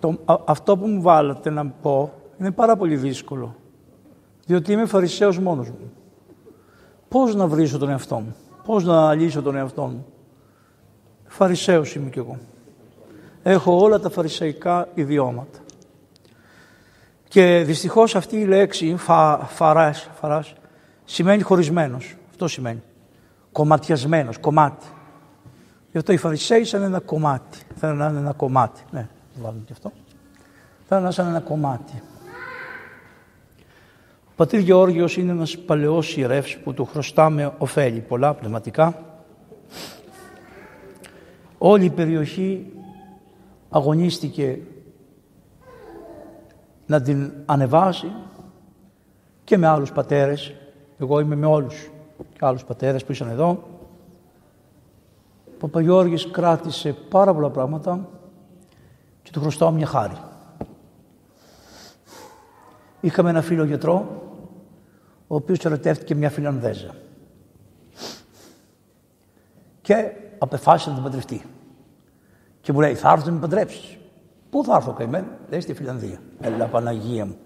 Το, αυτό που μου βάλατε να πω είναι πάρα πολύ δύσκολο. Διότι είμαι φαρισαίος μόνος μου. Πώς να βρίσω τον εαυτό μου; Πώς να λύσω τον εαυτό μου; Φαρισαίος είμαι κι εγώ. Έχω όλα τα φαρισαϊκά ιδιώματα. Και δυστυχώς αυτή η λέξη φα, φαράς, φαράς σημαίνει χωρισμένος. Αυτό σημαίνει. Κομματιασμένος, κομμάτι. Γι' αυτό οι Φαρισαίοι σαν ένα κομμάτι. Θέλουν να είναι ένα κομμάτι. Ναι, βάλουμε και αυτό. Θέλουν να είναι σαν ένα κομμάτι. Ο πατήρ Γεώργιος είναι ένας παλαιός ιερεύς που του χρωστάμε ωφέλη πολλά πνευματικά. Όλη η περιοχή αγωνίστηκε να την ανεβάσει και με άλλους πατέρες. Εγώ είμαι με όλους και άλλους πατέρες που ήσαν εδώ. Ο Παπαγιώργης κράτησε πάρα πολλά πράγματα και του χρωστάω μια χάρη. Είχαμε ένα φίλο γιατρό, ο οποίος ερωτεύτηκε μια Φιλανδέζα. Και απεφάσισε να την παντρευτεί. Και μου λέει, θα έρθω να με παντρέψεις. Πού θα έρθω καημένο, λέει στη Φιλανδία. Έλα Παναγία μου.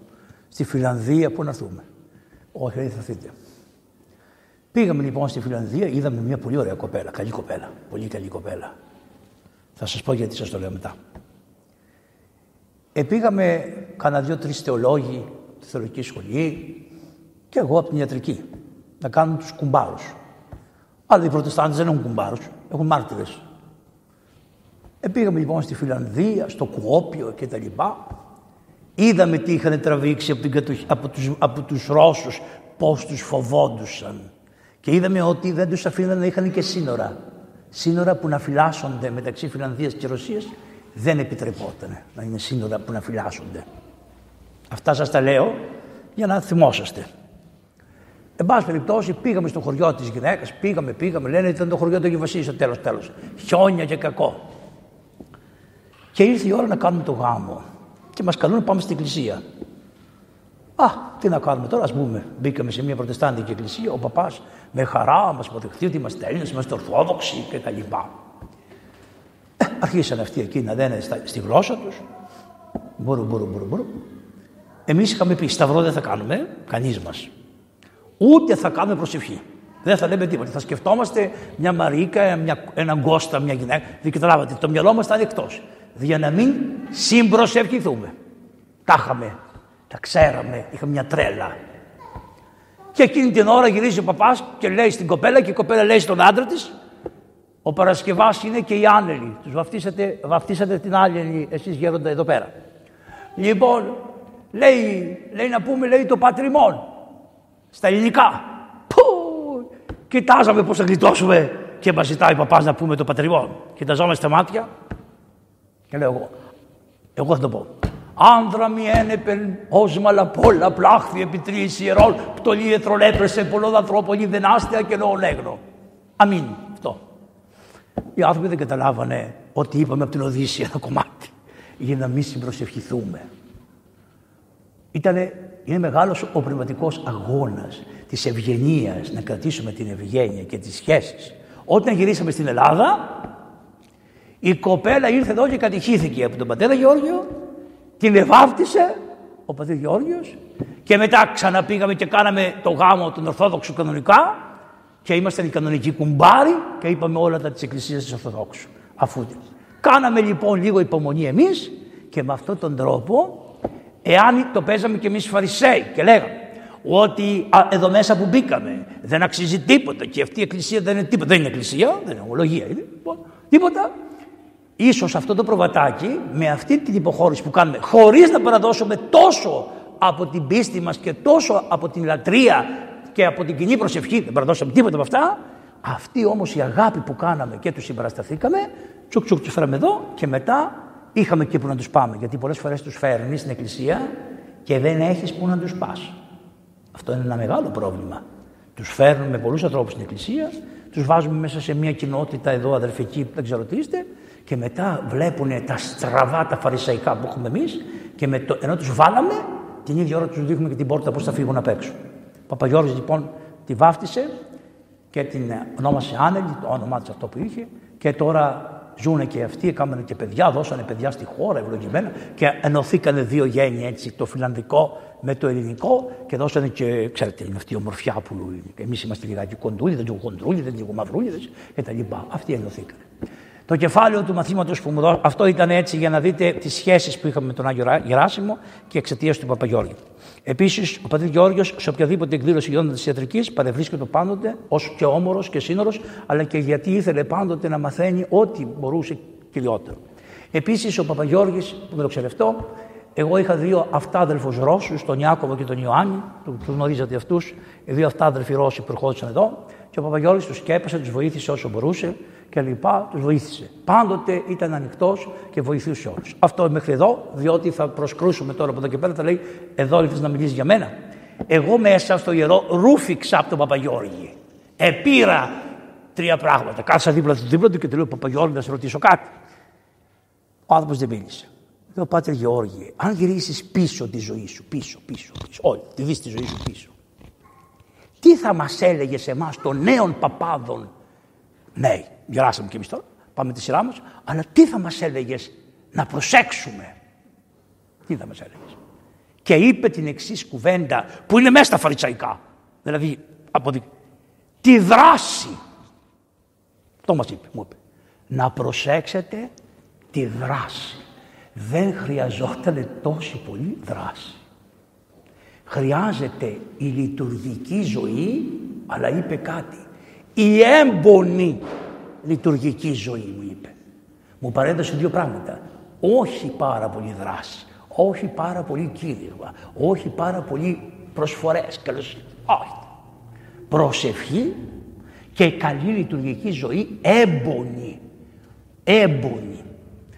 Στη Φιλανδία πού να έρθουμε. Όχι, δεν θα έρθείτε. Πήγαμε λοιπόν στη Φιλανδία, είδαμε μια πολύ ωραία κοπέλα, καλή κοπέλα, πολύ καλή κοπέλα. Θα σας πω γιατί σας το λέω μετά. Επήγαμε κανένα δύο-τρεις θεολόγοι τη θεολογική σχολή και εγώ από την ιατρική να κάνουμε τους κουμπάρους. Αλλά οι προτεστάντες δεν έχουν κουμπάρους, έχουν μάρτυρες. Επήγαμε λοιπόν στη Φιλανδία, στο Κουόπιο και τα λοιπά. Είδαμε τι είχαν τραβήξει από, την από, τους, από τους Ρώσους, πώς τους φοβόντουσαν. Και είδαμε ότι δεν τους αφήναν να είχαν και σύνορα. Σύνορα που να φυλάσσονται μεταξύ Φιλανδίας και Ρωσίας δεν επιτρεπόταν να είναι σύνορα που να φυλάσσονται. Αυτά σας τα λέω για να θυμόσαστε. Εν πάση περιπτώσει, πήγαμε στο χωριό της γυναίκας, πήγαμε, πήγαμε, λένε ήταν το χωριό του Αγίου Βασίλη στο τέλος τέλος. Χιόνια και κακό. Και ήρθε η ώρα να κάνουμε το γάμο. Και μας καλούν να πάμε στην εκκλησία. Α, τι να κάνουμε τώρα, ας πούμε. Μπήκαμε σε μια προτεστάντικη εκκλησία. Ο παπάς με χαρά μας υποδεχτεί ότι είμαστε Έλληνες, είμαστε Ορθόδοξοι κτλ. Ε, αρχίσαν αυτοί εκεί να δένε στη γλώσσα τους. Μπορού, μπορού, μπορού, μπορού. Εμείς είχαμε πει: Σταυρό δεν θα κάνουμε, κανείς μας. Ούτε θα κάνουμε προσευχή. Δεν θα λέμε τίποτα. Θα σκεφτόμαστε μια Μαρίκα, μια, έναν Κώστα, μια γυναίκα. Δεν καταλάβατε. Το μυαλό μας θα είναι εκτός για να μην συμπροσευχηθούμε. Τα είχαμε, τα ξέραμε, είχαμε μια τρέλα. Και εκείνη την ώρα γυρίζει ο παπάς και λέει στην κοπέλα και η κοπέλα λέει στον άντρα της ο Παρασκευάς είναι και οι άνελοι. Τους βαφτίσατε, βαφτίσατε την άλλη εσείς γέροντα εδώ πέρα. Λοιπόν, λέει, λέει να πούμε λέει το πατριμόν στα ελληνικά. Πού, κοιτάζαμε πώς θα γλιτώσουμε και μας ζητάει ο παπάς να πούμε το πατριμόν. Κοιταζόμαστε μάτια και λέω εγώ, εγώ θα το πω. Άνδρα μη ένεπεν όσμαλα πολλά πλάχθη επί τρεις ιερών πτωλή εθρολέπρεσε πολλό πολύ δενάστια και λέγνω. Αμήν. Αυτό. Οι άνθρωποι δεν καταλάβανε ότι είπαμε από την Οδύσσια ένα κομμάτι για να μην συμπροσευχηθούμε. Ήτανε, είναι μεγάλος ο πνευματικός αγώνας της ευγενίας, να κρατήσουμε την ευγένεια και τις σχέσεις. Όταν γυρίσαμε στην Ελλάδα, η κοπέλα ήρθε εδώ και κατηχήθηκε από τον πατέρα Γεώργιο, την ευάφτισε ο πατέρας Γεώργιος και μετά ξαναπήγαμε και κάναμε το γάμο των Ορθόδοξου κανονικά και ήμασταν οι κανονικοί κουμπάροι και είπαμε όλα τα της Εκκλησίας της Ορθοδόξου. Αφού κάναμε λοιπόν λίγο υπομονή εμείς και με αυτόν τον τρόπο εάν το παίζαμε και εμείς φαρισαίοι και λέγαμε ότι α, εδώ μέσα που μπήκαμε δεν αξίζει τίποτα και αυτή η εκκλησία δεν είναι τίποτα. Δεν είναι εκκλησία, δεν είναι ομολογία, είναι λοιπόν, τίποτα. Ίσως αυτό το προβατάκι με αυτή την υποχώρηση που κάνουμε χωρίς να παραδώσουμε τόσο από την πίστη μας και τόσο από την λατρεία και από την κοινή προσευχή, δεν παραδώσαμε τίποτα από αυτά, αυτή όμως η αγάπη που κάναμε και τους συμπαρασταθήκαμε, τσουκ τσουκ τους φέραμε εδώ και μετά είχαμε και που να τους πάμε. Γιατί πολλές φορές τους φέρνεις στην εκκλησία και δεν έχεις που να τους πας. Αυτό είναι ένα μεγάλο πρόβλημα. Τους φέρνουμε με πολλούς ανθρώπους στην εκκλησία, τους βάζουμε μέσα σε μια κοινότητα εδώ αδερφική, δεν ξέρω τι είστε, και μετά βλέπουν τα στραβά τα φαρισαϊκά που έχουμε εμείς και με το, ενώ τους βάλαμε, την ίδια ώρα τους δείχνουμε και την πόρτα πώς θα φύγουν απ' έξω. Ο Παπαγιώργης λοιπόν τη βάφτισε και την ονόμασε Άνελη, το όνομά της αυτό που είχε και τώρα ζουν και αυτοί, έκαναν και παιδιά, δώσανε παιδιά στη χώρα ευλογημένα και ενωθήκανε δύο γέννη έτσι, το φιλανδικό με το ελληνικό και δώσανε και, ξέρετε, είναι αυτή η ομορφιά που εμείς είμαστε λιγάκι κοντούλοι, δεν λίγο κοντρούλοι, δεν λίγο μαυρούλοι και τα λοιπά. Αυτοί ενωθήκανε. Το κεφάλαιο του μαθήματος που μου δώσω, αυτό ήταν έτσι για να δείτε τις σχέσεις που είχαμε με τον Άγιο Γεράσιμο και εξαιτίας του Παπαγιώργη. Επίσης, ο πατήρ Γεώργιος σε οποιαδήποτε εκδήλωση γινόταν της ιατρικής παρευρίσκεται πάντοτε ως και όμορος και σύνορος, αλλά και γιατί ήθελε πάντοτε να μαθαίνει ό,τι μπορούσε κυριότερο. Επίσης, ο Παπαγιώργη, που δεν το ξερευτώ, εγώ είχα δύο αυτάδελφους Ρώσους, τον Ιάκωβο και τον Ιωάννη, τους γνωρίζατε αυτούς, οι δύο αυτάδελφοι Ρώσοι που ερχόντουσαν εδώ, και ο Παπαγιώργη τους σκέπασε, τους βοήθησε όσο μπορούσε και λοιπά, τους βοήθησε. Πάντοτε ήταν ανοιχτός και βοηθούσε όλους. Αυτό μέχρι εδώ, διότι θα προσκρούσουμε τώρα από εδώ και πέρα, θα λέει: Εδώ ήρθε να μιλήσεις για μένα. Εγώ μέσα στο ιερό ρούφηξα από τον Παπαγιώργη. Επήρα τρία πράγματα. Κάτσα δίπλα του δίπλα του και του λέω: Παπαγιώργη, να σε ρωτήσω κάτι. Ο άνθρωπος δεν μίλησε. Λέω: Πάτερ Γεώργη, αν γυρίσεις πίσω τη ζωή σου, πίσω, πίσω, πίσω, όλη, τη δει τη ζωή σου πίσω. Τι θα μας έλεγε σε εμάς των νέων παπάδων νέοι γεράσαμε κι εμείς τώρα, πάμε τη σειρά μας, αλλά τι θα μας έλεγες να προσέξουμε; Τι θα μας έλεγες; Και είπε την εξής κουβέντα που είναι μέσα στα φαριτσαϊκά. Δηλαδή, από τη δράση. Το μας είπε, μου είπε. Να προσέξετε τη δράση. Δεν χρειαζόταν τόση πολύ δράση. Χρειάζεται η λειτουργική ζωή, αλλά είπε κάτι. Η έμπονη λειτουργική ζωή μου είπε. Μου παρέδωσε δύο πράγματα. Όχι πάρα πολύ δράση, όχι πάρα πολύ κήρυγμα, όχι πάρα πολύ προσφορές, καλώς, όχι. Προσευχή και καλή λειτουργική ζωή έμπονη, έμπονη.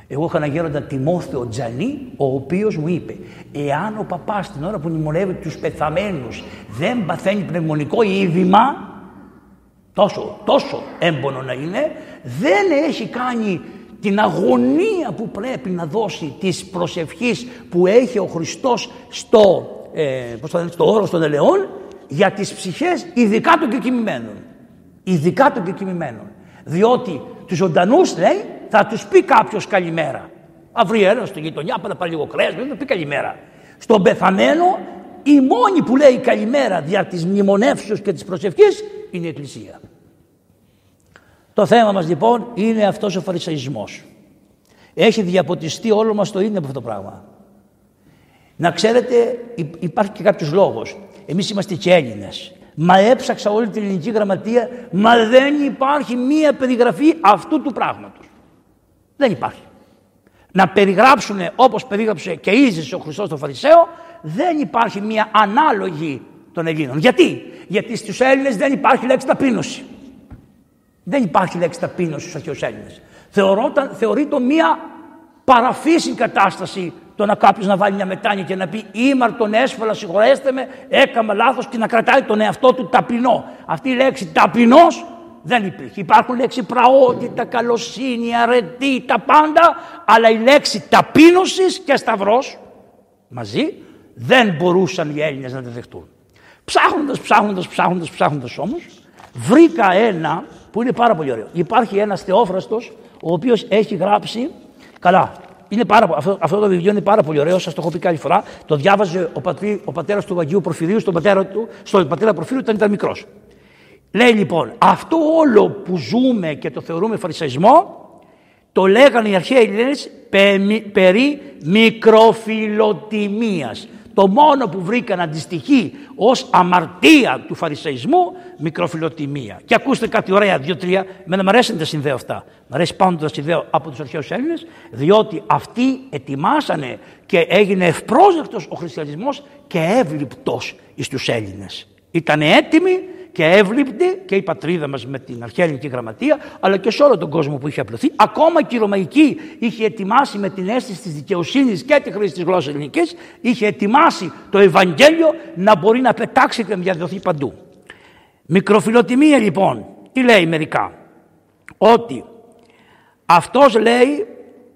Εγώ είχα ένα γέροντα Τιμόθεο Τζανί, ο οποίος μου είπε εάν ο παπάς την ώρα που μνημονεύει τους πεθαμένους δεν παθαίνει πνευμονικό είδημα, τόσο, τόσο έμπονο να είναι, δεν έχει κάνει την αγωνία που πρέπει να δώσει της προσευχής που έχει ο Χριστός στο, ε, πώς το λένε, στο όρος των ελαιών για τις ψυχές ειδικά των κεκοιμημένων. Ειδικά των κεκοιμημένων. Διότι τους ζωντανούς λέει θα τους πει κάποιος καλημέρα. Αύριο ένας στο γειτονιά, να πάρει λίγο κρέας, δεν θα πει καλημέρα. Στον πεθαμένο η μόνη που λέει καλημέρα δια της μνημονεύσεως και της προσευχής είναι η Εκκλησία. Το θέμα μας λοιπόν είναι αυτός ο φαρισαϊσμός. Έχει διαποτιστεί όλο μας το είναι από αυτό το πράγμα. Να ξέρετε υπάρχει και κάποιος λόγος. Εμείς είμαστε και Έλληνες. Μα έψαξα όλη την ελληνική γραμματεία, μα δεν υπάρχει μία περιγραφή αυτού του πράγματος. Δεν υπάρχει. Να περιγράψουν όπως περίγραψε και ίζησε ο Χριστός τον Φαρισαίο, δεν υπάρχει μία ανάλογη των Ελλήνων. Γιατί; Γιατί στους Έλληνες δεν υπάρχει λέξη ταπείνωση. Δεν υπάρχει λέξη ταπείνωση στους αρχαίους Έλληνες. Θεωρείται μία παραφύση κατάσταση το να κάποιος να βάλει μια μετάνοια και να πει Ήμαρ τον έσφαλα, συγχωρέστε με, έκανα λάθος και να κρατάει τον εαυτό του ταπεινό. Αυτή η λέξη ταπεινός δεν υπήρχε. Υπάρχουν λέξη πραότητα, καλοσύνη, αρετή, τα πάντα, αλλά η λέξη ταπείνωσης και σταυρός μαζί δεν μπορούσαν οι Έλληνες να τη δεχτούν. Ψάχνοντας, ψάχνοντας, ψάχνοντας, ψάχνοντας όμως, βρήκα ένα που είναι πάρα πολύ ωραίο. Υπάρχει ένας Θεόφραστος ο οποίος έχει γράψει. Καλά, είναι πάρα, αυτό, αυτό το βιβλίο είναι πάρα πολύ ωραίο, σας το έχω πει κάθε φορά. Το διάβαζε ο, πατρί, ο πατέρας του Αγίου Προφυρίου στον πατέρα του, στον πατέρα Προφύριου όταν ήταν μικρός. Λέει λοιπόν, αυτό όλο που ζούμε και το θεωρούμε φαρισαϊσμό, το λέγανε οι αρχαίοι Έλληνες περί μικροφιλοτιμίας. Το μόνο που βρήκα να αντιστοιχεί ως αμαρτία του φαρισαϊσμού, μικροφιλοτιμία. Και ακούστε κάτι ωραία, δύο-τρία. Με μου αρέσει να τα συνδέω αυτά. Μ' αρέσει πάντα να τα συνδέω από τους αρχαίους Έλληνες, διότι αυτοί ετοιμάσανε και έγινε ευπρόσδεκτος ο χριστιανισμός και εύληπτο στου Έλληνες. Ήταν έτοιμοι και εύληπτη και η πατρίδα μας με την αρχαία ελληνική γραμματεία αλλά και σε όλο τον κόσμο που είχε απλωθεί. Ακόμα και η Ρωμαϊκή είχε ετοιμάσει με την αίσθηση της δικαιοσύνης και τη χρήση της γλώσσας ελληνικής είχε ετοιμάσει το Ευαγγέλιο να μπορεί να πετάξει και να διαδοθεί παντού. Μικροφιλοτιμία λοιπόν, τι λέει μερικά, ότι αυτός λέει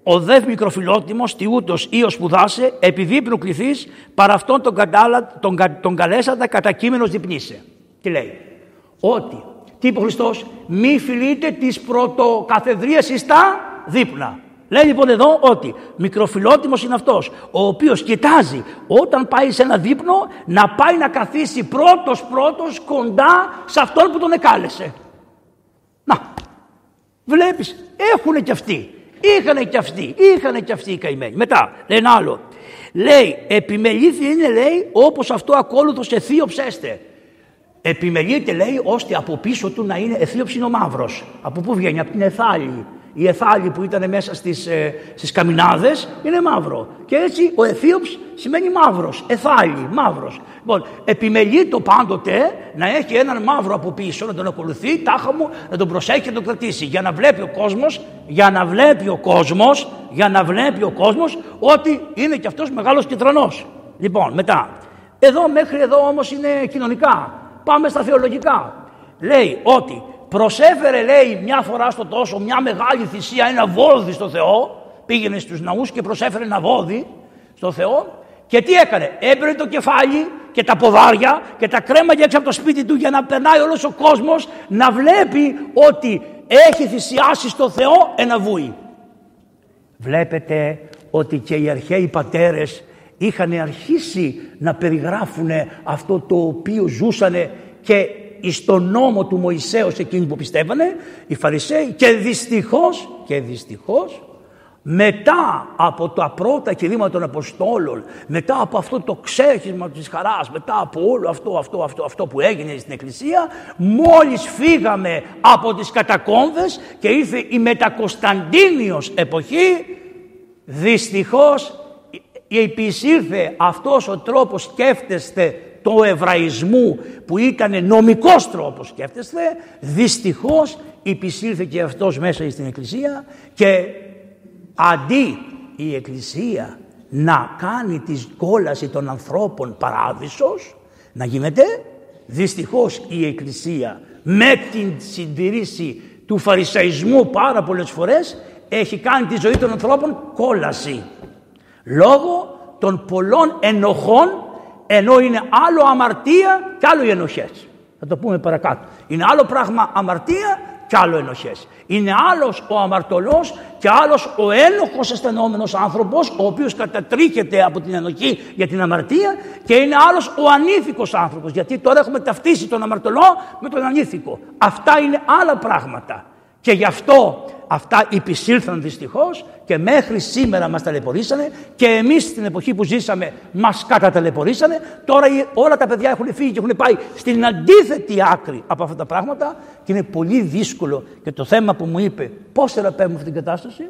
ο δε μικροφιλότιμος τι ούτως ή ο σπουδάσε επειδή πληθείς παρά αυτόν τον, τον, τον καλέσαντα κατά κείμενος διπνήσε. Τι λέει; Ότι, τι είπε ο Χριστός, μη φιλείτε τις πρωτοκαθεδρίες στα δείπνα. Λέει λοιπόν εδώ ότι μικροφιλότιμος είναι αυτός ο οποίος κοιτάζει όταν πάει σε ένα δείπνο να πάει να καθίσει πρώτος πρώτος κοντά σε αυτόν που τον εκάλεσε. Να, βλέπεις, έχουν κι αυτοί, είχαν κι αυτοί, είχαν κι αυτοί οι καημένοι. Μετά, λέει ένα άλλο, λέει επιμελήθη είναι λέει όπως αυτό ακόλουθος εθίωψέστε. Επιμελείται λέει ώστε από πίσω του να είναι εθίωψη είναι ο μαύρος. Από πού βγαίνει, από την εθάλη η εθάλη που ήταν μέσα στις, ε, στις καμινάδες είναι μαύρο. Και έτσι ο Αιθίωψ σημαίνει μαύρος, εθάλη, μαύρος. Λοιπόν, επιμελεί το πάντοτε να έχει έναν μαύρο από πίσω, να τον ακολουθεί, τάχα μου, να τον προσέχει και να τον κρατήσει. Για να βλέπει ο κόσμος, για να βλέπει ο κόσμος, για να βλέπει ο κόσμος ότι είναι και αυτός μεγάλος κυτρανός. Λοιπόν, μετά. Εδώ μέχρι εδώ όμως είναι κοινωνικά. Πάμε στα θεολογικά. Λέει ότι προσέφερε λέει μια φορά στο τόσο μια μεγάλη θυσία, ένα βόδι στο Θεό, πήγαινε στους ναούς και προσέφερε ένα βόδι στο Θεό και τι έκανε, έμπαιρε το κεφάλι και τα ποδάρια και τα κρέμαγε έξω από το σπίτι του για να περνάει όλος ο κόσμος να βλέπει ότι έχει θυσιάσει στο Θεό ένα βούι. Βλέπετε ότι και οι αρχαίοι πατέρες είχαν αρχίσει να περιγράφουν αυτό το οποίο ζούσανε και στον νόμο του Μωυσέως εκείνοι που πιστεύανε οι Φαρισαίοι και δυστυχώς και δυστυχώς μετά από τα πρώτα κηρύγματα των Αποστόλων, μετά από αυτό το ξέχισμα της χαράς, μετά από όλο αυτό, αυτό, αυτό, αυτό που έγινε στην Εκκλησία, μόλις φύγαμε από τις κατακόμβες και ήρθε η μετακοσταντίνιος εποχή, δυστυχώς επισήρθε αυτός ο τρόπος σκέφτεστε του Εβραϊσμού που ήταν νομικός τρόπος σκέφτεστε, δυστυχώς υπησήλθε και αυτός μέσα στην Εκκλησία και αντί η Εκκλησία να κάνει τη κόλαση των ανθρώπων παράδεισος, να γίνεται, δυστυχώς η Εκκλησία με την συντηρήση του φαρισαϊσμού πάρα πολλές φορές έχει κάνει τη ζωή των ανθρώπων κόλαση. Λόγω των πολλών ενοχών ενώ είναι άλλο αμαρτία και άλλο οι ενοχές. Θα το πούμε παρακάτω. Είναι άλλο πράγμα αμαρτία και άλλο ενοχές. Είναι άλλος ο αμαρτωλός και άλλος ο ένοχος αισθανόμενος άνθρωπος ο οποίος κατατρίχεται από την ενοχή για την αμαρτία και είναι άλλος ο ανήθικος άνθρωπος γιατί τώρα έχουμε ταυτίσει τον αμαρτωλό με τον ανήθικο. Αυτά είναι άλλα πράγματα. Και γι' αυτό αυτά υπησήλθαν δυστυχώς και μέχρι σήμερα μας ταλαιπωρήσανε και εμείς στην εποχή που ζήσαμε μας καταταλαιπωρήσανε. Τώρα όλα τα παιδιά έχουν φύγει και έχουν πάει στην αντίθετη άκρη από αυτά τα πράγματα και είναι πολύ δύσκολο και το θέμα που μου είπε πώς θεραπεύουμε αυτή την κατάσταση,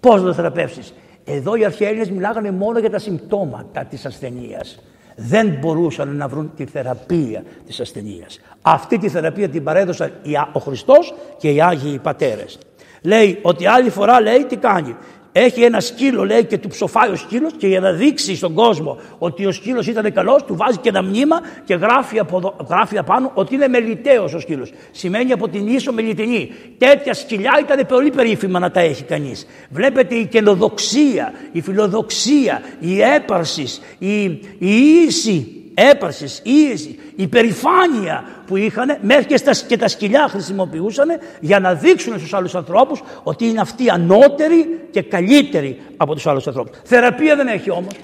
πώς να θεραπεύσεις; Εδώ οι αρχαίοι μιλάγανε μόνο για τα συμπτώματα της ασθενείας δεν μπορούσαν να βρουν τη θεραπεία της ασθενείας. Αυτή τη θεραπεία την παρέδωσαν ο Χριστός και οι Άγιοι Πατέρες. Λέει ότι άλλη φορά λέει τι κάνει. Έχει ένα σκύλο λέει και του ψοφάει ο σκύλος και για να δείξει στον κόσμο ότι ο σκύλος ήταν καλός του βάζει και ένα μνήμα και γράφει, από, γράφει απάνω ότι είναι μελιτέος ο σκύλος. Σημαίνει από την ίσο μελιτενή. Τέτοια σκυλιά ήταν πολύ περίφημα να τα έχει κανείς. Βλέπετε η καινοδοξία, η φιλοδοξία, η έπαρσης, η, η ίση έπαρση, ίεση, η περηφάνεια που είχαν, μέχρι και, στα, και τα σκυλιά χρησιμοποιούσαν για να δείξουν στους άλλους ανθρώπους ότι είναι αυτοί ανώτεροι και καλύτεροι από τους άλλους ανθρώπους. Θεραπεία δεν έχει όμως.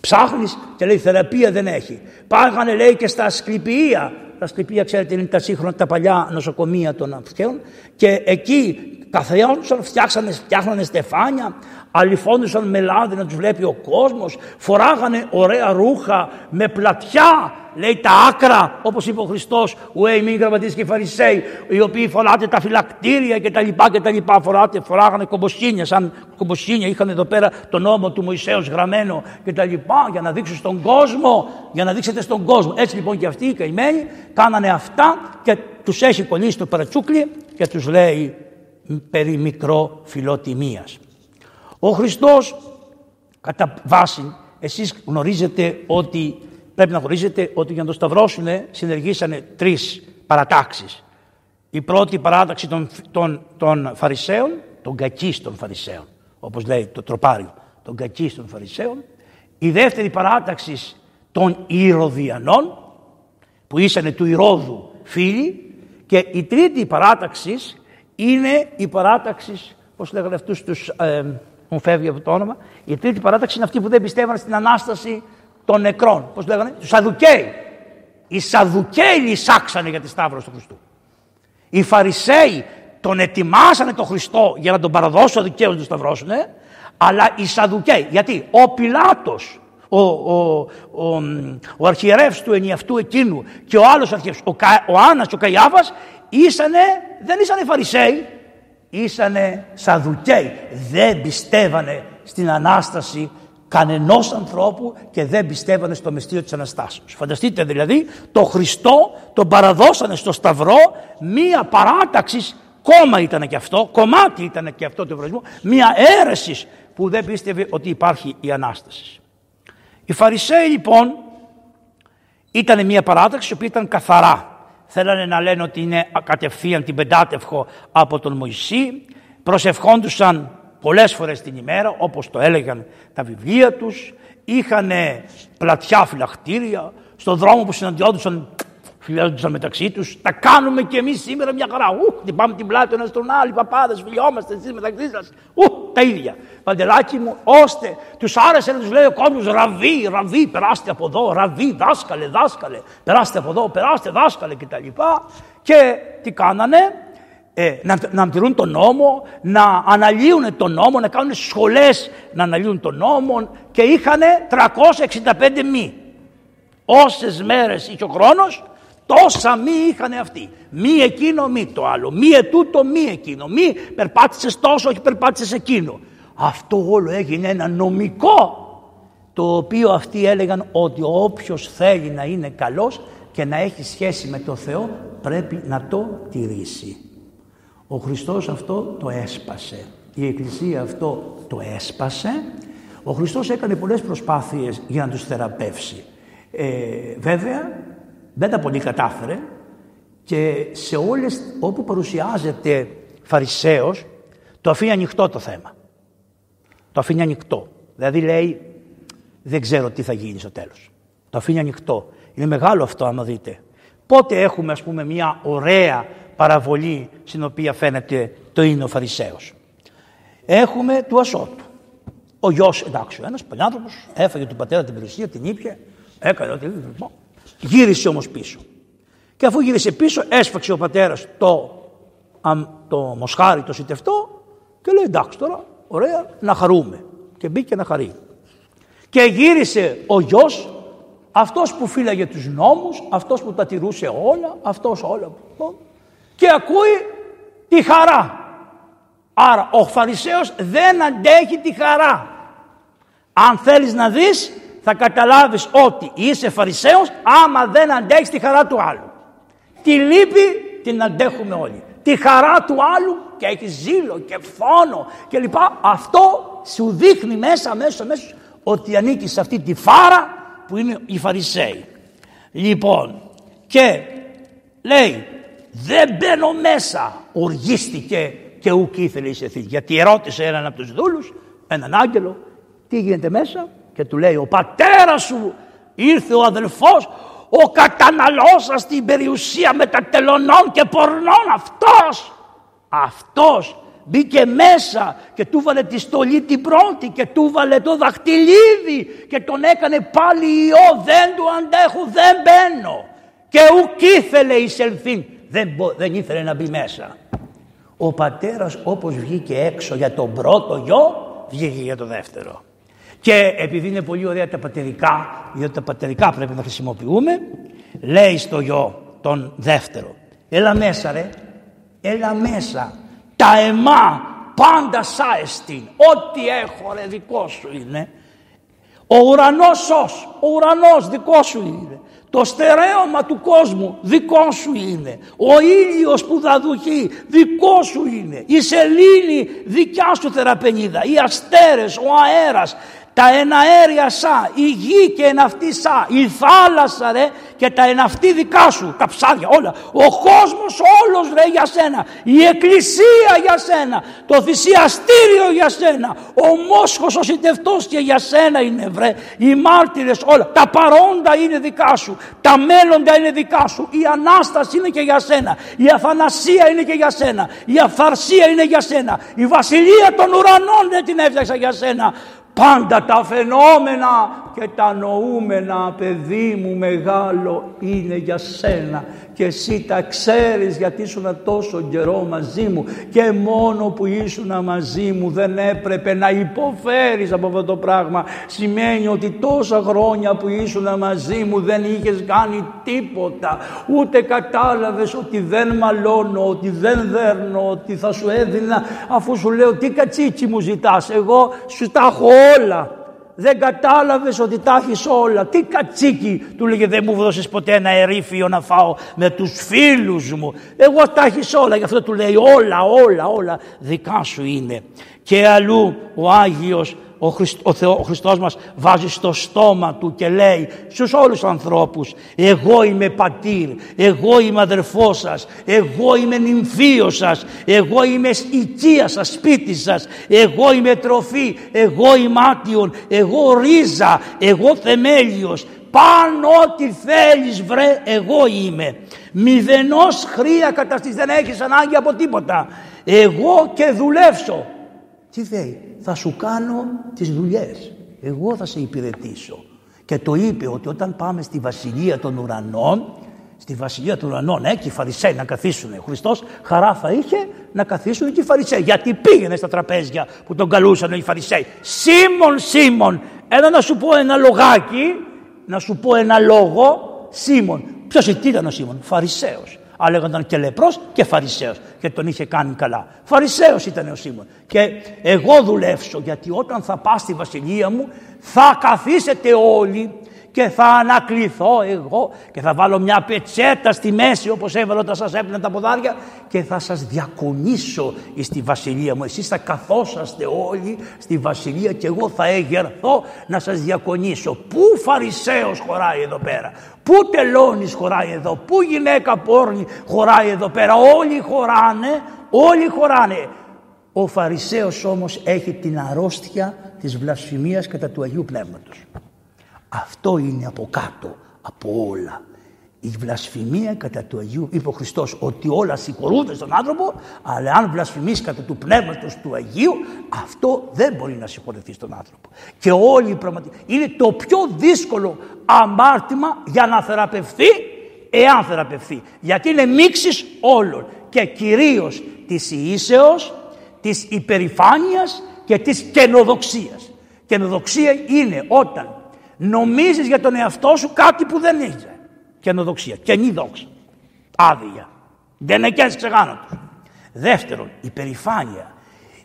Ψάχνεις και λέει θεραπεία δεν έχει. Πάγανε λέει και στα ασκληπία. Τα ασκληπία ξέρετε είναι τα σύγχρονα, τα παλιά νοσοκομεία των αρχαίων και εκεί καθιόντουσαν, φτιάξανε, φτιάχνανε στεφάνια, αλυφόντουσαν με λάδι να τους βλέπει ο κόσμος, φοράγανε ωραία ρούχα με πλατιά, λέει τα άκρα, όπως είπε ο Χριστός, ουέι μην γραμματείς και φαρισαίοι, οι οποίοι φοράτε τα φυλακτήρια και τα λοιπά και τα λοιπά, φοράτε, φοράγανε κομποσχήνια, σαν κομποσχήνια είχαν εδώ πέρα το νόμο του Μωυσέως γραμμένο και τα λοιπά, για να δείξουν στον κόσμο, για να δείξετε στον κόσμο. Έτσι λοιπόν και αυτοί οι καημένοι κάνανε αυτά και τους έχει κολλήσει το παρατσούκλι και τους λέει περί μικρό φιλοτιμίας. Ο Χριστός κατά βάση εσείς γνωρίζετε ότι πρέπει να γνωρίζετε ότι για να το σταυρώσουν συνεργήσανε τρεις παρατάξεις. Η πρώτη παράταξη των, των, των Φαρισαίων, των κακής των Φαρισαίων, όπως λέει το τροπάριο, των κακής των Φαρισαίων. Η δεύτερη παράταξη των Ηρωδιανών, που ήσανε του Ηρώδου φίλοι. Και η τρίτη παράταξη είναι η παράταξη πώς λέγανε αυτούς τους, ε, μου φεύγει από το όνομα, η τρίτη παράταξη είναι αυτή που δεν πιστεύαν στην Ανάσταση των νεκρών. Πώς λέγανε, τους Σαδουκαίοι. Οι Σαδουκαίοι λυσάξανε για τη Σταύρωση του Χριστού. Οι Φαρισαίοι τον ετοιμάσανε τον Χριστό για να τον παραδώσουν δικαίω να τον σταυρώσουνε, αλλά οι Σαδουκαίοι, γιατί ο Πιλάτος, ο, ο, ο, ο αρχιερεύς του ενιαυτού εκείνου και ο άλλος αρχιερεύς, ο, ο Άννας και ο Καϊάβας, ήσανε, δεν ήσανε Φαρισαίοι, ήσανε Σαδουκαίοι. Δεν πιστεύανε στην Ανάσταση κανενός ανθρώπου και δεν πιστεύανε στο μυστήριο της Αναστάσεως. Φανταστείτε δηλαδή το Χριστό τον παραδώσανε στο Σταυρό μία παράταξης κόμμα ήταν και αυτό, κομμάτι ήταν και αυτό του Εβραϊσμού, μία αίρεσης που δεν πίστευε ότι υπάρχει η Ανάσταση. Οι Φαρισαίοι λοιπόν ήταν μία παράταξη που ήταν καθαρά. Θέλανε να λένε ότι είναι κατευθείαν την πεντάτευχο από τον Μωυσή. Προσευχόντουσαν πολλές φορές την ημέρα όπως το έλεγαν τα βιβλία τους. Είχαν πλατιά φυλακτήρια. Στον δρόμο που συναντιόντουσαν φιλιόντουσαν μεταξύ τους. Τα κάνουμε κι εμείς σήμερα μια χαρά. Ου, χτυπάμε την πλάτη ένας στον άλλο. Οι παπάδες φιλιόμαστε εσείς μεταξύ σας. Ου, τα ίδια. Παντελάκι μου, ώστε τους άρεσε να τους λέει ο κόσμος ραβί, ραβί, περάστε από εδώ, ραβί, δάσκαλε, δάσκαλε, περάστε από εδώ, περάστε, δάσκαλε κτλ. Και τι κάνανε, ε, να, να τηρούν τον νόμο, να αναλύουν τον νόμο, να κάνουν σχολές να αναλύουν τον νόμο και είχαν 365 μη. Όσες μέρες είχε ο χρόνος Τόσα μη είχαν αυτοί. Μη εκείνο, μη το άλλο. Μη ετούτο, μη εκείνο. Μη περπάτησες τόσο, όχι περπάτησες εκείνο. Αυτό όλο έγινε ένα νομικό το οποίο αυτοί έλεγαν ότι όποιος θέλει να είναι καλός και να έχει σχέση με το Θεό πρέπει να το τηρήσει. Ο Χριστός αυτό το έσπασε. Η Εκκλησία αυτό το έσπασε. Ο Χριστός έκανε πολλές προσπάθειες για να τους θεραπεύσει. Ε, βέβαια δεν τα πολύ κατάφερε και σε όλες όπου παρουσιάζεται Φαρισαίος το αφήνει ανοιχτό το θέμα. Το αφήνει ανοιχτό. Δηλαδή λέει δεν ξέρω τι θα γίνει στο τέλος. Το αφήνει ανοιχτό. Είναι μεγάλο αυτό άμα δείτε. Πότε έχουμε ας πούμε μια ωραία παραβολή στην οποία φαίνεται το είναι ο Φαρισαίος. Έχουμε του Ασώτου. Ο γιος εντάξει ο ένας παλιάνθρωπος έφαγε του πατέρα την περιουσία, την ήπια, έκανε ό,τι Γύρισε όμως πίσω. Και αφού γύρισε πίσω έσφαξε ο πατέρας το, το μοσχάρι, το σιτευτό και λέει εντάξει τώρα ωραία να χαρούμε. Και μπήκε να χαρεί. Και γύρισε ο γιος αυτός που φύλαγε τους νόμους, αυτός που τα τηρούσε όλα, αυτός όλα. Και ακούει τη χαρά. Άρα ο Φαρισαίος δεν αντέχει τη χαρά. Αν θέλεις να δεις θα καταλάβεις ότι είσαι Φαρισαίος άμα δεν αντέχεις τη χαρά του άλλου. Τη λύπη την αντέχουμε όλοι. Τη χαρά του άλλου και έχει ζήλο και φόνο και λοιπά. Αυτό σου δείχνει μέσα, μέσα, μέσα ότι ανήκει σε αυτή τη φάρα που είναι οι Φαρισαίοι. Λοιπόν, και λέει δεν μπαίνω μέσα, οργίστηκε και ουκ ήθελε η Γιατί ερώτησε έναν από τους δούλους, έναν άγγελο, τι γίνεται μέσα, και του λέει ο πατέρας σου ήρθε ο αδελφός ο καταναλώσας την περιουσία μετατελωνών και πορνών αυτός αυτός μπήκε μέσα και του βάλε τη στολή την πρώτη και του βάλε το δαχτυλίδι και τον έκανε πάλι ιό δεν του αντέχω δεν μπαίνω και ουκ ήθελε εισελθήν δεν, δεν ήθελε να μπει μέσα. Ο πατέρας όπως βγήκε έξω για τον πρώτο γιο βγήκε για το δεύτερο και επειδή είναι πολύ ωραία τα πατερικά, διότι τα πατερικά πρέπει να χρησιμοποιούμε, λέει στο γιο τον δεύτερο, έλα μέσα ρε, έλα μέσα, τα εμά πάντα σάεστην, ό,τι έχω ρε δικό σου είναι. Ο ουρανός σως, ο ουρανός δικό σου είναι. Το στερέωμα του κόσμου δικό σου είναι. Ο ήλιος που δαδουχεί δικό σου είναι. Η σελήνη δικιά σου θεραπενίδα. Οι αστέρες, ο αέρας, τα εναέρια σα, η γη και εναυτή σα, η θάλασσα ρε και τα εναυτή δικά σου, τα ψάρια όλα. Ο κόσμος όλος ρε για σένα, η εκκλησία για σένα, το θυσιαστήριο για σένα, ο μόσχος ο συντευτός και για σένα είναι βρε, οι μάρτυρες όλα, τα παρόντα είναι δικά σου, τα μέλλοντα είναι δικά σου, η Ανάσταση είναι και για σένα, η Αθανασία είναι και για σένα, η Αφαρσία είναι για σένα, η Βασιλεία των ουρανών δεν την έφτιαξα για σένα, Πάντα τα φαινόμενα και τα νοούμενα παιδί μου μεγάλο είναι για σένα και εσύ τα ξέρεις γιατί ήσουν τόσο καιρό μαζί μου και μόνο που ήσουν μαζί μου δεν έπρεπε να υποφέρεις από αυτό το πράγμα. Σημαίνει ότι τόσα χρόνια που ήσουν μαζί μου δεν είχες κάνει τίποτα. Ούτε κατάλαβες ότι δεν μαλώνω ότι δεν δέρνω ότι θα σου έδινα αφού σου λέω τι κατσίτσι μου ζητάς εγώ σου τα έχω όλα δεν κατάλαβες ότι τα έχεις όλα. Τι κατσίκι του λέγε δεν μου δώσεις ποτέ ένα ερήφιο να φάω με τους φίλους μου. Εγώ τα έχεις όλα γι' αυτό του λέει όλα όλα όλα δικά σου είναι. Και αλλού ο Άγιος ο, Χριστ, ο, Θεό, ο Χριστός μας βάζει στο στόμα του και λέει στους όλους τους ανθρώπους εγώ είμαι πατήρ, εγώ είμαι αδερφός σας, εγώ είμαι νυμφίος σας, εγώ είμαι οικία σας, σπίτι σας, εγώ είμαι τροφή, εγώ είμαι άτιον, εγώ ρίζα, εγώ θεμέλιος, πάνω ό,τι θέλεις βρε εγώ είμαι. Μηδενός χρία καταστής δεν έχεις ανάγκη από τίποτα. Εγώ και δουλεύσω. Τι λέει, θα σου κάνω τις δουλειές. Εγώ θα σε υπηρετήσω. Και το είπε ότι όταν πάμε στη Βασιλεία των Ουρανών, στη Βασιλεία των Ουρανών, ε, και οι Φαρισαίοι να καθίσουν. Ο Χριστός χαρά θα είχε να καθίσουν και οι Φαρισαίοι. Γιατί πήγαινε στα τραπέζια που τον καλούσαν οι Φαρισαίοι. Σίμων, Σίμων, ένα να σου πω ένα λογάκι, να σου πω ένα λόγο, Σίμων. Ποιος ήταν ο Σίμων, Φαρισαίος αλλά ήταν και λεπρός και φαρισαίος και τον είχε κάνει καλά. Φαρισαίος ήταν ο Σίμων και εγώ δουλεύσω γιατί όταν θα πάω στη βασιλεία μου θα καθίσετε όλοι και θα ανακληθώ εγώ και θα βάλω μια πετσέτα στη μέση όπως έβαλα όταν σας έπαιρνα τα ποδάρια και θα σας διακονήσω στη βασιλεία μου. Εσείς θα καθόσαστε όλοι στη βασιλεία και εγώ θα εγερθώ να σας διακονήσω. Πού Φαρισαίος χωράει εδώ πέρα, πού τελώνης χωράει εδώ, πού γυναίκα πόρνη χωράει εδώ πέρα; Όλοι χωράνε, όλοι χωράνε. Ο Φαρισαίος όμως έχει την αρρώστια της βλασφημίας κατά του Αγίου Πνεύματος. Αυτό είναι από κάτω από όλα. Η βλασφημία κατά του Αγίου, είπε ο Χριστός, ότι όλα συγχωρούνται στον άνθρωπο, αλλά αν βλασφημείς κατά του πνεύματος του Αγίου, αυτό δεν μπορεί να συγχωρεθεί στον άνθρωπο. Και όλοι πραγματικά, είναι το πιο δύσκολο αμάρτημα για να θεραπευθεί, εάν θεραπευθεί. Γιατί είναι μίξεις όλων και κυρίως της ιήσεως, της υπερηφάνειας και της καινοδοξίας. Καινοδοξία είναι όταν νομίζεις για τον εαυτό σου κάτι που δεν είσαι. Καινοδοξία, καινή δόξα. Άδεια. Δεν εκένεις ξεγάνωτος. Δεύτερον, υπερηφάνεια.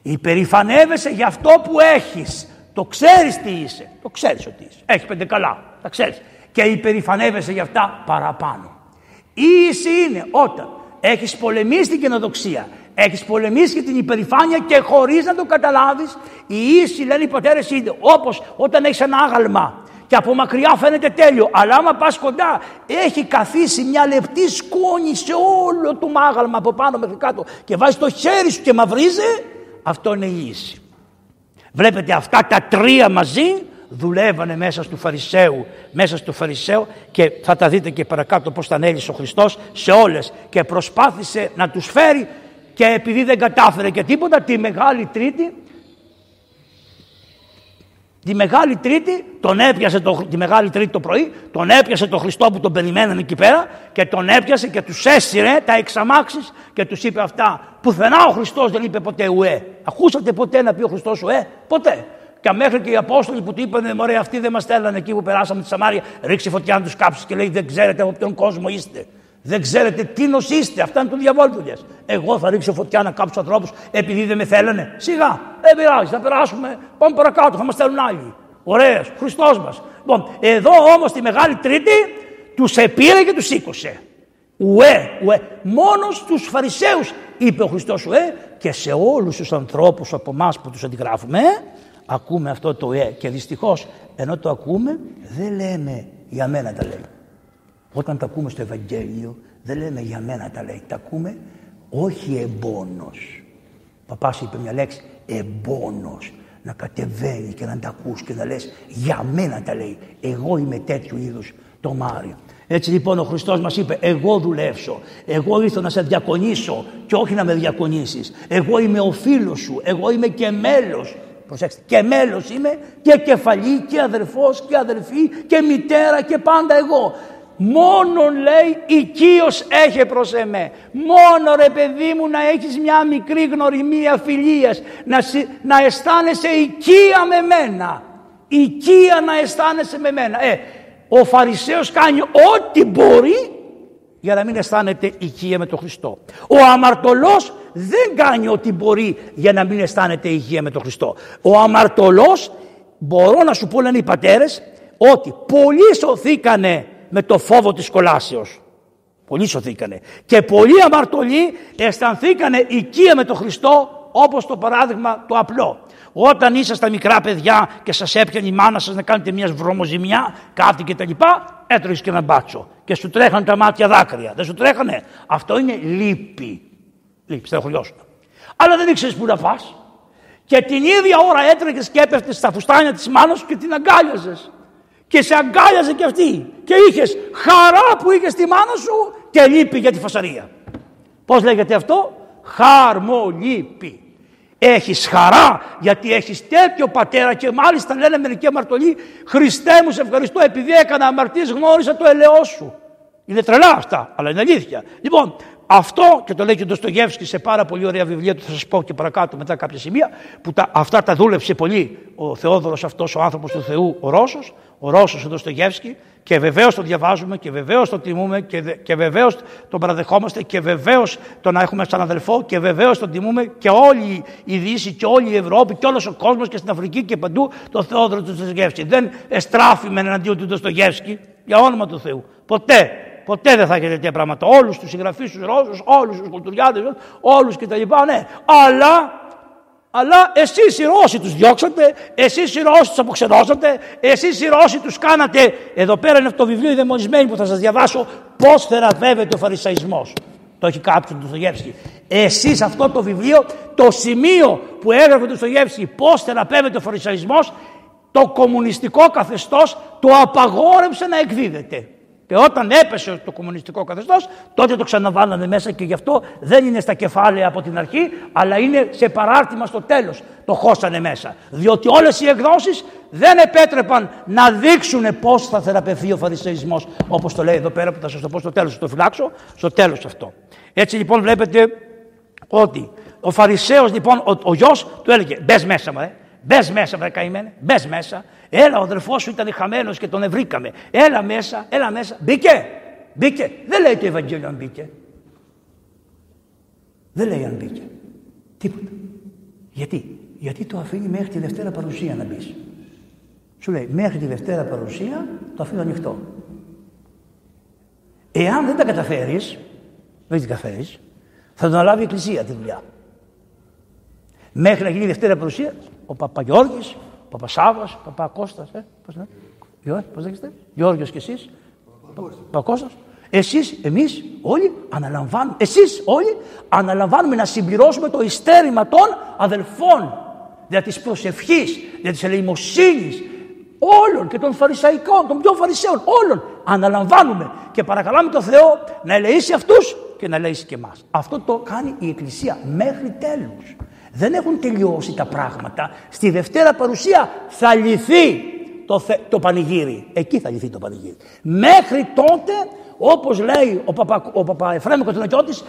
Υπερηφανεύεσαι για αυτό που έχεις. Το ξέρεις τι είσαι. Το ξέρεις ότι είσαι. Έχεις πέντε καλά. Τα ξέρεις. Και υπερηφανεύεσαι για αυτά παραπάνω. Η ίση είναι όταν έχεις πολεμήσει την καινοδοξία, έχεις πολεμήσει και την υπερηφάνεια και χωρίς να το καταλάβεις, η ίση λένε οι πατέρες είναι όπως όταν έχεις ένα άγαλμα και από μακριά φαίνεται τέλειο. Αλλά άμα πας κοντά έχει καθίσει μια λεπτή σκόνη σε όλο το μάγαλμα από πάνω μέχρι κάτω και βάζει το χέρι σου και μαυρίζει, αυτό είναι η ίση. Βλέπετε αυτά τα τρία μαζί δουλεύανε μέσα στο Φαρισαίου, μέσα στο Φαρισαίο και θα τα δείτε και παρακάτω πώς τα ανέλησε ο Χριστός σε όλες και προσπάθησε να τους φέρει και επειδή δεν κατάφερε και τίποτα τη Μεγάλη Τρίτη Τη Μεγάλη Τρίτη, τον έπιασε το, τη Μεγάλη Τρίτη το πρωί, τον έπιασε το Χριστό που τον περιμένανε εκεί πέρα και τον έπιασε και τους έσυρε τα εξαμάξεις και τους είπε αυτά. Πουθενά ο Χριστός δεν είπε ποτέ ουέ. Ακούσατε ποτέ να πει ο Χριστός ουέ; Ποτέ. Και μέχρι και οι Απόστολοι που του είπαν, Μωρέ, αυτοί δεν μας στέλνανε εκεί που περάσαμε τη Σαμάρια, ρίξει φωτιά να τους κάψεις και λέει: Δεν ξέρετε από ποιον κόσμο είστε. Δεν ξέρετε τι νοσήστε. Αυτά είναι του διαβόλου δουλειέ. Εγώ θα ρίξω φωτιά να κάψω ανθρώπους επειδή δεν με θέλανε. Σιγά, δεν πειράζει, θα περάσουμε. Πάμε παρακάτω, θα μας στέλνουν άλλοι. Ωραία, Χριστός μας. Λοιπόν, εδώ όμως τη Μεγάλη Τρίτη τους επήρε και τους σήκωσε. Ουέ, ουέ. Μόνος στου Φαρισαίους είπε ο Χριστός ουέ και σε όλους τους ανθρώπους από εμάς που τους αντιγράφουμε, ακούμε αυτό το ε και δυστυχώς ενώ το ακούμε δεν λέμε για μένα τα λέει. Όταν τα ακούμε στο Ευαγγέλιο δεν λέμε για μένα τα λέει. Τα ακούμε όχι εμπόνος. Ο παπάς είπε μια λέξη εμπόνος. Να κατεβαίνεις και να τα ακούς και να λες για μένα τα λέει. Εγώ είμαι τέτοιου είδους το Μάριο. Έτσι λοιπόν ο Χριστός μας είπε εγώ δουλεύσω, εγώ ήρθα να σε διακονήσω και όχι να με διακονήσεις. Εγώ είμαι ο φίλος σου, εγώ είμαι και μέλος. Προσέξτε, και μέλος είμαι και κεφαλή και αδερφός και αδερφή και μητέρα και πάντα εγώ. Μόνον λέει οικείος έχει προς εμέ. Μόνο ρε παιδί μου να έχεις μια μικρή γνωριμία φιλίας. Να, να αισθάνεσαι οικία με μένα. Οικία να αισθάνεσαι με μένα. Ε, ο Φαρισαίος κάνει ό,τι μπορεί για να μην αισθάνεται οικία με τον Χριστό. Ο αμαρτωλός δεν κάνει ό,τι μπορεί για να μην αισθάνεται οικία με τον Χριστό. Ο αμαρτωλός, μπορώ να σου πω λένε οι πατέρες, ότι πολλοί σωθήκανε με το φόβο της κολάσεως. Πολλοί σωθήκανε. Και πολλοί αμαρτωλοί αισθανθήκανε οικία με τον Χριστό όπως το παράδειγμα το απλό. Όταν ήσασταν μικρά παιδιά και σας έπιανε η μάνα σας να κάνετε μια βρωμοζημιά, κάτι και τα λοιπά, έτρωγες και ένα μπάτσο και σου τρέχαν τα μάτια δάκρυα. Δεν σου τρέχανε. Αυτό είναι λύπη. Λύπη, στενοχωριώσουν. Αλλά δεν ήξερες που να πας. Και την ίδια ώρα έτρεχε και έπεφτες στα φουστάνια της μάνας σου και την αγκάλιαζες. Και σε αγκάλιαζε και αυτή. Και είχες χαρά που είχες τη μάνα σου και λύπη για τη φασαρία. Πώς λέγεται αυτό, Χαρμολύπη. Έχεις χαρά γιατί έχεις τέτοιο πατέρα και μάλιστα λένε μερικοί αμαρτωλοί Χριστέ μου σε ευχαριστώ επειδή έκανα αμαρτίες γνώρισα το ελαιό σου. Είναι τρελά αυτά αλλά είναι αλήθεια. Λοιπόν αυτό και το λέει και ο Ντοστογεύσκη σε πάρα πολύ ωραία βιβλία του θα σας πω και παρακάτω μετά κάποια σημεία που τα, αυτά τα δούλεψε πολύ ο Θεόδωρος αυτός ο άνθρωπος του Θεού ο Ρώσος ο Ρώσος ο Ντοστογεύσκη και βεβαίως το διαβάζουμε και βεβαίως το τιμούμε και, και βεβαίως τον παραδεχόμαστε και βεβαίως τον έχουμε σαν αδελφό και βεβαίως τον τιμούμε και όλη η Δύση και όλη η Ευρώπη και όλος ο κόσμος και στην Αφρική και παντού το Θεόδωρο του Ντοστογεύσκη. Δεν εστράφημε εναντίον του Ντοστογεύσκη για όνομα του Θεού. Ποτέ. Ποτέ δεν θα έχετε τέτοια πράγματα. Όλους τους συγγραφείς, τους Ρώσους, όλους τους κουλτουριάδες, όλους κτλ. Ναι. Αλλά αλλά εσείς οι Ρώσοι τους διώξατε, εσείς οι Ρώσοι τους αποξενώσατε, εσείς οι Ρώσοι τους κάνατε, εδώ πέρα είναι αυτό το βιβλίο οι δαιμονισμένοι που θα σας διαβάσω, πώς θεραπεύεται ο Φαρισαϊσμός. Το έχει κάποιο του Στογεύσκη. Εσείς αυτό το βιβλίο, το σημείο που έγραφε του Στογεύσκη, πώς θεραπεύεται ο Φαρισαϊσμός, το κομμουνιστικό καθεστώς το απαγόρευσε να εκδίδεται. Και όταν έπεσε το κομμουνιστικό καθεστώς, τότε το ξαναβάλανε μέσα και γι' αυτό δεν είναι στα κεφάλαια από την αρχή, αλλά είναι σε παράρτημα στο τέλος. Το χώσανε μέσα. Διότι όλες οι εκδόσεις δεν επέτρεπαν να δείξουν πώς θα θεραπευθεί ο Φαρισαϊσμό, όπως το λέει εδώ πέρα που θα σας το πω στο τέλος, το φυλάξω, στο τέλος αυτό. Έτσι λοιπόν βλέπετε ότι ο Φαρισαίος λοιπόν, ο, ο γιος του έλεγε μπες μέσα μου, μπες μέσα βρε καημένε, μπες μέσα. Έλα, ο αδερφός σου ήταν χαμένος και τον ευρήκαμε. Έλα μέσα, έλα μέσα. Μπήκε, μπήκε. Δεν λέει το Ευαγγέλιο αν μπήκε. Δεν λέει αν μπήκε. Τίποτα. Γιατί, γιατί το αφήνει μέχρι τη Δευτέρα παρουσία να μπεις. Σου λέει μέχρι τη Δευτέρα παρουσία το αφήνω ανοιχτό. Εάν δεν τα καταφέρεις, δεν τα καταφέρεις, θα τον αναλάβει η Εκκλησία τη δουλειά. Μέχρι να γίνει η Δευτέρα παρουσία, ο Παπαγιώργης Παπασάβας, Παπακώστας, ε, πώς είναι, πώς λέγεστε, Γιώργος και εσείς, Παπακώστας. Εσείς, εμείς όλοι αναλαμβάνουμε, εσείς όλοι αναλαμβάνουμε να συμπληρώσουμε το ιστέρημα των αδελφών δια της προσευχής, δια της ελεημοσύνης, όλων και των φαρισαϊκών, των πιο φαρισαίων, όλων αναλαμβάνουμε και παρακαλάμε τον Θεό να ελεήσει αυτούς και να ελεήσει και εμάς. Αυτό το κάνει η Εκκλησία μέχρι τέλους. Δεν έχουν τελειώσει τα πράγματα. Στη Δευτέρα παρουσία θα λυθεί το, το πανηγύρι. Εκεί θα λυθεί το πανηγύρι. Μέχρι τότε, όπως λέει ο Παπα, ο Παπα Εφραίμ Κωνσταντινοκιώτης,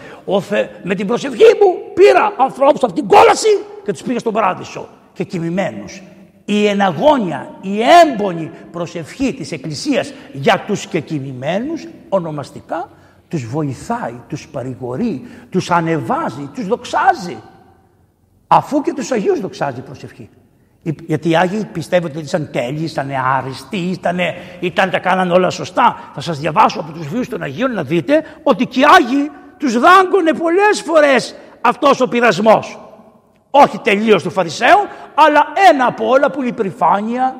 με την προσευχή μου πήρα ανθρώπους από την κόλαση και τους πήγα στον παράδεισο και κοιμημένους. Η εναγώνια, η έμπονη προσευχή της Εκκλησίας για τους και κοιμημένους ονομαστικά τους βοηθάει, τους παρηγορεί, τους ανεβάζει, τους δοξάζει αφού και τους Αγίους δοξάζει η προσευχή. Γιατί οι Άγιοι πιστεύετε ότι ήταν τέλειοι, ήταν άριστοι, ήταν, ήταν, τα κάνανε όλα σωστά. Θα σας διαβάσω από τους βίους των Αγίων να δείτε ότι και οι Άγιοι τους δάγκωνε πολλές φορές αυτός ο πειρασμός. Όχι τελείως του Φαρισαίου, αλλά ένα από όλα που είναι η περηφάνεια.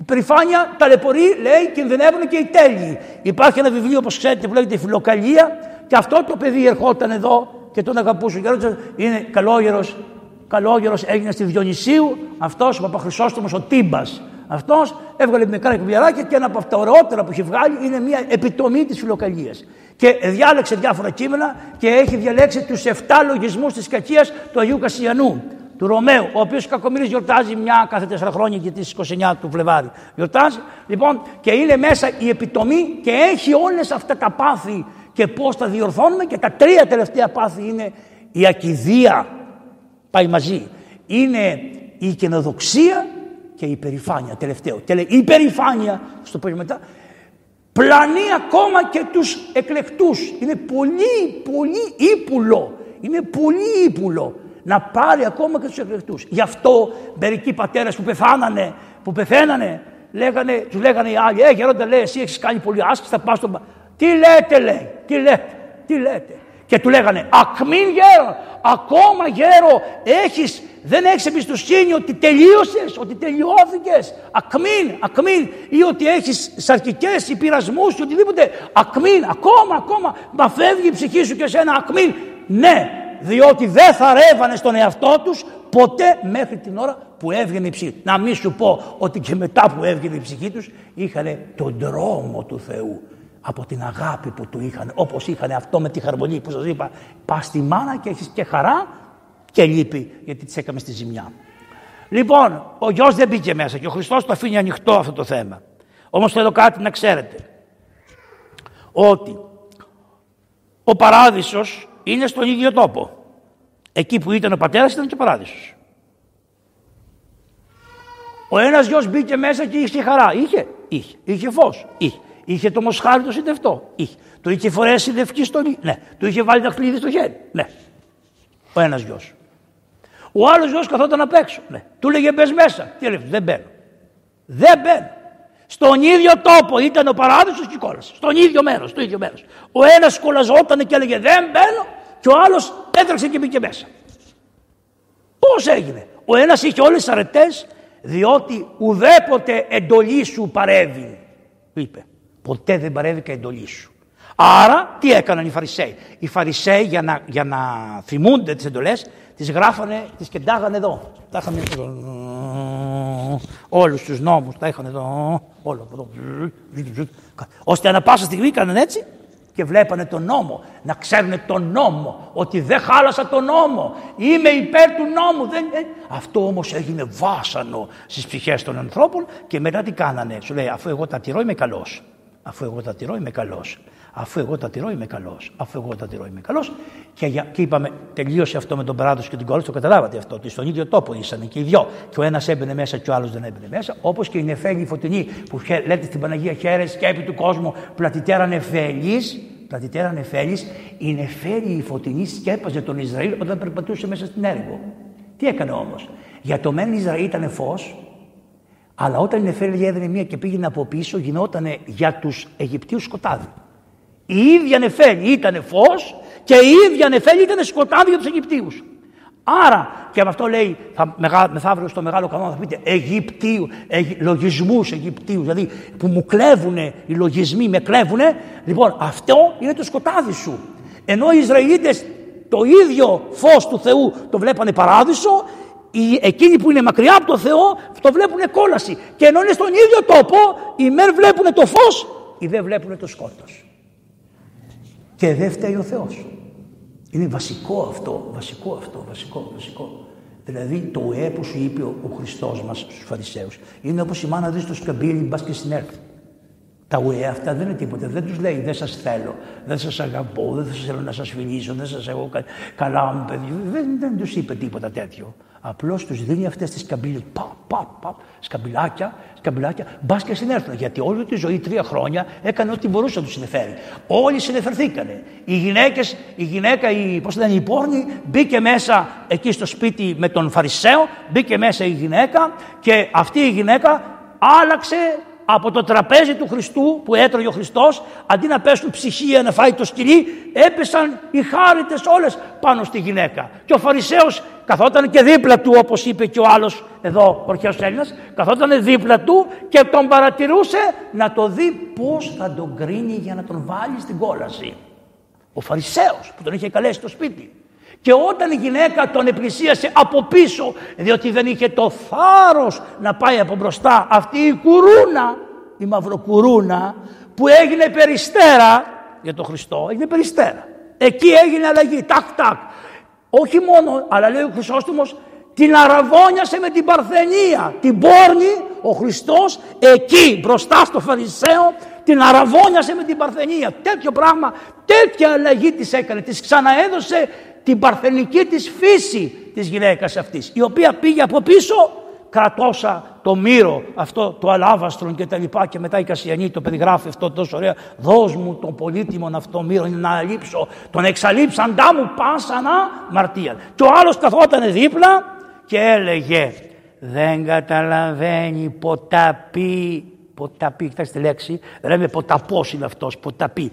Η περηφάνεια ταλαιπωρεί, λέει, κινδυνεύουν και οι τέλειοι. Υπάρχει ένα βιβλίο, όπως ξέρετε, που λέγεται Η Φιλοκαλία, και αυτό το παιδί ερχόταν εδώ και τον αγαπούσε. Και είναι καλόγερος, καλόγερος έγινε στη Διονυσίου, αυτός ο Παπαχρυσόστομος, ο Τύμπα. Αυτός έβγαλε μικρά κουβιαράκια και ένα από τα ωραιότερα που έχει βγάλει είναι μια επιτομή της φιλοκαλία. Και διάλεξε διάφορα κείμενα και έχει διαλέξει τους 7 λογισμούς της κακίας του Αγίου Κασιανού, του Ρωμαίου, ο οποίος κακομοίρης γιορτάζει μια κάθε 4 χρόνια και τις 29 του Φλεβάρι. Γιορτάζει. Λοιπόν, και είναι μέσα η επιτομή και έχει όλες αυτά τα πάθη και πώς τα διορθώνουμε. Και τα τρία τελευταία πάθη είναι η ακιδεία, πάει μαζί. Είναι η καινοδοξία και η υπερηφάνεια. Τελευταίο. Και λέει, η υπερηφάνεια, στο πω μετά, πλανεί ακόμα και τους εκλεκτούς. Είναι πολύ, πολύ ύπουλο. Είναι πολύ ύπουλο να πάρει ακόμα και τους εκλεκτούς. Γι' αυτό μερικοί πατέρες που πεθάνανε, που πεθαίνανε, λέγανε, τους λέγανε οι άλλοι, ε γερόντα λέει εσύ έχεις κάνει πολύ άσκηση, θα πας στον... Τι λέτε λέει, τι λέτε, τι λέτε. Και του λέγανε ακμήν γέρο, ακόμα γέρο έχεις δεν έχεις εμπιστοσύνη ότι τελείωσες, ότι τελειώθηκες. Ακμήν, ακμήν. Ή ότι έχεις σαρκικές ή πειρασμούς ή οτιδήποτε. Ακμήν, ακόμα, ακόμα. Μα φεύγει η ψυχή σου και σένα ακμήν. Ναι, διότι δεν θα ρεύανε στον εαυτό τους ποτέ μέχρι την ώρα που έβγαινε η ψυχή. Να μην σου πω ότι και μετά που έβγαινε η ψυχή τους είχαν τον δρόμο του Θεού από την αγάπη που του είχαν, όπως είχαν αυτό με τη χαρμονή που σας είπα, πας στη μάνα και έχεις και χαρά και λείπει γιατί τη έκαμε στη ζημιά. Λοιπόν, ο γιος δεν μπήκε μέσα και ο Χριστός το αφήνει ανοιχτό αυτό το θέμα. Όμως θέλω κάτι να ξέρετε. Ότι ο παράδεισος είναι στον ίδιο τόπο. Εκεί που ήταν ο πατέρας ήταν και ο παράδεισος. Ο ένας γιος μπήκε μέσα και είχε χαρά. Είχε, είχε. Είχε φως, είχε. Είχε το μοσχάρι το συντευτό, είχε. Το είχε φορέσει λευκή στολή, ναι. Το είχε βάλει τα κλείδι στο χέρι, ναι. Ο ένας γιος. Ο άλλος γιος καθόταν απ' έξω. Ναι. Του λέγε μπες μέσα. Τι έλεγε, δεν μπαίνω. Δεν μπαίνω. Στον ίδιο τόπο ήταν ο παράδεισος και κόλασε. Στον ίδιο μέρος. Στο ίδιο μέρος. Ο ένας κολλαζόταν και έλεγε δεν μπαίνω και ο άλλος έτρεξε και μπήκε μέσα. Πώς έγινε; Ο ένας είχε όλες τις αρετές διότι ουδέποτε εντολή σου παρεύει. Είπε. Ποτέ δεν παρεύει και εντολή σου. Άρα τι έκαναν οι Φαρισαίοι; Οι Φαρισαίοι για να, για να θυμούνται τις εντολές τις γράφανε, τις κεντάγανε εδώ. Τα είχαν εδώ. Όλους τους νόμους τα είχαν εδώ. Όλο εδώ. Ώστε ανα πάσα στιγμή έκαναν έτσι και βλέπανε τον νόμο. Να ξέρουν τον νόμο. Ότι δεν χάλασα τον νόμο. Είμαι υπέρ του νόμου. Δεν... Ε, αυτό όμως έγινε βάσανο στις ψυχές των ανθρώπων και μετά τι κάνανε. Σου λέει αφού εγώ τα τηρώ είμαι καλός. Αφού εγώ τα τηρώ είμαι καλός. Αφού εγώ τα τηρώ είμαι καλός. Αφού εγώ τα τηρώ είμαι καλός. Και, και είπαμε, τελείωσε αυτό με τον παράδοση και την κόρη, το καταλάβατε αυτό. Ότι στον ίδιο τόπο ήσαν και οι δυο. Και ο ένας έμπαινε μέσα και ο άλλος δεν έμπαινε μέσα. Όπως και η νεφέλη φωτεινή που λέτε στην Παναγία Χέρε και επί του κόσμου πλατητέρα νεφέλης. Πλατητέρα νεφέλης, η νεφέλη η φωτεινή σκέπαζε τον Ισραήλ όταν περπατούσε μέσα στην έργο. Τι έκανε όμως; Για το μεν Ισραήλ ήταν φως, αλλά όταν η νεφέλη έδινε μία και πήγαινε από πίσω, γινόταν για τους Αιγυπτίους σκοτάδι. Η ίδια Νεφέλη ήταν φως και η ίδια Νεφέλη ήταν σκοτάδι για τους Αιγυπτίους. Άρα, και με αυτό λέει, θα, μεθαύριο στο μεγάλο κανόνα θα πείτε Αιγυπτίου, Αιγυ, λογισμούς Αιγυπτίου, δηλαδή που μου κλέβουν οι λογισμοί, με κλέβουν. Λοιπόν, αυτό είναι το σκοτάδι σου. Ενώ οι Ισραηλίτες το ίδιο φως του Θεού το βλέπανε παράδεισο, οι, εκείνοι που είναι μακριά από το Θεό το βλέπουν κόλαση. Και ενώ είναι στον ίδιο τόπο, οι μεν βλέπουν το φως, οι δεν βλέπουν το σκότος. Και δεν φταίει ο Θεός. Είναι βασικό αυτό, βασικό αυτό, βασικό, βασικό. Δηλαδή το ουέ που σου είπε ο Χριστός μας στους Φαρισαίους. Είναι όπως η μάνα δεις στο σκαμπίλι μπας και συνέρθει. Τα ουέ αυτά δεν είναι τίποτα. Δεν τους λέει δεν σας θέλω, δεν σας αγαπώ, δεν σας θέλω να σας φιλήσω, δεν σας έχω καλά μου παιδί. Δεν, δεν τους είπε τίποτα τέτοιο. Απλώς τους δίνει αυτές τις καμπύλες. Πα, πα, πα, σκαμπιλάκια, σκαμπιλάκια. Μπας και συνέρθουν. Γιατί όλη τη ζωή, τρία χρόνια, έκανε ό,τι μπορούσε να τους συνεφέρει. Όλοι συνεφερθήκανε. Οι γυναίκες, η γυναίκα, η, πώς λένε, η πόρνη, μπήκε μέσα εκεί στο σπίτι με τον Φαρισαίο, μπήκε μέσα η γυναίκα και αυτή η γυναίκα άλλαξε από το τραπέζι του Χριστού που έτρωγε ο Χριστός, αντί να πέσουν ψυχία να φάει το σκυλί, έπεσαν οι χάριτες όλες πάνω στη γυναίκα. Και ο Φαρισαίος καθόταν και δίπλα του, όπως είπε και ο άλλος εδώ, ο αρχαίος Έλληνας, καθόταν δίπλα του και τον παρατηρούσε να το δει πώς θα τον κρίνει για να τον βάλει στην κόλαση. Ο Φαρισαίος που τον είχε καλέσει στο σπίτι. Και όταν η γυναίκα τον επλησίασε από πίσω, διότι δεν είχε το θάρρος να πάει από μπροστά, αυτή η κουρούνα, η μαυροκουρούνα, που έγινε περιστέρα για τον Χριστό, έγινε περιστέρα. Εκεί έγινε αλλαγή, τάκ τάκ. Όχι μόνο, αλλά λέει ο Χρυσόστομος, την αραβώνιασε με την παρθενία, την πόρνη, ο Χριστός εκεί μπροστά στο Φαρισαίο την αραβώνιασε με την παρθενία. Τέτοιο πράγμα, τέτοια αλλαγή της έκανε, της ξαναέδωσε την παρθενική της φύση της γυναίκας αυτής, η οποία πήγε από πίσω, κρατώσα το μύρο αυτό το αλάβαστρον και τα λοιπά και μετά η Κασιανή το περιγράφει αυτό τόσο ωραία δώσ' μου τον πολύτιμον αυτό μύρο να αλείψω τον εξαλείψαντά μου πάσανα μαρτία και ο άλλος καθόταν δίπλα και έλεγε δεν καταλαβαίνει ποταπή ποταπή, κοιτάξτε τη λέξη, δεν λέμε ποταπός είναι αυτός, ποταπή.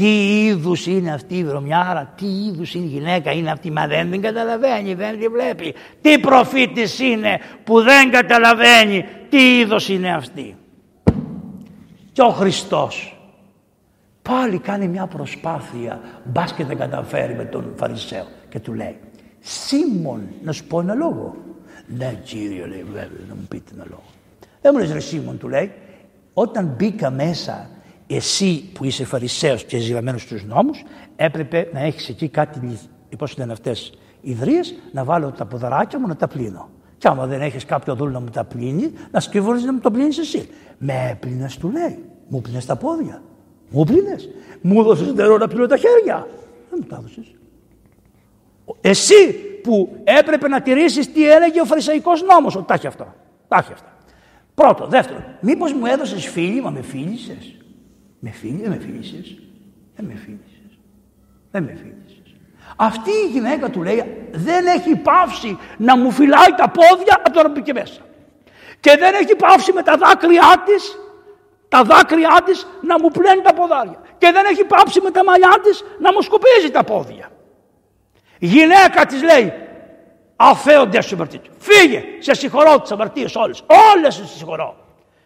Τι είδους είναι αυτή η βρωμιάρα, τι είδους είναι η γυναίκα είναι αυτή, μα δεν την καταλαβαίνει, δεν τη βλέπει. Τι προφήτης είναι που δεν καταλαβαίνει τι είδος είναι αυτή. Και ο Χριστός πάλι κάνει μια προσπάθεια, μπας και δεν καταφέρει με τον Φαρισαίο και του λέει Σίμων, να σου πω ένα λόγο. Ναι Κύριε λέει βέβαια να μου πείτε ένα λόγο. Δεν μου λες ρε Σίμων του λέει, όταν μπήκα μέσα εσύ που είσαι φαρισαίος και ζηλαμένος στους νόμους έπρεπε να έχεις εκεί κάτι, πώς ήταν αυτές ιδρύες, να βάλω τα ποδαράκια μου να τα πλύνω. Και άμα δεν έχεις κάποιο δούλο να μου τα πλύνει, να σκύβωρεις να μου το πλύνεις εσύ. Με έπλυνες του λέει, μου πλύνες τα πόδια. Μου πλύνες. Μου έδωσες νερό να πλύνω τα χέρια. Δεν μου τα έδωσες. Εσύ που έπρεπε να τηρήσεις τι έλεγε ο φαρισαϊκός νόμος, ότι τα έχει αυτά. Τα έχει αυτά. Πρώτο. Δεύτερο, μήπως μου έδωσες φίλη, μα με φίλησες; Με φίλη, δεν με φίλησε. Δεν με φίλησε. Δεν με φίλησε. Αυτή η γυναίκα του λέει δεν έχει πάυσει να μου φυλάει τα πόδια από τώρα μπήκε μέσα. Και δεν έχει πάυσει με τα δάκρυά της, τα δάκρυά της να μου πλένει τα ποδάρια. Και δεν έχει πάψει με τα μαλλιά της να μου σκουπίζει τα πόδια. Η γυναίκα της λέει αφαίονται σου αμαρτίε. Φύγε, σε συγχωρώ τις αμαρτίε όλες. Όλες σε συγχωρώ.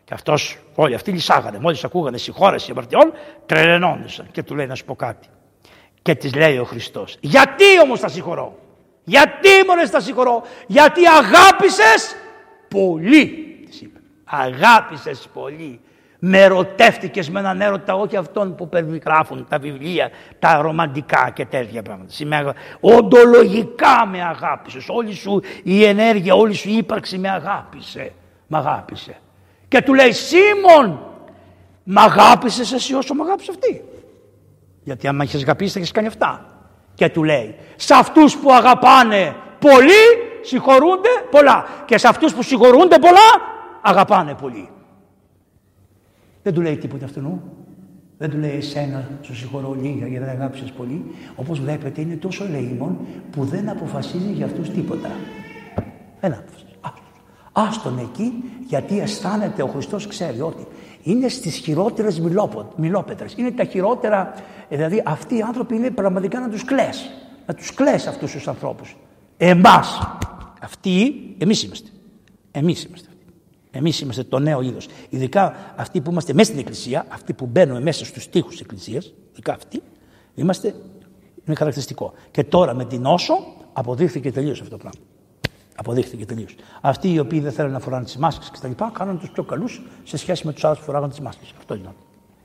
Και αυτός, όλοι αυτοί λυσάγανε. Μόλις ακούγανε συγχώρεση αμαρτιών, τρελαινόντουσαν. Και του λέει να σου πω κάτι. Και της λέει ο Χριστός, Γιατί όμως τα συγχωρώ; Γιατί μόνο τα συγχωρώ; Γιατί αγάπησες πολύ. Της είπε. Αγάπησες πολύ με ερωτεύτηκες με έναν έρωτα, όχι αυτόν που περιγράφουν τα βιβλία, τα ρομαντικά και τέτοια πράγματα. Σήμερα οντολογικά με αγάπησες. Όλη σου η ενέργεια, όλη σου η ύπαρξη με αγάπησε. Με αγάπησε. Και του λέει, Σίμων, με αγάπησες εσύ όσο με αγάπησε αυτή; Γιατί άμα είχες αγαπήσει, θα έχει κάνει αυτά. Και του λέει, σε αυτούς που αγαπάνε πολύ, συγχωρούνται πολλά. Και σε αυτούς που συγχωρούνται πολλά, αγαπάνε πολύ. Δεν του λέει τίποτα αυτού. Δεν του λέει εσένα, σου συγχωρώ λίγα γιατί δεν αγάπησες πολύ. Όπως βλέπετε είναι τόσο ελεήμων που δεν αποφασίζει για αυτούς τίποτα. Δεν αποφασίζει. Άστον εκεί γιατί αισθάνεται ο Χριστός ξέρει ότι είναι στις χειρότερες μιλόπετρες. Είναι τα χειρότερα, δηλαδή αυτοί οι άνθρωποι είναι πραγματικά να τους κλε. Να τους κλε αυτούς τους ανθρώπους. Εμάς. Αυτοί, εμείς είμαστε. Εμείς είμαστε. Εμείς είμαστε το νέο είδος. Ειδικά αυτοί που είμαστε μέσα στην Εκκλησία, αυτοί που μπαίνουμε μέσα στους τοίχου της Εκκλησίας, ειδικά αυτοί, είμαστε. Είναι χαρακτηριστικό. Και τώρα με την όσο αποδείχθηκε τελείως αυτό το πράγμα. Αποδείχθηκε τελείως. Αυτοί οι οποίοι δεν θέλουν να φοράνε τις μάσκες και τα λοιπά, κάνουν τους πιο καλούς σε σχέση με τους άλλους που φοράγαν τις μάσκες. Αυτό είναι.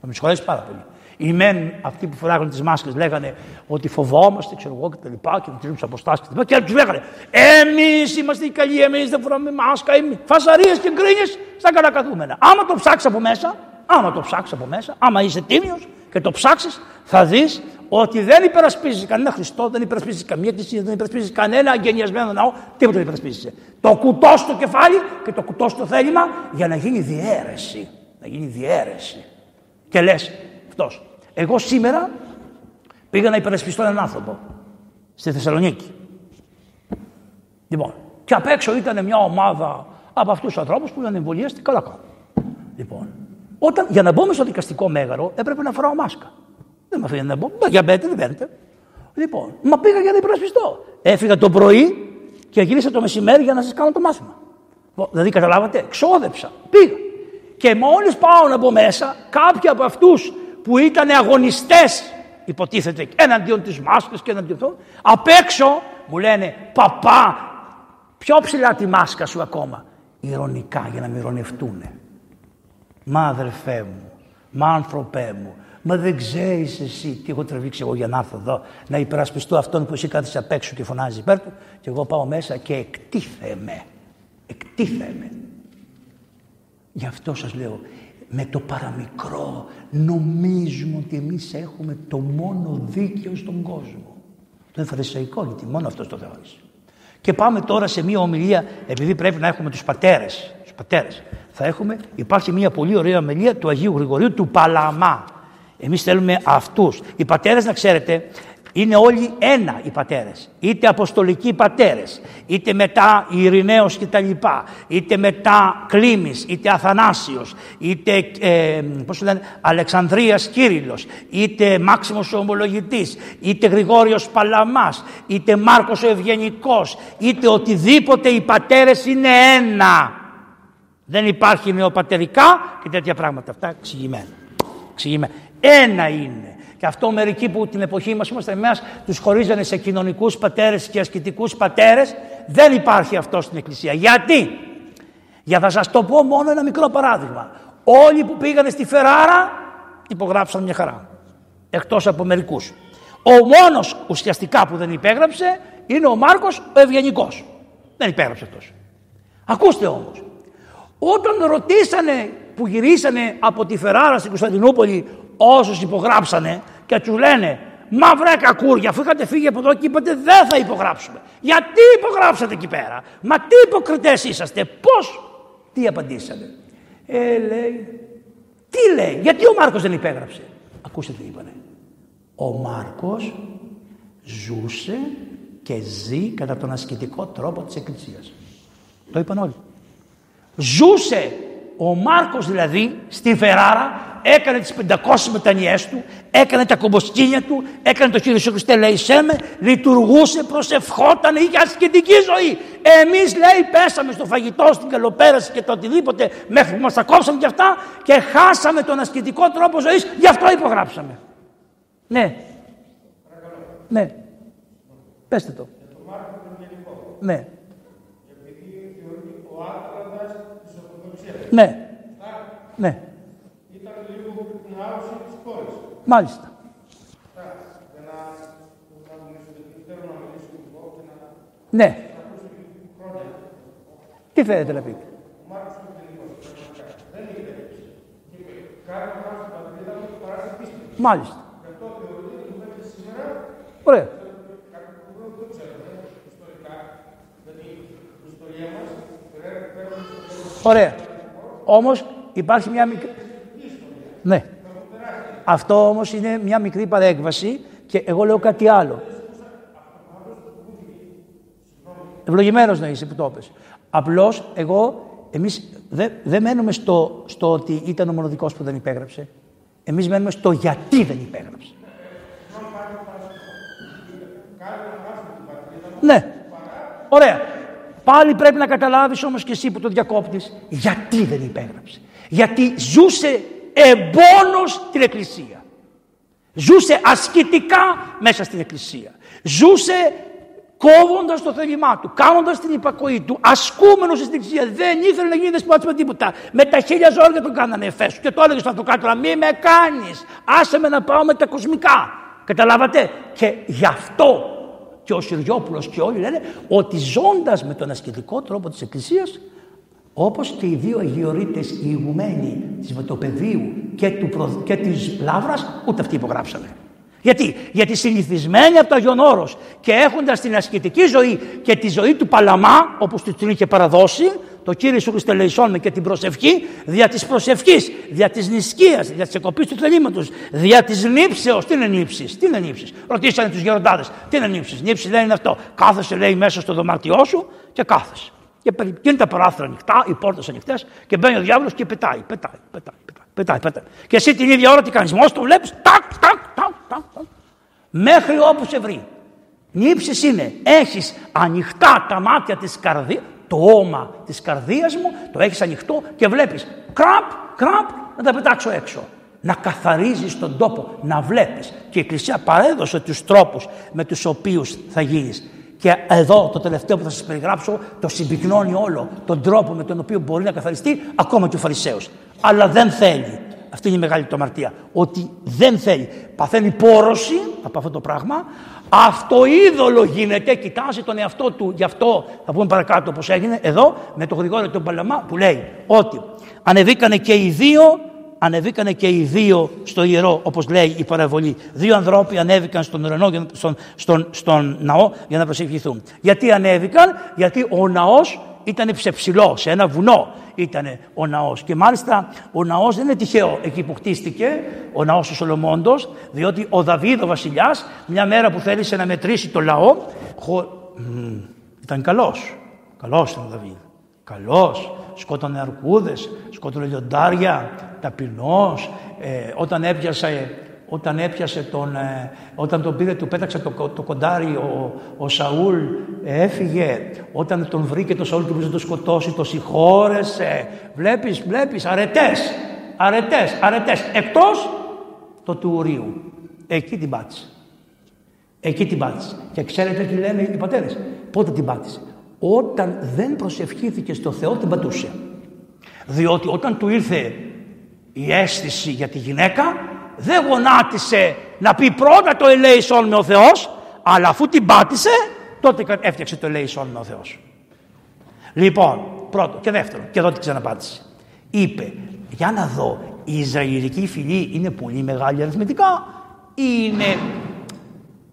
Θα με συγχωρέσει πάρα πολύ. Οι μεν αυτοί που φοράγαν τις μάσκες λέγανε ότι φοβόμαστε, ξέρω εγώ και τα λοιπά και να τηρούμε τις αποστάσεις και τα λοιπά. Και τους λέγανε Εμείς είμαστε οι καλοί, εμείς δεν φοράμε μάσκα. Εμείς. Φασαρίες και γκρίνιε στα καρακαθούμενα. Άμα το ψάξεις από μέσα, άμα το ψάξεις από μέσα, άμα είσαι τίμιος και το ψάξεις, θα δεις ότι δεν υπερασπίζεις κανένα Χριστό, δεν υπερασπίζεις καμία εκκλησία, δεν υπερασπίζεις κανένα αγγενιασμένο ναό, τίποτα δεν υπερασπίζει. Το κουτό στο κεφάλι και το κουτό στο θέλημα για να γίνει διαίρεση. Να γίνει διαίρεση. Και λες, αυτός εγώ σήμερα πήγα να υπερασπιστώ έναν άνθρωπο στη Θεσσαλονίκη. Λοιπόν, και απ' έξω ήταν μια ομάδα από αυτούς τους ανθρώπους που ήταν εμβολιαστικοί. Καλά κάνω. Λοιπόν, Όταν, για να μπούμε στο δικαστικό μέγαρο έπρεπε να φοράω μάσκα. Δεν με αφήνει να μπω. Για μπέτε, δεν μπαίνετε. Λοιπόν, μα πήγα για να υπερασπιστώ. Έφυγα το πρωί και γύρισα το μεσημέρι για να σας κάνω το μάθημα. Δηλαδή, καταλάβατε, ξόδεψα. Πήγα. Και μόλις πάω να μπω μέσα, κάποιοι από αυτούς που ήταν αγωνιστές, υποτίθεται εναντίον της μάσκας και εναντίον αυτών, απ' έξω μου λένε Παπά, πιο ψηλά τη μάσκα σου ακόμα. Ηρωνικά για να με ηρωνευτούνε. Μα αδερφέ μου, μα άνθρωπέ μου, Μα δεν ξέρεις εσύ τι έχω τραβήξει εγώ για να έρθω εδώ, να υπερασπιστώ αυτόν που εσύ κάθεσαι απ' έξω και φωνάζεις υπέρ του, και εγώ πάω μέσα και εκτίθεμαι. Εκτίθεμαι. Γι' αυτό σας λέω, με το παραμικρό νομίζουμε ότι εμείς έχουμε το μόνο δίκαιο στον κόσμο. Το εφαρισαϊκό, γιατί μόνο αυτό το θεώρησε. Και πάμε τώρα σε μια ομιλία, επειδή πρέπει να έχουμε τους πατέρες. Τους πατέρες. Θα έχουμε, υπάρχει μια πολύ ωραία ομιλία του Αγίου Γρηγορίου του Παλαμά. Εμείς θέλουμε αυτούς. Οι πατέρες να ξέρετε είναι όλοι ένα οι πατέρες. Είτε αποστολικοί πατέρες, είτε μετά Ειρηναίος και τα λοιπά, είτε μετά Κλήμης, είτε Αθανάσιος, είτε ε, πώς λένε, Αλεξανδρίας Κύριλλος, είτε Μάξιμος ο Ομολογητής, είτε Γρηγόριος Παλαμάς, είτε Μάρκος ο Ευγενικός, είτε οτιδήποτε οι πατέρες είναι ένα. Δεν υπάρχει νεοπατερικά και τέτοια πράγματα. Αυτά εξηγημένα. εξηγημένα. Ένα είναι. Και αυτό μερικοί που την εποχή μας είμαστε εμάς τους χωρίζανε σε κοινωνικούς πατέρες και ασκητικούς πατέρες. Δεν υπάρχει αυτό στην Εκκλησία. Γιατί; Για θα σας το πω μόνο ένα μικρό παράδειγμα. Όλοι που πήγανε στη Φεράρα υπογράψαν μια χαρά. Εκτός από μερικούς. Ο μόνος ουσιαστικά που δεν υπέγραψε είναι ο Μάρκος ο Ευγενικός. Δεν υπέγραψε αυτός. Ακούστε όμως. Όταν ρωτήσανε που γυρίσανε από τη Φεράρα στην Κωνσταντινούπολη όσους υπογράψανε και τους λένε Μα βρε κακούρια, αφού είχατε φύγει από εδώ και είπατε δεν θα υπογράψουμε. Γιατί υπογράψατε εκεί πέρα; Μα τι υποκριτές είσαστε; Πώς; Τι απαντήσατε. Ε, λέει. Τι λέει; Γιατί ο Μάρκος δεν υπέγραψε; Ακούστε τι είπανε. Ο Μάρκος ζούσε και ζει κατά τον ασκητικό τρόπο της Εκκλησίας. Το είπαν όλοι. Ζούσε ο Μάρκος δηλαδή στη Φεράρα έκανε τις 500 μετανιές του, έκανε τα κομποσκίνια του, έκανε το Κύριο Χριστέ λέει με, λειτουργούσε, προσευχόταν, είχε ασκητική ζωή. Εμείς λέει πέσαμε στο φαγητό, στην καλοπέραση και το οτιδήποτε μέχρι που μας τα κόψαμε και αυτά και χάσαμε τον ασκητικό τρόπο ζωής, γι' αυτό υπογράψαμε. Ναι. Ναι. Πέστε το. Ναι. Ναι. Ναι. Ήταν λίγο την άποψη της κόρης. Μάλιστα. Για να, θέλω να μιλήσω λίγο και να... Ναι. Τι θέλετε να πείτε; Ο Μάρκος είναι τελικός. Δεν είχε τέτοιος. Και είπε, κάτι να στην πατρίδα μου παρά σε πίστη. Μάλιστα. Γι' αυτό θεωρείται ότι μέχρι σήμερα... Ωραία. Κάτι που δεν ξέρουμε ιστορικά, γιατί η ιστορία μας Ωραία. Όμως υπάρχει μια μικρή... Ναι. Αυτό όμως είναι μια μικρή παρέκβαση και εγώ λέω κάτι άλλο. Ευλογημένος να είσαι που το πες. Απλώς εγώ, εμείς δεν δε μένουμε στο, στο ότι ήταν ο μονοδικός που δεν υπέγραψε. Εμείς μένουμε στο γιατί δεν υπέγραψε. Ναι. Ωραία. Πάλι πρέπει να καταλάβεις όμως και εσύ που το διακόπτεις γιατί δεν υπέγραψε. Γιατί ζούσε εμπόνος την Εκκλησία. Ζούσε ασκητικά μέσα στην Εκκλησία. Ζούσε κόβοντας το θέλημά του, κάνοντας την υπακοή του, ασκούμενος στην Εκκλησία. Δεν ήθελε να γίνει δεσπότη με τίποτα. Με τα χίλια ζόρια τον κάνανε εφέσου. Και το έλεγε στο αυτοκράτορα: Μη με κάνεις. Άσε με να πάω με τα κοσμικά. Καταλάβατε; Και γι' αυτό και ο Συριόπουλος και όλοι λένε ότι ζώντας με τον ασκητικό τρόπο της Εκκλησίας όπως και οι δύο αγιορείτες οι ηγουμένοι της Βατοπεδίου και, του προ... και της Λάβρας ούτε αυτοί υπογράψανε. Γιατί, γιατί συνηθισμένοι από το Αγιον Όρος και έχοντας την ασκητική ζωή και τη ζωή του Παλαμά όπως του την είχε παραδώσει το Κύριο Ιησού Χριστέ με και την προσευχή δια της προσευχής, δια της νησκείας, δια της εκοπής του θελήματος, δια της νύψεως. Τι είναι νύψεις, τι είναι νύψεις. Ρωτήσανε τους γεροντάδες, τι είναι νύψεις. Νύψεις λέει είναι αυτό. Κάθεσαι λέει μέσα στο δωμάτιό σου και κάθεσαι. Και είναι τα παράθυρα ανοιχτά, οι πόρτες ανοιχτές και μπαίνει ο διάβολος και πετάει, πετάει, πετάει. πετάει. Πετάει, πετάει. Και εσύ την ίδια ώρα τι κάνεις. Μόλι το βλέπεις, τάκ, τάκ, τάκ, τάκ, τάκ. Μέχρι όπου σε βρει. Νύψη είναι, έχεις ανοιχτά τα μάτια της καρδία, το όμα της καρδίας μου, το έχεις ανοιχτό και βλέπεις κραπ, κραπ, να τα πετάξω έξω. Να καθαρίζεις τον τόπο, να βλέπεις. Και η Εκκλησία παρέδωσε τους τρόπους με τους οποίους θα γίνεις. Και εδώ το τελευταίο που θα σας περιγράψω το συμπυκνώνει όλο τον τρόπο με τον οποίο μπορεί να καθαριστεί ακόμα και ο Φαρισαίος. Αλλά δεν θέλει. Αυτή είναι η μεγάλη του αμαρτία. Ότι δεν θέλει. Παθαίνει πόρωση από αυτό το πράγμα. Αυτοίδωλο γίνεται. Κοιτάζει τον εαυτό του. Γι' αυτό θα πούμε παρακάτω πώς έγινε εδώ με το Γρηγόριο τον Παλαμά που λέει ότι ανεβήκανε και οι δύο ανεβήκανε και οι δύο στο ιερό, όπως λέει η παραβολή. Δύο ανθρώποι ανέβηκαν στον ουρανό, στον, στον, στον ναό για να προσευχηθούν. Γιατί ανέβηκαν, γιατί ο ναός ήταν ψεψηλός, σε ένα βουνό ήταν ο ναός. Και μάλιστα ο ναός δεν είναι τυχαίο εκεί που χτίστηκε, ο ναός του Σολομόντος, διότι ο Δαβίδ ο βασιλιάς, μια μέρα που θέλησε να μετρήσει το λαό, χω... ήταν καλός. Καλός ήταν ο Δαβίδ. Καλός. Σκότωνε αρκούδες, σκότωνε λιοντάρια, ταπεινός. Ε, όταν έπιασε όταν έπιασε τον, ε, όταν τον πήρε, του πέταξε το, το κοντάρι ο, ο Σαούλ, έφυγε. Όταν τον βρήκε το Σαούλ και να το σκοτώσει, το συγχώρεσε. Βλέπεις, βλέπεις, αρετές, αρετές, αρετές. Εκτός το του Ουρίου. Εκεί την πάτησε. Εκεί την πάτησε. Και ξέρετε τι λένε οι πατέρες. Πότε την πάτησε. Όταν δεν προσευχήθηκε στο Θεό την πατούσε. Διότι όταν του ήρθε η αίσθηση για τη γυναίκα, δεν γονάτισε να πει πρώτα το ελέησόν με ο Θεός, αλλά αφού την πάτησε, τότε έφτιαξε το ελέησόν με ο Θεός. Λοιπόν, πρώτο και δεύτερο, και εδώ την ξαναπάτησε. Είπε, για να δω, η Ισραηλική φυλή είναι πολύ μεγάλη αριθμητικά ή είναι...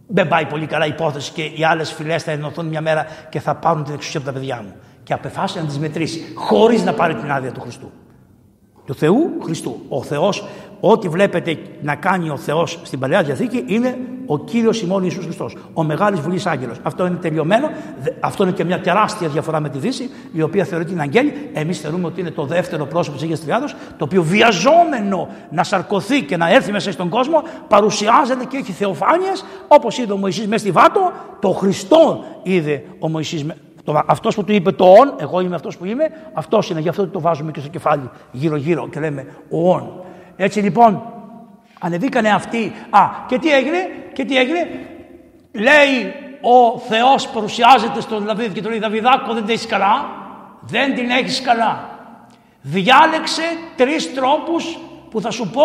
Δεν πάει πολύ καλά η υπόθεση και οι άλλες φυλές θα ενωθούν μια μέρα και θα πάρουν την εξουσία από τα παιδιά μου. Και απεφάσισε να τις μετρήσει, χωρίς να πάρει την άδεια του Χριστού. Του Θεού Χριστού. Ο Θεός Ό,τι βλέπετε να κάνει ο Θεός στην παλαιά διαθήκη είναι ο κύριος ημών Ιησούς Χριστός, ο μεγάλης βουλής άγγελος. Αυτό είναι τελειωμένο. Αυτό είναι και μια τεράστια διαφορά με τη Δύση, η οποία θεωρείται την αγγέλη. Εμείς θεωρούμε ότι είναι το δεύτερο πρόσωπο της Αγίας Τριάδος, το οποίο βιαζόμενο να σαρκωθεί και να έρθει μέσα στον κόσμο, παρουσιάζεται και έχει θεοφάνειες, όπως είδε ο Μωυσής μέσα στη Βάτο, το Χριστό είδε ο Μωυσής αυτός που του είπε το «ον», εγώ είμαι αυτός που είμαι, αυτός είναι, γι' αυτό το βάζουμε και στο κεφάλι γύρω-γύρω και λέμε «ο ον». Έτσι λοιπόν ανεβήκανε αυτοί. Α, και τι έγινε, και τι έγινε; Λέει ο Θεός παρουσιάζεται στον Δαβίδ και τον λέει Δαβιδάκο δεν την έχεις καλά. Δεν την έχεις καλά. Διάλεξε τρεις τρόπους που θα σου πω.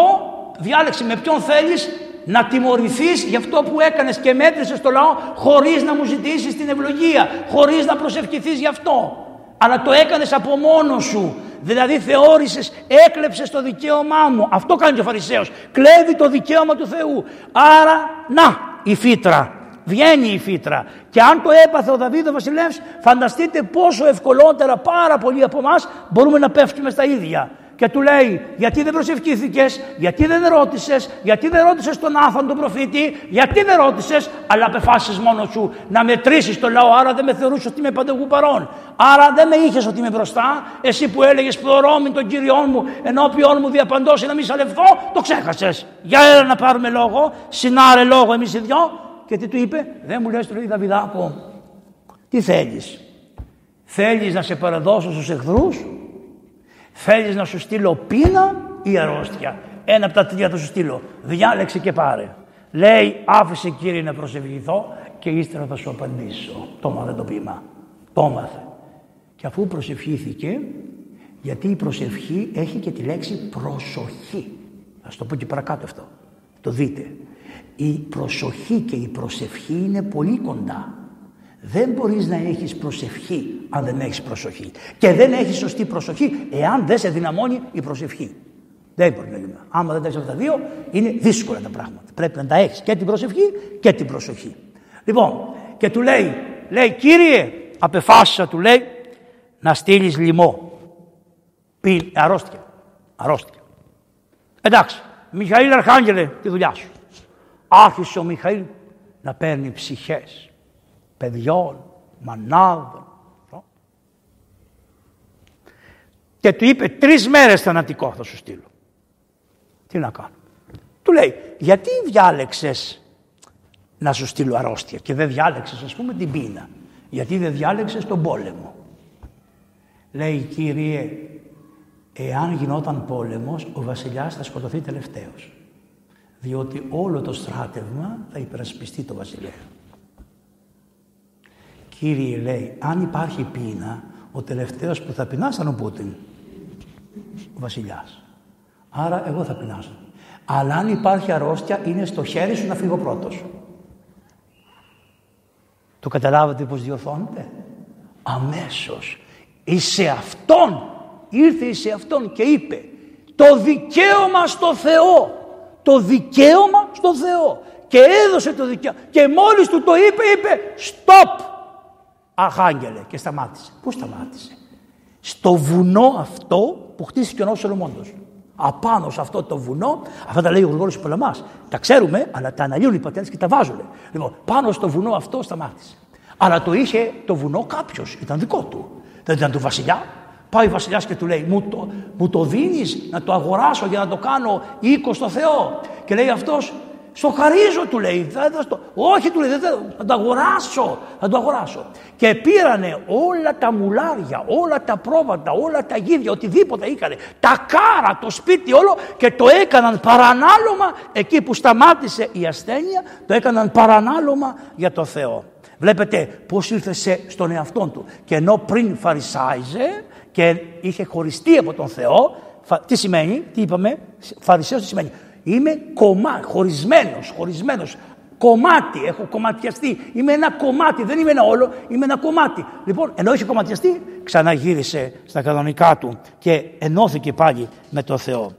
Διάλεξε με ποιον θέλεις να τιμωρηθείς για αυτό που έκανες και μέτρησες στο λαό χωρίς να μου ζητήσεις την ευλογία, χωρίς να προσευχηθείς γι' αυτό. Αλλά το έκανες από μόνο σου. Δηλαδή θεώρησες, έκλεψες το δικαίωμά μου. Αυτό κάνει και ο Φαρισαίος. Κλέβει το δικαίωμα του Θεού. Άρα, να, η φύτρα. Βγαίνει η φύτρα. Και αν το έπαθε ο Δαβίδ ο Βασιλεύς, φανταστείτε πόσο ευκολότερα πάρα πολλοί από εμάς μπορούμε να πέφτουμε στα ίδια και του λέει γιατί δεν προσευχήθηκες, γιατί δεν ρώτησες, γιατί δεν ρώτησες τον Άθαν τον προφήτη, γιατί δεν ρώτησες, αλλά απεφάσισες μόνος σου να μετρήσεις τον λαό, άρα δεν με θεωρούσες ότι είμαι παντεγού παρόν. Άρα δεν με είχες ότι είμαι μπροστά, εσύ που έλεγες πλωρόμη τον Κύριό μου, ενώπιόν μου διαπαντώσει να μη σαλευθώ, το ξέχασες. Για έλα να πάρουμε λόγο, συνάρε λόγο εμείς οι δυο. Και τι του είπε, δεν μου λες, του λέει Δαβιδάκο, τι θέλεις; Θέλεις να σε παραδώσω στους εχθρούς; Θέλεις να σου στείλω πείνα ή αρρώστια; Ένα από τα τρία θα σου στείλω. Διάλεξε και πάρε. Λέει άφησε κύριε να προσευχηθώ και ύστερα θα σου απαντήσω. Το μάθε το πείμα. Το μάθε. Και αφού προσευχήθηκε, γιατί η προσευχή έχει και τη λέξη προσοχή. Θα το πω και παρακάτω αυτό. Το δείτε. Η προσοχή και η προσευχή είναι πολύ κοντά. Δεν μπορείς να έχεις προσευχή αν δεν έχεις προσοχή. Και δεν έχεις σωστή προσοχή εάν δεν σε δυναμώνει η προσευχή. Δεν μπορεί να γίνει. Άμα δεν τα έχεις αυτά τα δύο, είναι δύσκολα τα πράγματα. Πρέπει να τα έχεις και την προσευχή και την προσοχή. Λοιπόν, και του λέει, λέει Κύριε, απεφάσισα του λέει να στείλεις λοιμό. Πει, αρρώστια. Αρρώστια. Εντάξει, Μιχαήλ Αρχάγγελε, τη δουλειά σου. Άρχισε ο Μιχαήλ να παίρνει ψυχές παιδιών, μανάδων. Και του είπε τρεις μέρες θανατικό θα σου στείλω. Τι να κάνω. Του λέει, γιατί διάλεξες να σου στείλω αρρώστια και δεν διάλεξες ας πούμε την πείνα; Γιατί δεν διάλεξες τον πόλεμο; Λέει Κύριε, εάν γινόταν πόλεμος, ο βασιλιάς θα σκοτωθεί τελευταίος. Διότι όλο το στράτευμα θα υπερασπιστεί το βασιλέα. Κύριε λέει, αν υπάρχει πείνα, ο τελευταίος που θα πεινάσει θα είναι ο Πούτιν, ο βασιλιάς. Άρα εγώ θα πεινάσω. Αλλά αν υπάρχει αρρώστια, είναι στο χέρι σου να φύγω πρώτος. Το καταλάβατε πώς διορθώνεται; Αμέσως. Εις αυτόν, ήρθε εις αυτόν και είπε το δικαίωμα στο Θεό. Το δικαίωμα στο Θεό. Και έδωσε το δικαίωμα. Και μόλις του το είπε, είπε stop. Αχάγγελε και σταμάτησε. Πού σταμάτησε; Στο βουνό αυτό που χτίστηκε ο νόμος Σολομόντος. Απάνω σε αυτό το βουνό, αυτά τα λέει ο Γρηγόρης Πολεμάς. Τα ξέρουμε, αλλά τα αναλύουν οι πατέρες και τα βάζουν. Λοιπόν, πάνω στο βουνό αυτό σταμάτησε. Αλλά το είχε το βουνό κάποιος, ήταν δικό του. Δεν ήταν του βασιλιά. Πάει ο βασιλιάς και του λέει: Μου το, μου το δίνεις να το αγοράσω για να το κάνω οίκο στο Θεό. Και λέει αυτός: Στο χαρίζω, του λέει. όχι, του λέει: Δεν θα το αγοράσω. Θα το αγοράσω. Και πήρανε όλα τα μουλάρια, όλα τα πρόβατα, όλα τα γίδια, οτιδήποτε είχαν. Τα κάρα, το σπίτι όλο και το έκαναν παρανάλωμα εκεί που σταμάτησε η ασθένεια, το έκαναν παρανάλωμα για το Θεό. Βλέπετε πώς ήρθε σε, στον εαυτό του. Και ενώ πριν φαρισάιζε και είχε χωριστεί από τον Θεό, τι σημαίνει, τι είπαμε, φαρισαίος τι σημαίνει; Είμαι κομμά, χωρισμένος, χωρισμένος, κομμάτι, έχω κομματιαστεί. Είμαι ένα κομμάτι, δεν είμαι ένα όλο, είμαι ένα κομμάτι. Λοιπόν, ενώ είχε κομματιαστεί, ξαναγύρισε στα κανονικά του και ενώθηκε πάλι με τον Θεό.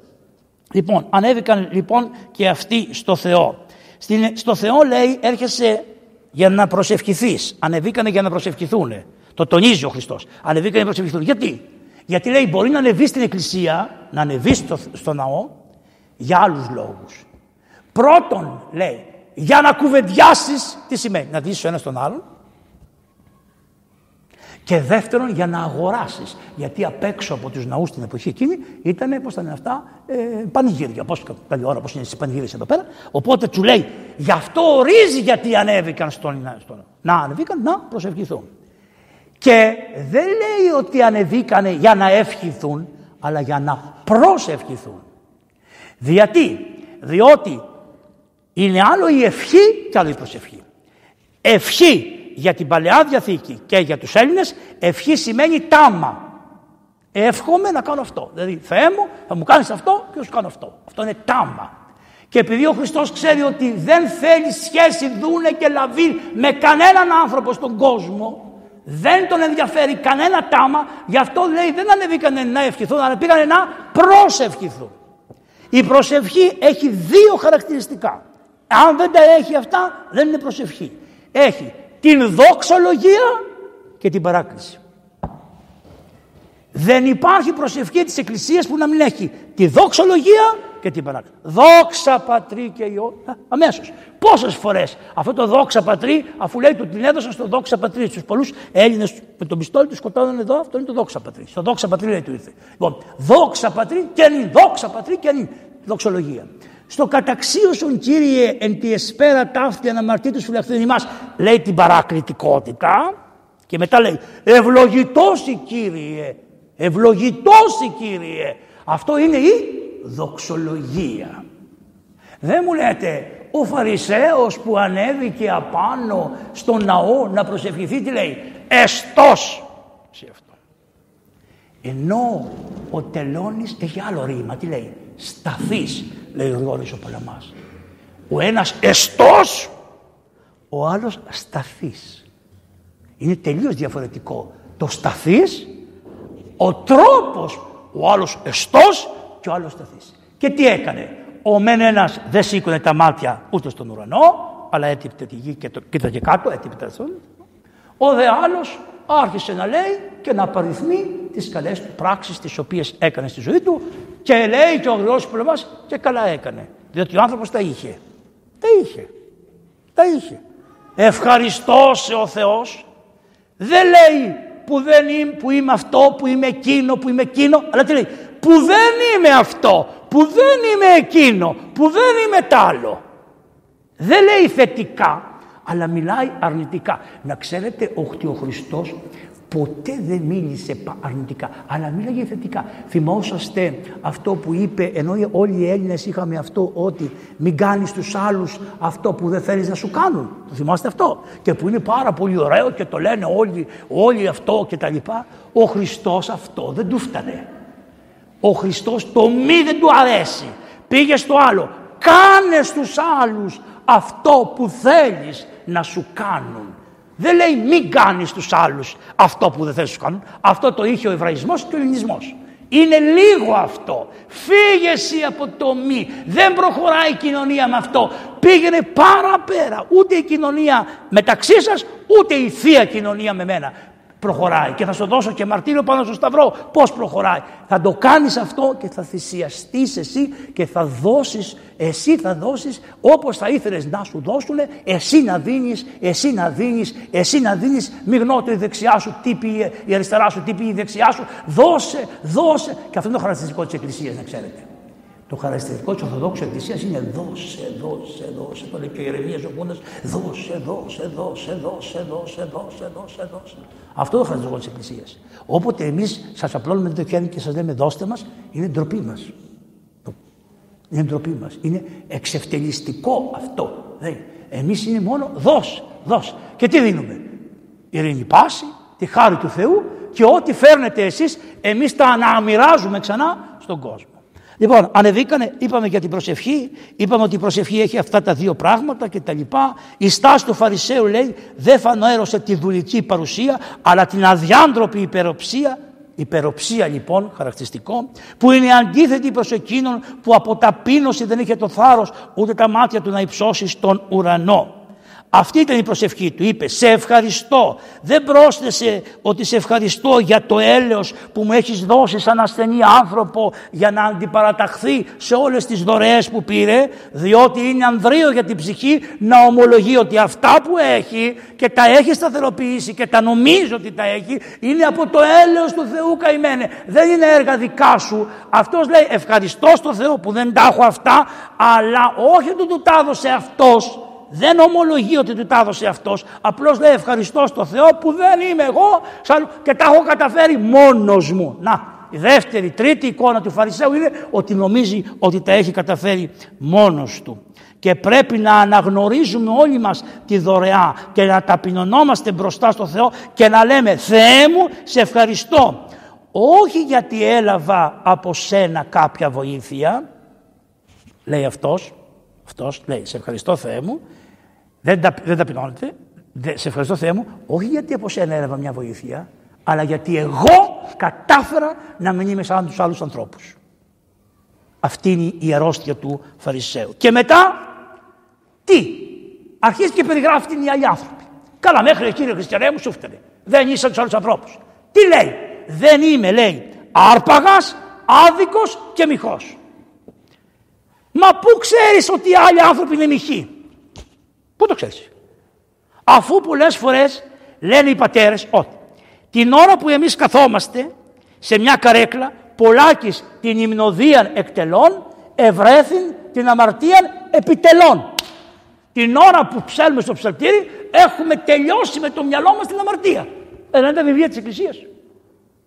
Λοιπόν, ανέβηκαν λοιπόν και αυτοί στο Θεό. στο Θεό λέει έρχεσαι για να προσευχηθείς. Ανεβήκανε για να προσευχηθούν. Το τονίζει ο Χριστός. Ανεβήκανε για να προσευχηθούν. Γιατί; Γιατί λέει μπορεί να ανεβείς στην εκκλησία, να ανεβείς στο, στο ναό για άλλους λόγους. Πρώτον, λέει, για να κουβεντιάσεις, τι σημαίνει, να δεις ο ένας τον άλλον και δεύτερον, για να αγοράσεις. Γιατί απ' έξω από τους ναούς την εποχή εκείνη ήταν, πώς ήταν αυτά, ε, πανηγύρια. Πώς καλή ώρα, πώς είναι στις πανηγύρια εδώ πέρα. Οπότε του λέει, γι' αυτό ορίζει γιατί ανέβηκαν στον, στον Να ανεβήκαν να προσευχηθούν. Και δεν λέει ότι ανεβήκανε για να ευχηθούν, αλλά για να προσευχηθούν. Γιατί, διότι είναι άλλο η ευχή και άλλο η προσευχή. Ευχή για την Παλαιά Διαθήκη και για τους Έλληνες ευχή σημαίνει τάμα. Εύχομαι να κάνω αυτό. Δηλαδή Θεέ μου θα μου κάνεις αυτό και θα σου κάνω αυτό. Αυτό είναι τάμα. Και επειδή ο Χριστός ξέρει ότι δεν θέλει σχέση δούνε και λαβή με κανέναν άνθρωπο στον κόσμο δεν τον ενδιαφέρει κανένα τάμα γι' αυτό λέει δεν ανεβήκανε να ευχηθούν αλλά πήγανε να προσευχηθούν. Η προσευχή έχει δύο χαρακτηριστικά. Αν δεν τα έχει αυτά δεν είναι προσευχή. Έχει την δόξολογία και την παράκληση. Δεν υπάρχει προσευχή της Εκκλησίας που να μην έχει τη δόξολογία και την παράκληση. Δόξα πατρί και ιό. Αμέσως. Πόσες φορές αυτό το δόξα πατρί, αφού λέει του την έδωσαν στο δόξα πατρί. Στους πολλούς Έλληνες με τον πιστόλι τους σκοτώναν εδώ, αυτό είναι το δόξα πατρί. Στο δόξα πατρί λέει του ήρθε. Λοιπόν, δόξα πατρί και νυν, δόξα πατρί και νυν. Δοξολογία. Στο καταξίωσον Κύριε εν τη εσπέρα ταύτη αναμαρτήτους φυλαχθούν ημάς λέει την παρακλητικότητα και μετά λέει ευλογητός η Κύριε, ευλογητός η Κύριε. Αυτό είναι η δοξολογία. Δεν μου λέτε ο Φαρισαίος που ανέβηκε απάνω στο ναό να προσευχηθεί τι λέει εστός σε αυτό. Ενώ ο τελώνης έχει άλλο ρήμα τι λέει σταθείς λέει ο Γρηγόρης ο Παλαμάς. Ο ένας εστός, ο άλλος σταθής. Είναι τελείως διαφορετικό. Το σταθής, ο τρόπος, ο άλλος εστός και ο άλλος σταθής. Και τι έκανε; Ο μεν ένας δεν σήκωνε τα μάτια ούτε στον ουρανό, αλλά έτυπτε τη γη και το κοίταγε κάτω, έτυπτε Ο δε άλλος άρχισε να λέει και να παριθμεί τις καλές του πράξεις τις οποίες έκανε στη ζωή του και λέει και ο Γρηγόρης Πολεμάς και καλά έκανε. Διότι ο άνθρωπος τα είχε. Τα είχε. Τα είχε. Ευχαριστώς σε ο Θεός. Δεν λέει που δεν είμαι, που είμαι αυτό, που είμαι εκείνο, που είμαι εκείνο. Αλλά τι λέει; Που δεν είμαι αυτό, που δεν είμαι εκείνο, που δεν είμαι τ' άλλο. Δεν λέει θετικά, αλλά μιλάει αρνητικά. Να ξέρετε ότι ο Χριστός ποτέ δεν μίλησε αρνητικά, αλλά μίλαγε θετικά. Θυμόσαστε αυτό που είπε, ενώ όλοι οι Έλληνες είχαμε αυτό ότι μην κάνεις τους άλλους αυτό που δεν θέλεις να σου κάνουν. Το θυμάστε αυτό; Και που είναι πάρα πολύ ωραίο και το λένε όλοι, όλοι αυτό και τα λοιπά. Ο Χριστός αυτό δεν του φτανε. Ο Χριστός το μη δεν του αρέσει. Πήγε στο άλλο. Κάνε στους άλλους αυτό που θέλεις να σου κάνουν. Δεν λέει μην κάνεις τους άλλους αυτό που δεν θέλεις να σου κάνουν. Αυτό το είχε ο Εβραϊσμός και ο Ελληνισμός. Είναι λίγο αυτό. Φύγε εσύ από το μη. Δεν προχωράει η κοινωνία με αυτό. Πήγαινε παραπέρα. Ούτε η κοινωνία μεταξύ σας, ούτε η θεία κοινωνία με μένα προχωράει και θα σου δώσω και μαρτύριο πάνω στο σταυρό πώς προχωράει. Θα το κάνεις αυτό και θα θυσιαστείς εσύ και θα δώσεις, εσύ θα δώσεις όπως θα ήθελες να σου δώσουν, εσύ να δίνεις, εσύ να δίνεις, εσύ να δίνεις, μη γνώτο η δεξιά σου, τι πει η αριστερά σου, τι πει η δεξιά σου, δώσε, δώσε. Και αυτό είναι το χαρακτηριστικό της Εκκλησίας να ξέρετε. Το χαρακτηριστικό της Ορθοδόξου Εκκλησίας είναι δώσε, δώσε, δώσε. Το λέει και ο Ηρεμία ο Κούνα. Δώσε, δώσε, δώσε, δώσε, δώσε, δώσε, δώσε, δώσε. Αυτό το χαρακτηριστικός της Εκκλησίας. Όποτε εμείς σας απλώνουμε το χέρι και σας λέμε δώστε μας, είναι ντροπή μας. Είναι ντροπή μας. Είναι εξευτελιστικό αυτό. Εμείς είναι μόνο δώσε, δώσε. Και τι δίνουμε; Ειρήνη πάση, τη χάρη του Θεού και ό,τι φέρνετε εσείς εμείς τα αναμοιράζουμε ξανά στον κόσμο. Λοιπόν, ανεβήκανε, είπαμε για την προσευχή, είπαμε ότι η προσευχή έχει αυτά τα δύο πράγματα και τα λοιπά. Η στάση του Φαρισαίου λέει δεν φανέρωσε τη δουλική παρουσία αλλά την αδιάντροπη υπεροψία Υπεροψία λοιπόν, χαρακτηριστικό, που είναι αντίθετη προς εκείνον που από ταπείνωση δεν είχε το θάρρος ούτε τα μάτια του να υψώσει στον ουρανό. Αυτή ήταν η προσευχή του. Είπε σε ευχαριστώ. Δεν πρόσθεσε ότι σε ευχαριστώ για το έλεος που μου έχεις δώσει σαν ασθενή άνθρωπο για να αντιπαραταχθεί σε όλες τις δωρεές που πήρε διότι είναι ανδρείο για την ψυχή να ομολογεί ότι αυτά που έχει και τα έχει σταθεροποιήσει και τα νομίζει ότι τα έχει είναι από το έλεος του Θεού καημένε. Δεν είναι έργα δικά σου. Αυτός λέει ευχαριστώ στο Θεό που δεν τα έχω αυτά αλλά όχι ότι του τα έδωσε αυτός δεν ομολογεί ότι του τα έδωσε αυτός. Απλώς λέει ευχαριστώ στο Θεό που δεν είμαι εγώ και τα έχω καταφέρει μόνος μου. Να, η δεύτερη, τρίτη εικόνα του Φαρισαίου είναι ότι νομίζει ότι τα έχει καταφέρει μόνος του. Και πρέπει να αναγνωρίζουμε όλοι μας τη δωρεά και να ταπεινωνόμαστε μπροστά στο Θεό και να λέμε Θεέ μου σε ευχαριστώ. Όχι γιατί έλαβα από σένα κάποια βοήθεια, λέει αυτός, αυτός λέει σε ευχαριστώ Θεέ μου δεν, τα, δεν ταπεινώνεται. σε ευχαριστώ Θεέ μου, όχι γιατί από σένα έλαβα μια βοήθεια, αλλά γιατί εγώ κατάφερα να μην είμαι σαν τους άλλους ανθρώπους. Αυτή είναι η αρρώστια του Φαρισαίου. Και μετά, τι, αρχίζει και περιγράφει την οι άλλοι άνθρωποι. Καλά, μέχρι κύριε Χριστιανέ μου, σου φταίνε. Δεν είσαι τους άλλους ανθρώπους. Τι λέει, δεν είμαι, λέει, άρπαγας, άδικος και μυχό. Μα πού ξέρεις ότι οι άλλοι άνθρωποι είναι μοιχοί; Πού το ξέρεις; Αφού πολλές φορές λένε οι πατέρες ότι την ώρα που εμείς καθόμαστε σε μια καρέκλα πολλάκις την υμνοδίαν εκτελών ευρέθην την αμαρτίαν επιτελών. Την ώρα που ψέλνουμε στο ψαλτήρι έχουμε τελειώσει με το μυαλό μας την αμαρτία. Ένα είναι τα βιβλία της Εκκλησίας.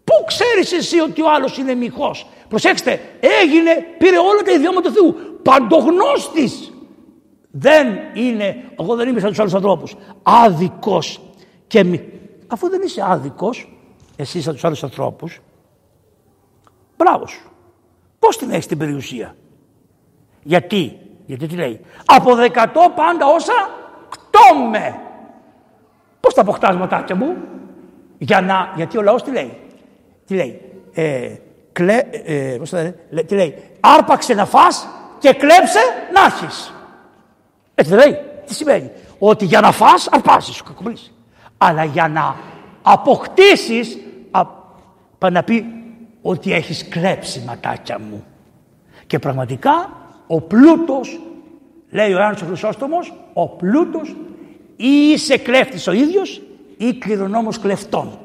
Πού ξέρεις εσύ ότι ο άλλος είναι μοιχός; Προσέξτε, έγινε, πήρε όλα τα ιδιώματα του Θεού. Παντογνώστης δεν είναι, εγώ δεν είμαι σαν τους άλλους ανθρώπους, άδικος και μη. Αφού δεν είσαι άδικος, εσύ σαν τους άλλους ανθρώπους, μπράβο σου. Πώς την έχεις την περιουσία; Γιατί, γιατί τι λέει, από δεκατό πάντα όσα κτώμε. Πώς τα αποκτάς ματάκια μου, για να, γιατί ο λαός τι λέει, τι λέει, ε, κλε, ε, πώς θα τι λέει, άρπαξε να φας και κλέψε να έχεις. Έτσι δεν λέει. Τι σημαίνει; Ότι για να φας αρπάζεις σου κακομλήσει. Αλλά για να αποκτήσεις πάει να πει ότι έχεις κλέψει ματάκια μου. Και πραγματικά ο πλούτος, λέει ο Ιωάννης ο Χρυσόστομος, ο πλούτος ή είσαι κλέφτης ο ίδιος ή κληρονόμος κλεφτών.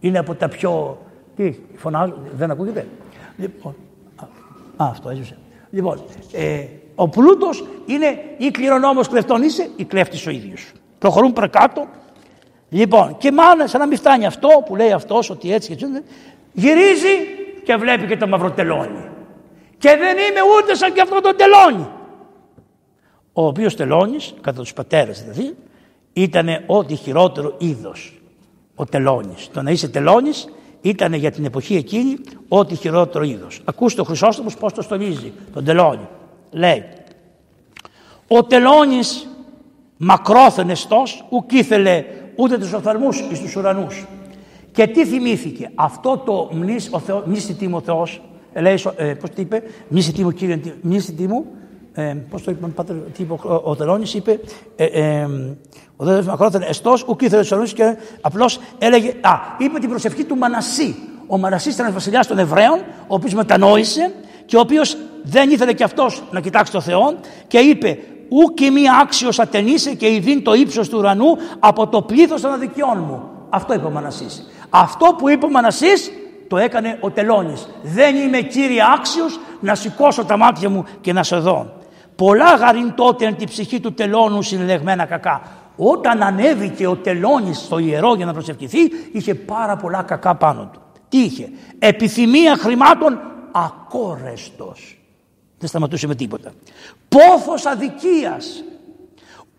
Είναι από τα πιο... Τι, φωνάζω, δεν ακούγεται; Λοιπόν, α, αυτό έζησε. Λοιπόν, ε, ο πλούτος είναι ή κληρονόμος κλεφτών είσαι ή κλέφτης ο ίδιος. Προχωρούν παρακάτω. Λοιπόν, και μάλλον σαν να μην φτάνει αυτό που λέει αυτός ότι έτσι και έτσι. Γυρίζει και βλέπει και το μαυροτελόνι. Και δεν είμαι ούτε σαν και αυτό το τελόνι. Ο οποίος τελώνη, κατά τους πατέρες δηλαδή, ήταν ό,τι χειρότερο είδος. Ο τελώνης. Το να είσαι τελώνης ήταν για την εποχή εκείνη ό,τι χειρότερο είδος. Ακούστε ο Χρυσόστομος πώς το στολίζει, τον τελώνη. Λέει, ο τελώνης μακρόθεν εστός, ουκ ήθελε ούτε τους οφθαλμούς εις τους ουρανούς. Και τι θυμήθηκε, αυτό το μνήσι, ο Θεός, μνήσι τίμου Θεός, ε, λέει, ε, πώς τι είπε, μνήσι τίμου Κύριε, μνήσι τίμου, ε, πώς το είπε τι είπε ο, ο Τελώνης, είπε, ε, ε, ο Θεός μακρόθεν εστός, ουκ ήθελε τους ουρανούς και απλώς έλεγε, α, είπε την προσευχή του Μανασί. Ο Μανασί ήταν βασιλιάς των Εβραίων, ο οποίος μετανόησε και ο οποίος δεν ήθελε και αυτός να κοιτάξει το Θεό και είπε ου και μη άξιος ατενήσε και ειδήν το ύψος του ουρανού από το πλήθος των αδικιών μου. Αυτό είπε ο Μανασής. Αυτό που είπε ο Μανασής το έκανε ο Τελώνης. Δεν είμαι κύριε άξιος να σηκώσω τα μάτια μου και να σε δω. Πολλά γαριν τότε εν τη ψυχή του τελώνου συνελεγμένα κακά. Όταν ανέβηκε ο τελώνης στο ιερό για να προσευχηθεί είχε πάρα πολλά κακά πάνω του. Τι είχε; Επιθυμία χρημάτων ακόρεστος. Δεν σταματούσε με τίποτα. Πόθος αδικίας.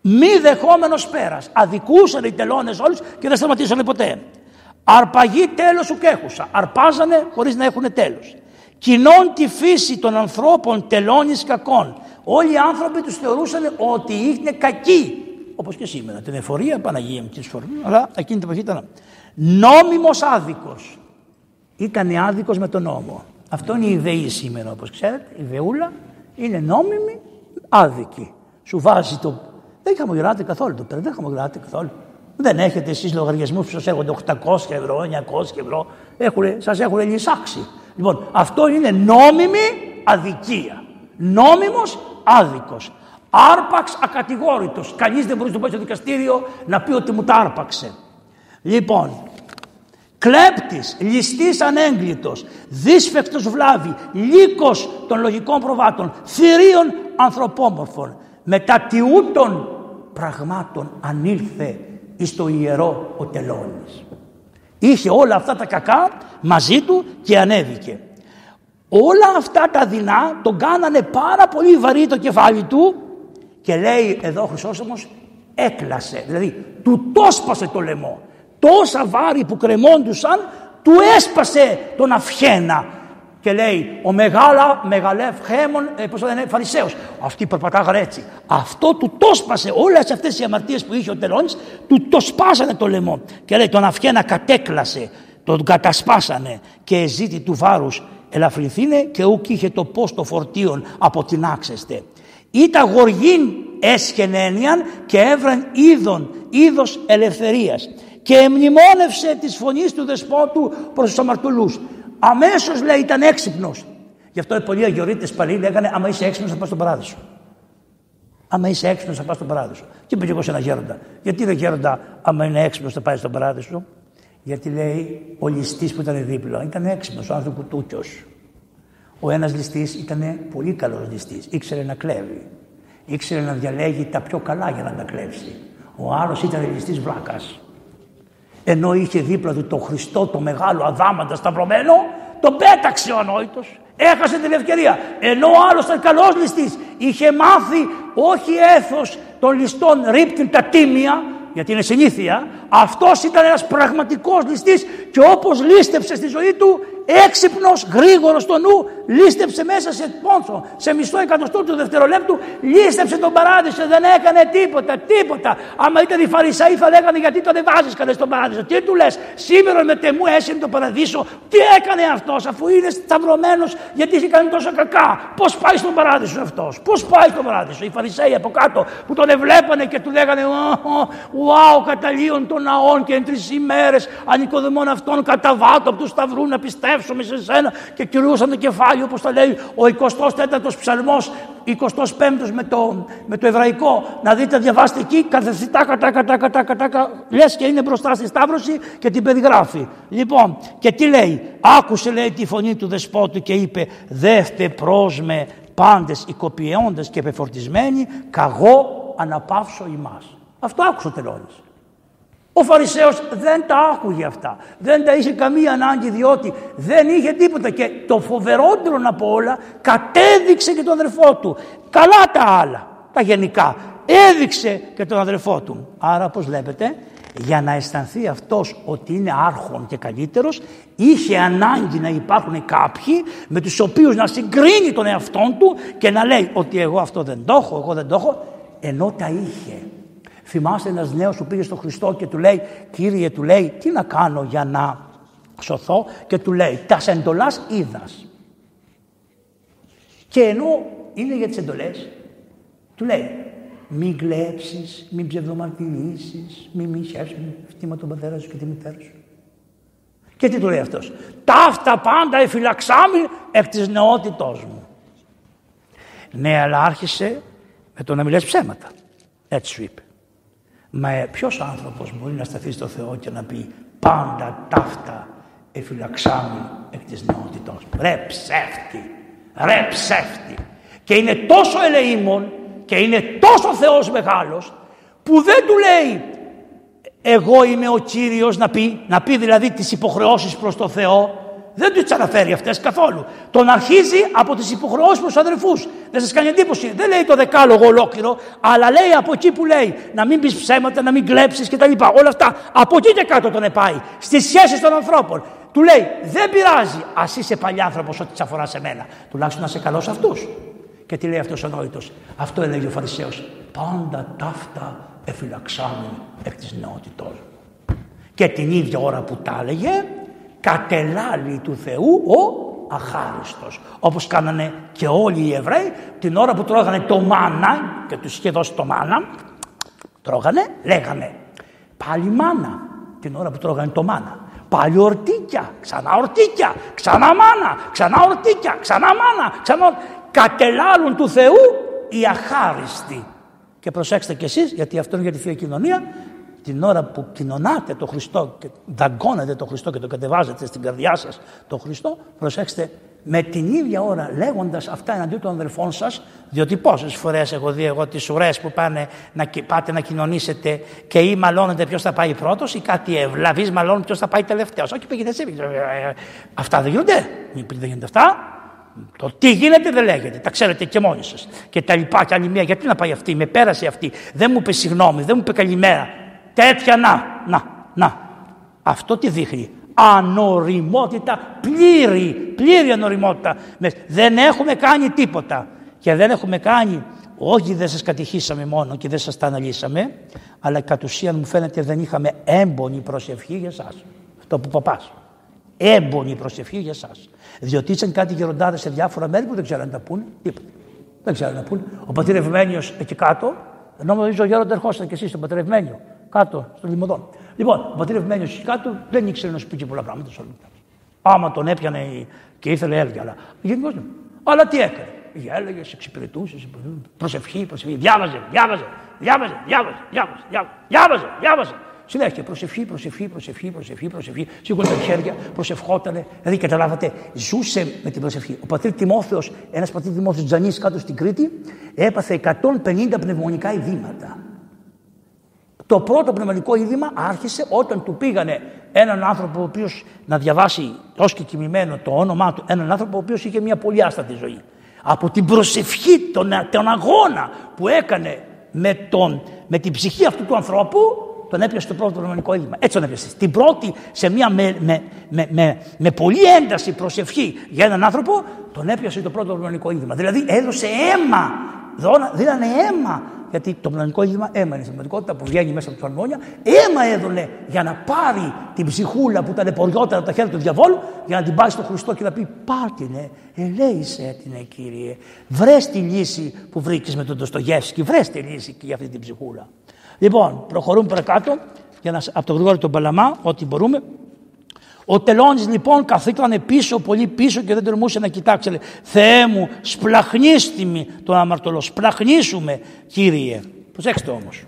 Μη δεχόμενος πέρας. Αδικούσαν οι τελώνες όλους και δεν σταματήσανε ποτέ. Αρπαγή τέλος σου έχουσα. Αρπάζανε χωρίς να έχουν τέλος. Κοινών τη φύση των ανθρώπων τελώνης κακών. Όλοι οι άνθρωποι τους θεωρούσαν ότι είναι κακοί. Όπως και σήμερα. Την εφορία, Παναγία μου και Αλλά εκείνη την εποχή ήταν νόμιμος άδικος. Ήταν άδικος με τον νόμο. Αυτό είναι η ιδεή σήμερα όπως ξέρετε. Η ιδεούλα είναι νόμιμη, άδικη. Σου βάζει το... Δεν χαμογελάτε καθόλου το παιδί, δεν χαμογελάτε καθόλου. Δεν έχετε εσείς λογαριασμούς που σας έρχονται 800 ευρώ, 900 ευρώ. Έχουνε, σας έχουν λυσάξει. Λοιπόν, αυτό είναι νόμιμη αδικία. Νόμιμος άδικος. Άρπαξ ακατηγόρητος. Κανείς δεν μπορεί να το πάει στο δικαστήριο να πει ότι μου τα άρπαξε. Λοιπόν, κλέπτης, ληστής ανέγκλητος, δύσφεκτος βλάβη, λύκος των λογικών προβάτων, θηρίων ανθρωπόμορφων, μετά τιούτων πραγμάτων ανήλθε εις το ιερό ο τελώνης. Είχε όλα αυτά τα κακά μαζί του και ανέβηκε. Όλα αυτά τα δεινά τον κάνανε πάρα πολύ βαρύ το κεφάλι του και λέει εδώ ο Χρυσόσωμος έκλασε, δηλαδή του τόσπασε το λαιμό τόσα βάρη που κρεμόντουσαν του έσπασε τον αυχένα και λέει ο μεγάλα μεγαλεύ χέμον ε, πώς λένε φαρισαίος αυτοί περπατάγανε έτσι. Αυτό του το σπάσε όλες αυτές οι αμαρτίες που είχε ο τελώνης του το σπάσανε το λαιμό. Και λέει τον αυχένα κατέκλασε τον κατασπάσανε και ζήτη του βάρους ελαφρυνθήνε και ούκ είχε το πώς το φορτίον από την άξεστε Ήτα γοργήν έσχενένιαν και έβραν είδων, είδος ελευθερίας και εμνημόνευσε τις φωνής του δεσπότου προς τους αμαρτωλούς. Αμέσως λέει ήταν έξυπνος. Γι' αυτό οι πολλοί αγιορείτες παλιοί λέγανε άμα είσαι έξυπνος θα πας στον παράδεισο. Άμα είσαι έξυπνος θα πας στον παράδεισο. Και είπε και εγώ σε ένα γέροντα. Γιατί δεν γέροντα άμα είναι έξυπνος θα πάει στον παράδεισο. Γιατί λέει ο ληστής που ήταν δίπλα ήταν έξυπνος, ο άνθρωπος κουτούκιος. Ο ένας ληστής ήταν πολύ καλός ληστής. Ήξερε να κλέβει. Ήξερε να διαλέγει τα πιο καλά για να τα κλέψει. Ο άλλος ήταν ληστής βλάκας ενώ είχε δίπλα του το Χριστό, το μεγάλο αδάμαντα σταυρωμένο, τον πέταξε ο ανόητος. Έχασε την ευκαιρία. Ενώ ο άλλος ήταν καλός ληστής. Είχε μάθει όχι έθος των ληστών ρίπτην τα τίμια, γιατί είναι συνήθεια. Αυτός ήταν ένας πραγματικός ληστής και όπως λίστεψε στη ζωή του έξυπνος, γρήγορος στο νου, λίστεψε μέσα σε πόνσο, σε μισό εκατοστό του δευτερολέπτου, λίστεψε τον παράδεισο, δεν έκανε τίποτα, τίποτα. Άμα ήταν οι Φαρισαίοι θα λέγανε γιατί το δεν βάζεις κανένα στον παράδεισο; Τι του λες, σήμερα με τεμού έσυρε το παραδείσο, τι έκανε αυτός αφού είναι σταυρωμένος γιατί είχε κάνει τόσο κακά; Πώς πάει στον παράδεισο αυτός, πώς πάει στον παράδεισο; Οι Φαρισαίοι από κάτω που τον εβλέπανε και του λέγανε Wow, καταλύων των ναών και εν τρεις ημέρες ανοικοδημών αυτών καταβάτω από τους σταυρού να πιστεύουν στρέψουμε σε σένα και κυριούσαν το κεφάλι όπως τα λέει ο 24ος ψαλμός 25ος με το, με το εβραϊκό να δείτε διαβάστε εκεί καθεστητά κατά κατά κατά κατά λες και είναι μπροστά στη Σταύρωση και την περιγράφει λοιπόν και τι λέει; Άκουσε λέει τη φωνή του δεσπότου και είπε δεύτε πρόσμε πάντες οικοποιώντες και πεφορτισμένοι, καγώ αναπαύσω ημάς. Αυτό άκουσε ο τελώνης. Ο Φαρισαίος δεν τα άκουγε αυτά. Δεν τα είχε καμία ανάγκη διότι δεν είχε τίποτα. Και το φοβερότερο από όλα κατέδειξε και τον αδερφό του. Καλά τα άλλα, τα γενικά. Έδειξε και τον αδερφό του. Άρα όπως βλέπετε για να αισθανθεί αυτός ότι είναι άρχον και καλύτερος είχε ανάγκη να υπάρχουν κάποιοι με τους οποίους να συγκρίνει τον εαυτόν του και να λέει ότι εγώ αυτό δεν το έχω, εγώ δεν το έχω ενώ τα είχε. Θυμάστε ένας νέος που πήγε στον Χριστό και του λέει Κύριε του λέει τι να κάνω για να σωθώ και του λέει τα εντολάς είδας. Και ενώ είναι για τις εντολές του λέει μην κλέψεις, μην ψευδομαρτυρήσεις, μην μισεύσεις, μην φτύμα τον πατέρα σου και τη μητέρα σου. Και τι του λέει αυτός. Ταύτα πάντα εφυλαξάμι εκ της νεότητός μου. Ναι, αλλά άρχισε με το να μιλάς ψέματα. Έτσι σου είπε. Μα ε, ποιος άνθρωπος μπορεί να σταθεί στο Θεό και να πει πάντα ταύτα εφυλαξάμι εκ της νεότητός μου. Ρε ψεύτη, ρε ψεύτη. Και είναι τόσο ελεήμων και είναι τόσο Θεός μεγάλος που δεν του λέει εγώ είμαι ο Κύριος να πει, να πει δηλαδή τις υποχρεώσεις προς το Θεό δεν τους τι αναφέρει αυτές καθόλου. Τον αρχίζει από τις υποχρεώσεις προς τους αδερφούς. Δεν σας κάνει εντύπωση. Δεν λέει το δεκάλογο ολόκληρο, αλλά λέει από εκεί που λέει να μην πεις ψέματα, να μην κλέψεις κτλ. Όλα αυτά από εκεί και κάτω τον επάει. Στις σχέσεις των ανθρώπων. Του λέει δεν πειράζει, ας είσαι παλιάνθρωπο ό,τι σε αφορά σε μένα. Τουλάχιστον να είσαι καλός αυτούς. Και τι λέει αυτός ο νόητος. Αυτό έλεγε ο Φαρισαίος. Πάντα ταύτα εφυλαξάμουν εκ της νεότητός Και την ίδια ώρα που τα έλεγε, κατελάλη του Θεού ο αχάριστος. Όπως κάνανε και όλοι οι Εβραίοι την ώρα που τρώγανε το μάνα και τους είχε δώσει το μάνα, τρώγανε, λέγανε πάλι μάνα την ώρα που τρώγανε το μάνα. Πάλι ορτίκια, ξανά ορτίκια, ξανά μάνα, ξανά ορτίκια, ξανά μάνα, ξανά κατελάλουν του Θεού οι αχάριστοι. Και προσέξτε κι εσείς, γιατί αυτό είναι για τη Θεία Κοινωνία, την ώρα που κοινωνάτε το Χριστό και δαγκώνετε το Χριστό και το κατεβάζετε στην καρδιά σας το Χριστό, προσέξτε, με την ίδια ώρα λέγοντας αυτά εναντίον των αδελφών σας, διότι πόσες φορές έχω δει εγώ τις ουρές που πάνε να, πάτε να κοινωνήσετε και ή μαλώνετε ποιος θα πάει πρώτος ή κάτι ευλαβείς μαλώνουν ποιος θα πάει τελευταίος. Όχι πήγαινε εσύ. Αυτά δεν γίνονται. Μην δεν γίνονται αυτά. Το τι γίνεται δεν λέγεται. Τα ξέρετε και μόνοι σας. Και τα λοιπά και άλλη μία. Γιατί να πάει αυτή, με πέρασε αυτή. Δεν μου είπε συγγνώμη, δεν μου είπε καλημέρα. Τέτοια να, να, να. Αυτό τι δείχνει; Ανοριμότητα πλήρη, πλήρη ανοριμότητα. Δεν έχουμε κάνει τίποτα. Και δεν έχουμε κάνει, όχι δεν σας κατηχήσαμε μόνο και δεν σας τα αναλύσαμε, αλλά κατ' ουσίαν μου φαίνεται δεν είχαμε έμπονη προσευχή για σας. Αυτό που παπάς. Έμπονη προσευχή για σας. Διότι ήταν κάτι γεροντάδες σε διάφορα μέρη που δεν ξέραν να τα πούνε. Τίποτα. Δεν ξέραν να πούνε. Ο πατήρ Ευμένιος εκεί κάτω, νομίζω ο γέροντας ερχόσατε και εσείς στον πατήρ Ευμένιο κάτω στο λιμωδόν. Λοιπόν, ο πατήρ Ευμένιος κάτω δεν ήξερε να σου πει και πολλά πράγματα. Άμα τον έπιανε και ήθελε έλεγε, αλλά γενικώς Αλλά τι έκανε; Έλεγε, εξυπηρετούσε, προσευχή, προσευχή. Διάβαζε, διάβαζε, διάβαζε, διάβαζε, διάβαζε, διάβαζε, διάβαζε. Συνέχεια προσευχή, προσευχή, προσευχή, προσευχή, προσευχή. Σήκωνε τα χέρια, προσευχότανε. Δηλαδή, καταλάβατε, ζούσε με την προσευχή. Ο πατήρ Τιμόθεος, ένας πατήρ Τιμόθεος Τζανής κάτω στην Κρήτη, έπαθε 150 πνευμονικά ειδήματα. Το πρώτο πνευματικό είδημα άρχισε όταν του πήγανε έναν άνθρωπο ο οποίος να διαβάσει ως και κοιμημένο το όνομά του, έναν άνθρωπο ο οποίος είχε μια πολύ άστατη ζωή. Από την προσευχή, τον, τον αγώνα που έκανε με, τον, με την ψυχή αυτού του ανθρώπου, τον έπιασε το πρώτο πνευματικό είδημα. Έτσι τον έπιασε. Την πρώτη, σε μια με, με, με, με, πολύ ένταση προσευχή για έναν άνθρωπο, τον έπιασε το πρώτο πνευματικό είδημα. Δηλαδή έδωσε αίμα, δίνανε αίμα γιατί το πνευματικό είδημα αίμα είναι στην πραγματικότητα που βγαίνει μέσα από του αρμόνια. Αίμα έδωνε για να πάρει την ψυχούλα που ήταν ποριότερα από τα χέρια του διαβόλου, για να την πάει στον Χριστό και να πει: Πάρτινε, ελέησε την κύριε. Βρες τη λύση που βρήκες με τον Ντοστογεύσκη, βρες τη λύση και για αυτή την ψυχούλα. Λοιπόν, προχωρούμε παρακάτω για να, από τον Γρηγόρη τον Παλαμά, ό,τι μπορούμε. Ο τελώνης λοιπόν καθήκανε πίσω, πολύ πίσω και δεν τολμούσε να κοιτάξει. Λέει, Θεέ μου, σπλαχνίστη τον αμαρτωλό, σπλαχνίσουμε Κύριε. Προσέξτε όμως.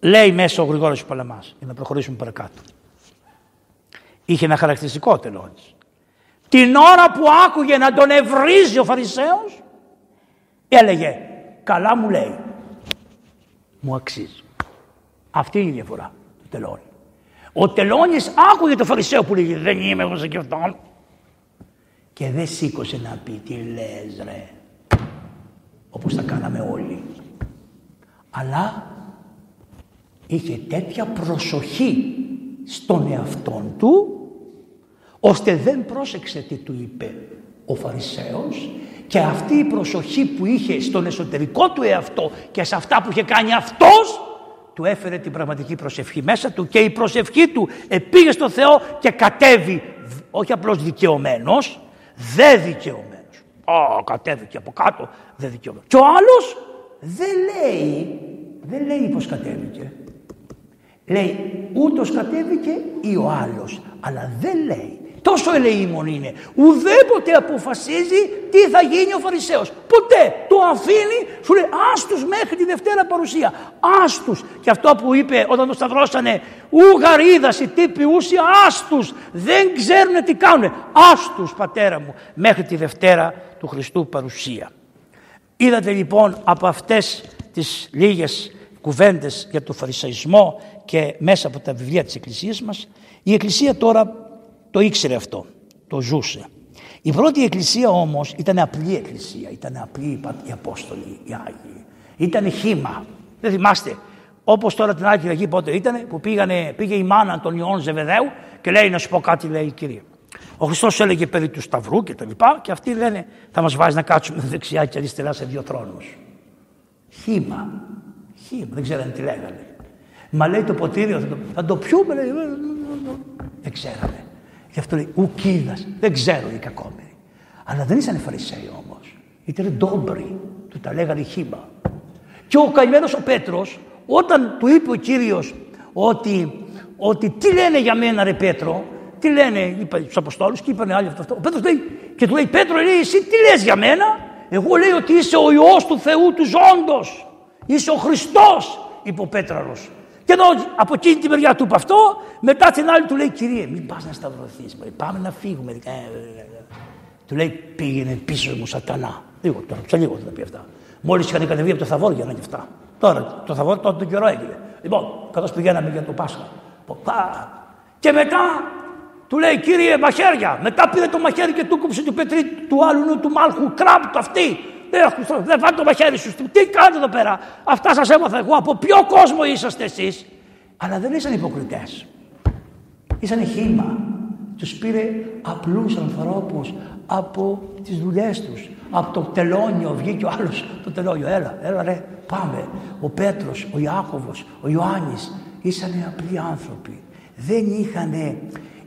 Λέει μέσα ο Γρηγόρης Παλαμάς, για να προχωρήσουμε παρακάτω. Είχε ένα χαρακτηριστικό ο τελώνης. την ώρα που άκουγε να τον ευρίζει ο Φαρισαίος έλεγε καλά μου λέει μου αξίζει. Αυτή είναι η διαφορά του τελώνη. Ο τελώνης άκουγε το Φαρισαίο που λέγει δεν είμαι εγώ σε και αυτόν και δεν σήκωσε να πει τι λες ρε όπως τα κάναμε όλοι αλλά είχε τέτοια προσοχή στον εαυτόν του ώστε δεν πρόσεξε τι του είπε ο Φαρισαίος και αυτή η προσοχή που είχε στον εσωτερικό του εαυτό και σε αυτά που είχε κάνει αυτός του έφερε την πραγματική προσευχή μέσα του και η προσευχή του επήγε στο Θεό και κατέβη όχι απλώς δικαιωμένος, δεν δικαιωμένος. Ω, κατέβηκε από κάτω, δεν δικαιωμένος. Και ο άλλος δεν λέει, δεν λέει πώς κατέβηκε. Λέει ούτως κατέβηκε ή ο άλλος, αλλά δεν λέει Τόσο ελεήμων είναι. Ουδέποτε αποφασίζει τι θα γίνει ο Φαρισαίος. Ποτέ το αφήνει, σου λέει άστους μέχρι τη Δευτέρα παρουσία. Άστους. Και αυτό που είπε όταν το σταυρώσανε ου γαρίδας οι τύποι ούσια άστους. Δεν ξέρουν τι κάνουν. Άστους πατέρα μου μέχρι τη Δευτέρα του Χριστού παρουσία. Είδατε λοιπόν από αυτές τις λίγες κουβέντες για το φαρισαϊσμό και μέσα από τα βιβλία της Εκκλησίας μας η Εκκλησία τώρα το ήξερε αυτό, το ζούσε. Η πρώτη εκκλησία όμως ήταν απλή εκκλησία, ήταν απλή οι Απόστολοι, οι Άγιοι. Ήταν χήμα. Δεν θυμάστε, όπως τώρα την Άγια Κυριακή πότε ήταν, που πήγανε, πήγε η μάνα των Ιωών Ζεβεδαίου και λέει να σου πω κάτι λέει η κυρία. Ο Χριστός έλεγε περί του Σταυρού και τα λοιπά και αυτοί λένε θα μας βάζει να κάτσουμε δεξιά και αριστερά σε δύο θρόνους. Χήμα. Χήμα. Δεν ξέρανε τι λέγανε. Μα λέει το ποτήριο θα το, θα το πιούμε. Λέει, δεν ξέρανε. Γι' αυτό λέει Ουκίδας. Δεν ξέρω οι κακόμεροι. Αλλά δεν ήσαν Φαρισαίοι όμως. Ήταν ντόμπροι. Του τα λέγανε χήμα. Και ο καημένος ο Πέτρος, όταν του είπε ο κύριος ότι, ότι τι λένε για μένα, ρε Πέτρο, τι λένε, είπα του Αποστόλους και είπαν άλλοι αυτό. Ο Πέτρος λέει, και του λέει, Πέτρο, λέει, εσύ τι λες για μένα; Εγώ λέει ότι είσαι ο ιό του Θεού του ζώντος. Είσαι ο Χριστός, είπε ο Πέτραρος. Και ενώ από εκείνη τη μεριά του είπε αυτό, μετά την άλλη του λέει: Κυρίε, μην πας να σταυρωθείς. Πάμε να φύγουμε. Ε, ε, ε, του λέει: Πήγαινε πίσω μου, Σατανά. Λίγο τώρα, σε λίγο θα πει αυτά. Μόλις είχαν κατεβεί από το Θαβόρ για να και αυτά. Τώρα το Θαβόρ τότε τον καιρό έγινε. Λοιπόν, καθώς πηγαίναμε για το Πάσχα. Και μετά του λέει: Κύριε, μαχαίρια. Μετά πήρε το μαχαίρι και του κόψε του πετρί του άλλου νου του Μάλχου. Κράμπ το αυτή. Δεν, δεν φάτε το μαχαίρι σου. Τι κάνετε εδώ πέρα; Αυτά σας έμαθα εγώ. Από ποιο κόσμο είσαστε εσείς; Αλλά δεν ήσαν υποκριτές. Ήσαν χήμα. Τους πήρε απλούς ανθρώπους από τις δουλειές τους. Από το τελώνιο βγήκε ο άλλος το τελώνιο. Έλα, έλα ρε, πάμε. Ο Πέτρος, ο Ιάκωβος, ο Ιωάννης ήσαν απλοί άνθρωποι. Δεν είχαν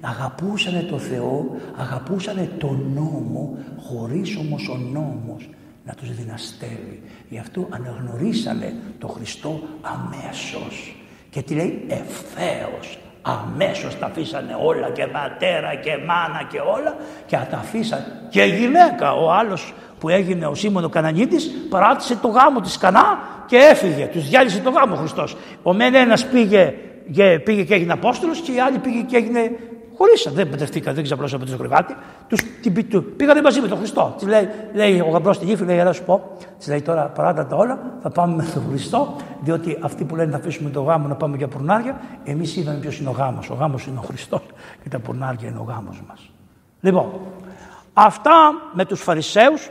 αγαπούσανε το Θεό, αγαπούσανε τον νόμο, χωρίς όμως ο νόμος να τους δυναστεύει. Γι' αυτό αναγνωρίσανε το Χριστό αμέσως. Και τι λέει; Ευθέως. Αμέσως τα αφήσανε όλα και πατέρα και μάνα και όλα και τα αφήσανε και γυναίκα. Ο άλλος που έγινε ο Σίμωνο Κανανίτης παράτησε το γάμο της Κανά και έφυγε. Τους διάλυσε το γάμο ο Χριστός. Ο μεν ένας πήγε, πήγε και έγινε Απόστολος και η άλλη πήγε και έγινε Χωρίσαν, δεν παντρευτήκαν, δεν ξαπλώσαν από το κρεβάτι. Τους, πήγανε μαζί με τον Χριστό. Της λέει, λέει ο γαμπρός στην ύφη, λέει, έλα σου πω. Της λέει τώρα παράτα τα όλα, θα πάμε με τον Χριστό, διότι αυτοί που λένε θα αφήσουμε το γάμο να πάμε για πουρνάρια, εμείς είδαμε ποιος είναι ο γάμος. Ο γάμος είναι ο Χριστός και τα πουρνάρια είναι ο γάμος μας. Λοιπόν, αυτά με τους Φαρισαίους,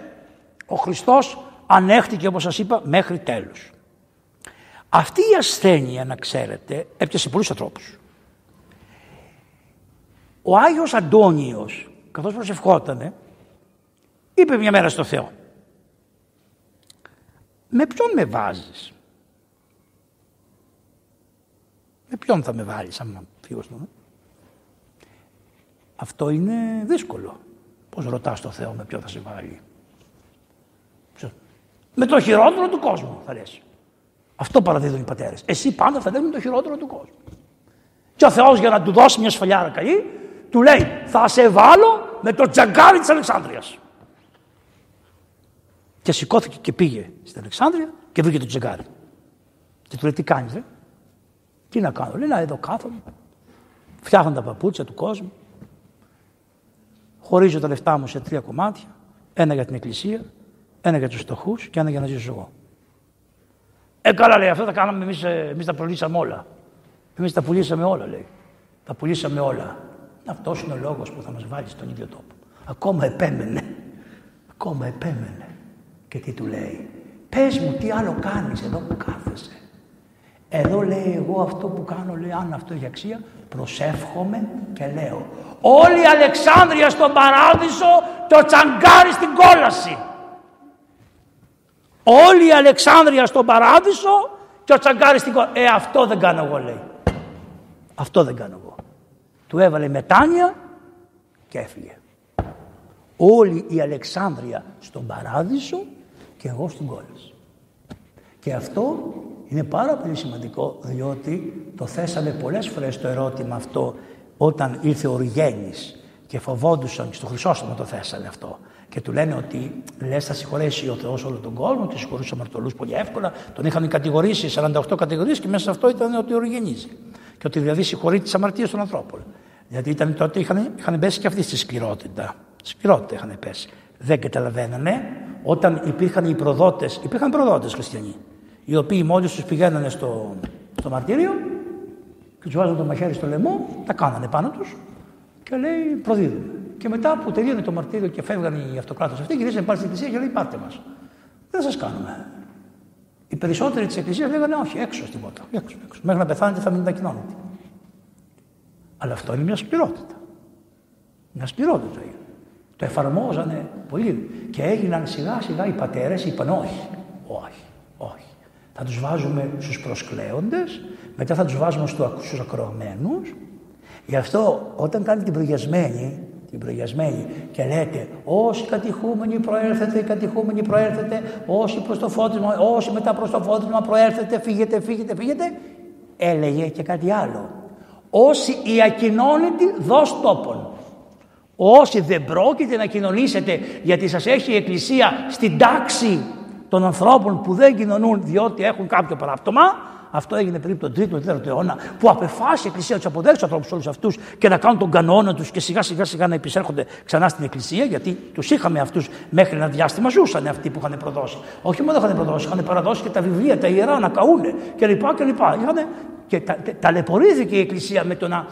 ο Χριστός ανέχτηκε όπως σας είπα μέχρι τέλους. Αυτή η ασθένεια, να ξέρετε, έπιασε πολλούς ανθρώπους. Ο Άγιος Αντώνιος, καθώς προσευχότανε, είπε μια μέρα στο Θεό, με ποιον με βάζεις; Με ποιον θα με βάλεις αν φύγω στον Αυτό είναι δύσκολο. Πώς ρωτάς το Θεό με ποιον θα σε βάλει; Με το χειρότερο του κόσμου θα λες. Αυτό παραδίδουν οι πατέρες. Εσύ πάντα θα λες με το χειρότερο του κόσμου. Και ο Θεός για να του δώσει μια σφαλιάρα καλή του λέει θα σε βάλω με το τζαγκάρι της Αλεξάνδρειας. Και σηκώθηκε και πήγε στην Αλεξάνδρεια και βρήκε το τζαγκάρι. Και του λέει τι κάνεις ρε; Τι να κάνω. Λέει να εδώ κάθομαι. Φτιάχνω τα παπούτσια του κόσμου. χωρίζω τα λεφτά μου σε τρία κομμάτια. Ένα για την εκκλησία, ένα για τους φτωχούς και ένα για να ζήσω εγώ. Ε, καλά λέει, αυτό τα κάναμε εμείς, ε, εμείς τα πουλήσαμε όλα. Εμείς τα πουλήσαμε όλα λέει. Τα πουλήσαμε όλα. Αυτός είναι ο λόγος που θα μας βάλει στον ίδιο τόπο. Ακόμα επέμενε. Ακόμα επέμενε. Και τι του λέει. Πες μου τι άλλο κάνεις εδώ που κάθεσαι. Εδώ λέει εγώ αυτό που κάνω, λέει αν αυτό έχει αξία, προσεύχομαι και λέω. Όλη η Αλεξάνδρεια στον παράδεισο το τσαγκάρι στην κόλαση. Όλη η Αλεξάνδρεια στον παράδεισο και ο τσαγκάρι στην κόλαση. Ε αυτό δεν κάνω εγώ λέει. Αυτό δεν κάνω εγώ. Του έβαλε μετάνια και έφυγε. Όλη η Αλεξάνδρεια στον παράδεισο και εγώ στην κόλαση. Και αυτό είναι πάρα πολύ σημαντικό διότι το θέσαμε πολλές φορές το ερώτημα αυτό όταν ήρθε ο Ριγένης και φοβόντουσαν και στο Χρυσόστομο το θέσανε αυτό. Και του λένε ότι λες, θα συγχωρέσει ο Θεός όλο τον κόσμο, και συγχωρούσε αμαρτωλού πολύ εύκολα. Τον είχαν κατηγορήσει 48 κατηγορίες και μέσα σε αυτό ήταν ότι οριγενίζει. Και ότι δηλαδή συγχωρεί τις αμαρτίες των ανθρώπων. Γιατί ήταν, τότε είχαν, είχαν πέσει και αυτή στη σκληρότητα. Σκληρότητα είχαν πέσει. Δεν καταλαβαίνανε όταν υπήρχαν οι προδότες, υπήρχαν προδότες χριστιανοί οι οποίοι μόλις τους πηγαίνανε στο, στο μαρτύριο και τους βάζουν το μαχαίρι στο λαιμό, τα κάνανε πάνω τους και λέει προδίδουν. Και μετά που τελείωνε το μαρτύριο και φεύγαν οι αυτοκράτες αυτοί, γυρίζανε πάλι στην εκκλησία και λέει πάρτε μας. Δεν σας κάνουμε. Οι περισσότεροι της εκκλησίας λέγανε όχι, έξω στην πόρτα. Έξω, έξω. Μέχρι να πεθάνετε θα μην τα κοινώνετε. Αλλά αυτό είναι μια σκληρότητα. Μια σκληρότητα είναι. Το εφαρμόζανε πολύ. Και έγιναν σιγά σιγά οι πατέρες, είπαν όχι, όχι, όχι. Θα τους βάζουμε στους προσκλέοντες, μετά θα τους βάζουμε στους ακροαμένους. Γι' αυτό όταν κάνετε την προγιασμένη, την προγιασμένη και λέτε όσοι κατηχούμενοι προέρθετε, κατηχούμενοι προέρθετε, όσοι προς το φώτισμα, όσοι μετά προς το φώτισμα προέρθετε, φύγετε, φύγετε, φύγετε, έλεγε και κάτι άλλο. Όσοι οι ακοινώνητοι δώσ' τόπον. Όσοι δεν πρόκειται να κοινωνήσετε γιατί σας έχει η Εκκλησία στην τάξη των ανθρώπων που δεν κοινωνούν διότι έχουν κάποιο παράπτωμα. Αυτό έγινε πριν τον 3ο 4ο αιώνα, που απεφάσισε η Εκκλησία τους αποδέξει τους ανθρώπους όλους αυτούς και να κάνουν τον κανόνα τους και σιγά σιγά σιγά να επισέρχονται ξανά στην Εκκλησία, γιατί τους είχαμε αυτούς μέχρι ένα διάστημα ζούσαν αυτοί που είχαν προδώσει. Όχι μόνο είχαν προδώσει, είχαν παραδώσει και τα βιβλία, τα ιερά να καούνε κλπ. Είχαν, και τα, ταλαιπωρήθηκε η Εκκλησία με το να,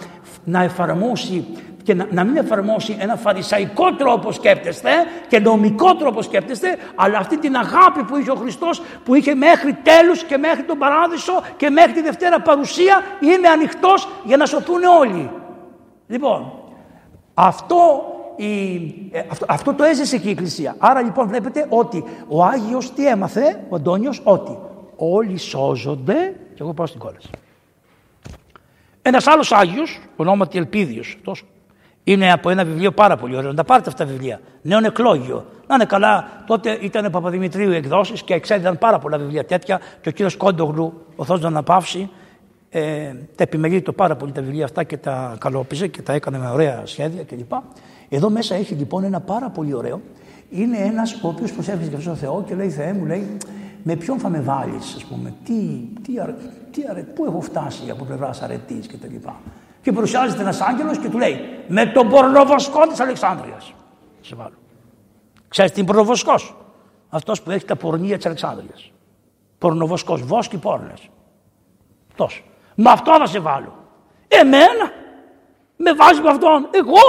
να εφαρμόσει και να, να μην εφαρμόσει ένα φαρισαϊκό τρόπο σκέπτεστε και νομικό τρόπο σκέπτεστε, αλλά αυτή την αγάπη που είχε ο Χριστός που είχε μέχρι τέλους και μέχρι τον Παράδεισο και μέχρι τη Δευτέρα παρουσία είμαι ανοιχτός για να σωθούν όλοι. Λοιπόν, αυτό, η, ε, αυτό, αυτό το έζησε και η Εκκλησία. Άρα λοιπόν βλέπετε ότι ο Άγιος τι έμαθε, ο Αντώνιος, ότι όλοι σώζονται και εγώ πάω στην κόλαση. Ένας άλλος Άγιος, ονόματι Ελπίδιος, τόσο είναι από ένα βιβλίο πάρα πολύ ωραίο. Να τα πάρετε αυτά τα βιβλία. Νέο εκλόγιο. Να είναι καλά. Τότε ήταν Παπαδημητρίου εκδόσεις και εξέδιδαν πάρα πολλά βιβλία τέτοια. Και ο κύριος Κόντογλου, ο Θό να αναπαύσει, ε, τα επιμελεί το πάρα πολύ τα βιβλία αυτά και τα καλόπιζε και τα έκανε με ωραία σχέδια κλπ. Εδώ μέσα έχει λοιπόν ένα πάρα πολύ ωραίο. Είναι ένας ο οποίος προσέφηκε στον Θεό και λέει: Θεέ μου, λέει, με ποιον θα με βάλεις, ας πούμε, τι, τι, αρε, τι αρε, πού έχω φτάσει από πλευράς αρετής κτλ. Και παρουσιάζεται ένας άγγελος και του λέει: Με τον πορνοβοσκό της Αλεξάνδρεια. Σε βάλω. Ξέρεις τι είναι πορνοβοσκός; Αυτός που έχει τα πορνεία της Αλεξάνδρεια. Πορνοβοσκός, βόσκι πόρνες. Τόσο. Με αυτό θα σε βάλω. Εμένα. Με βάζεις με αυτόν. Εγώ.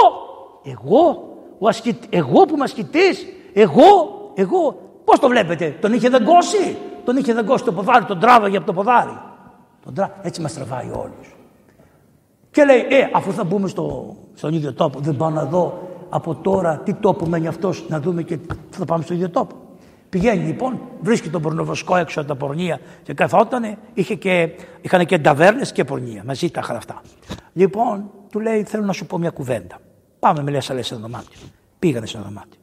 Εγώ. Ο ασκητ... Εγώ που είμαι ασκητής. Εγώ. Εγώ. Πώς το βλέπετε. Τον είχε δαγκώσει; Τον είχε δαγκώσει το ποδάρι. Τον τράβαγε από το ποδάρι. Τον τρά... Έτσι μας τραβάει όλους. Και λέει, ε, αφού θα μπούμε στο, στον ίδιο τόπο, δεν πάω να δω από τώρα τι τόπο μένει αυτός να δούμε και θα πάμε στον ίδιο τόπο. Πηγαίνει λοιπόν, βρίσκει τον πορνοβοσκό έξω από τα πορνεία και καθότανε, είχε και, είχαν και ταβέρνε και πορνεία. Μαζί τα είχαν αυτά. Λοιπόν, του λέει: Θέλω να σου πω μια κουβέντα. Πάμε, με λες, σε ένα δωμάτιο. Πήγανε σε ένα δωμάτιο.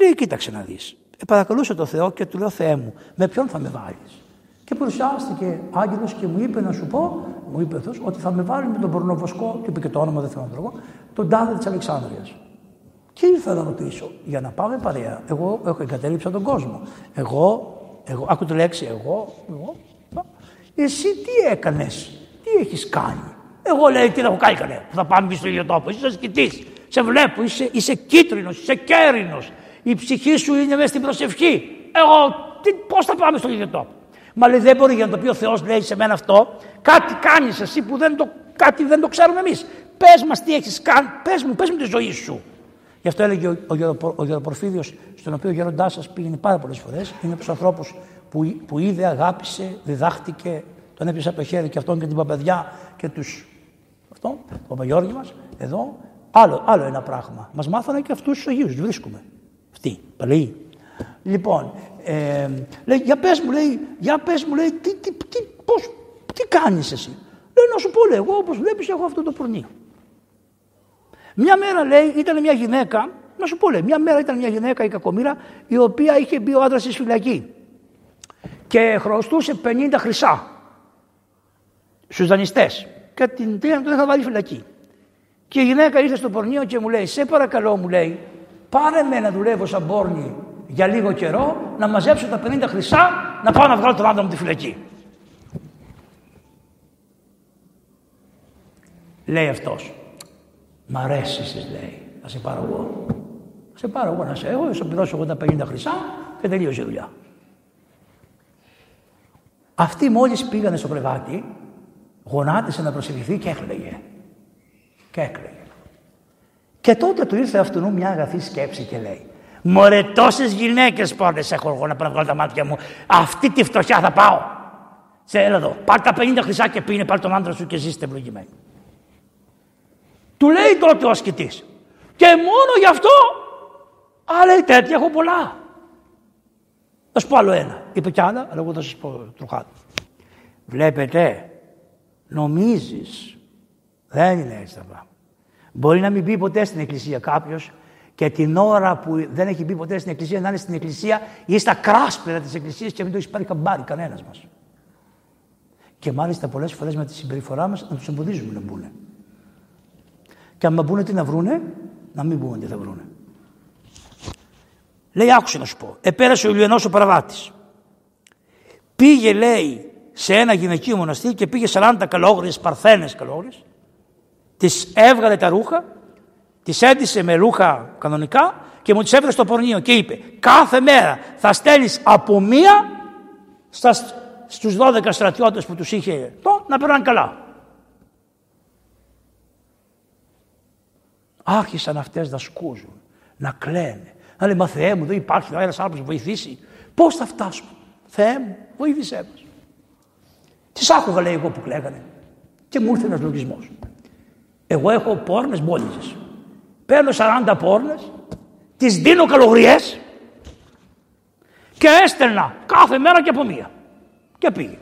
Λέει: Κοίταξε να δεις. Ε, παρακαλούσε το Θεό και του λέω: Θεέ μου, με ποιον θα με βάλεις; Και παρουσιάστηκε άγγελος και μου είπε να σου πω, μου είπε αυτός, ότι θα με βάλει με τον πορνοβοσκό, και είπε και το όνομα, δεν θέλω να το τον τάδε της Αλεξάνδρεια. Και ήρθα να ρωτήσω, για να πάμε παρέα. Εγώ έχω εγκατέλειψα τον κόσμο. Εγώ, εγώ, άκου τη λέξη, εγώ, εγώ. Εσύ τι έκανες, τι έχεις κάνει; Εγώ λέει τι να έχω κάνει κανένα, θα πάμε στο ίδιο τόπο, είσαι ασκητή. Σε βλέπω, είσαι, είσαι κίτρινος, είσαι κέρινος. Η ψυχή σου είναι μέσα στην προσευχή. Εγώ, πώς θα πάμε στον ίδιο τόπο; Μα λέει δεν μπορεί για να το πει ο Θεός, λέει σε μένα αυτό. Κάτι κάνεις εσύ που δεν το, κάτι δεν το ξέρουμε εμείς. Πες μας τι έχεις κάνει, πες μου, πες μου τη ζωή σου. Γι' αυτό έλεγε ο, ο, ο Γεροπορφίδιο, στον οποίο ο γεροντά σας πήγαινε πάρα πολλές φορές. Είναι από τους ανθρώπους που, που είδε, αγάπησε, διδάχτηκε, τον έπιασε από το χέρι και αυτόν και την παπαδιά και τους. Αυτό, το Παπαγιώργη μας, εδώ, άλλο, άλλο ένα πράγμα. Μας μάθανε και αυτούς τους Αγίους, τους βρίσκουμε. Αυτοί, παλαιοί. Λοιπόν, ε, λέει, για πες μου, λέει, για πες μου, λέει, τι, τι, τι, πώς, τι κάνεις εσύ; Λέει, να σου πω, λέει, εγώ όπως βλέπεις έχω αυτό το πορνείο. Μια μέρα, λέει, ήταν μια γυναίκα, να σου πω, λέει, μια μέρα ήταν μια γυναίκα η κακομήρα, η οποία είχε μπει ο άντρας στη φυλακή και χρωστούσε 50 χρυσά στους δανειστές και την πήγαν τον είχα βάλει φυλακή. Και η γυναίκα ήρθε στο πορνείο και μου λέει, σε παρακαλώ μου λέει, πάρε με να δουλεύω σαν πόρνη για λίγο καιρό να μαζέψω τα 50 χρυσά να πάω να βγάλω τον άντρα μου τη φυλακή. Λέει αυτός. Μ' αρέσεις εσείς λέει. Θα σε πάρω εγώ. Θα σε πάρω εγώ να σε έχω, θα σου πληρώσω εγώ τα 50 χρυσά και τελείωσε η δουλειά. Αυτή μόλις πήγανε στο κρεβάτι, γονάτισε να προσευχηθεί και έκλαιγε. Και έκλαιγε. Και τότε του ήρθε αυτού μια αγαθή σκέψη και λέει Μωρέ τόσες γυναίκες πόρτες έχω εγώ να βγάλω τα μάτια μου. Αυτή τη φτωχιά θα πάω. Σε έλα εδώ. Πάρ τα 50 χρυσά και πίνε πάρ τον άντρα σου και ζήστε ευλογημένοι. Του λέει τότε ο ασκητής. Και μόνο γι' αυτό. Α, λέει τέτοια έχω πολλά. Θα σου πω άλλο ένα. Είπε κι άλλα, αλλά εγώ θα σας πω τροχάτω. Βλέπετε, νομίζεις, δεν είναι έτσι τα πράγματα. Μπορεί να μην μπει ποτέ στην εκκλησία κάποιος και την ώρα που δεν έχει μπει ποτέ στην εκκλησία να είναι στην εκκλησία ή στα κράσπερα της εκκλησίας και μην το έχει πάρει καμπάρι κανένας μας. Και μάλιστα πολλές φορές με τη συμπεριφορά μας να τους εμποδίζουμε να μπουν. Και αν μπουν τι να βρούνε, να μην μπουν τι θα βρούνε. Λέει, άκουσε να σου πω. Επέρασε ο Ηλιανός ο παραβάτης. Πήγε, λέει, σε ένα γυναικείο μοναστήρι και πήγε 40 καλόγριες, παρθένες καλόγριες. Τις έβγαλε τα ρούχα, τις έντυσε με ρούχα κανονικά και μου τις έβγαλε στο πορνείο και είπε κάθε μέρα θα στέλνεις από μία στα, στους 12 στρατιώτες που τους είχε το, να περνάνε καλά. Άρχισαν αυτές να σκούζουν, να κλαίνε, να λέει, μα Θεέ μου, δεν υπάρχει ένας άνθρωπος να βοηθήσει. Πώς θα φτάσουμε, Θεέ μου, βοήθησέ μας. Τις άκουγα, λέει εγώ που κλαίγανε. Και μου ήρθε ένας λογισμός. Εγώ έχω πόρνες μπόλιζε. Παίρνω 40 πόρνες, τις δίνω καλογριές και έστελνα κάθε μέρα και από μία. Και πήγε.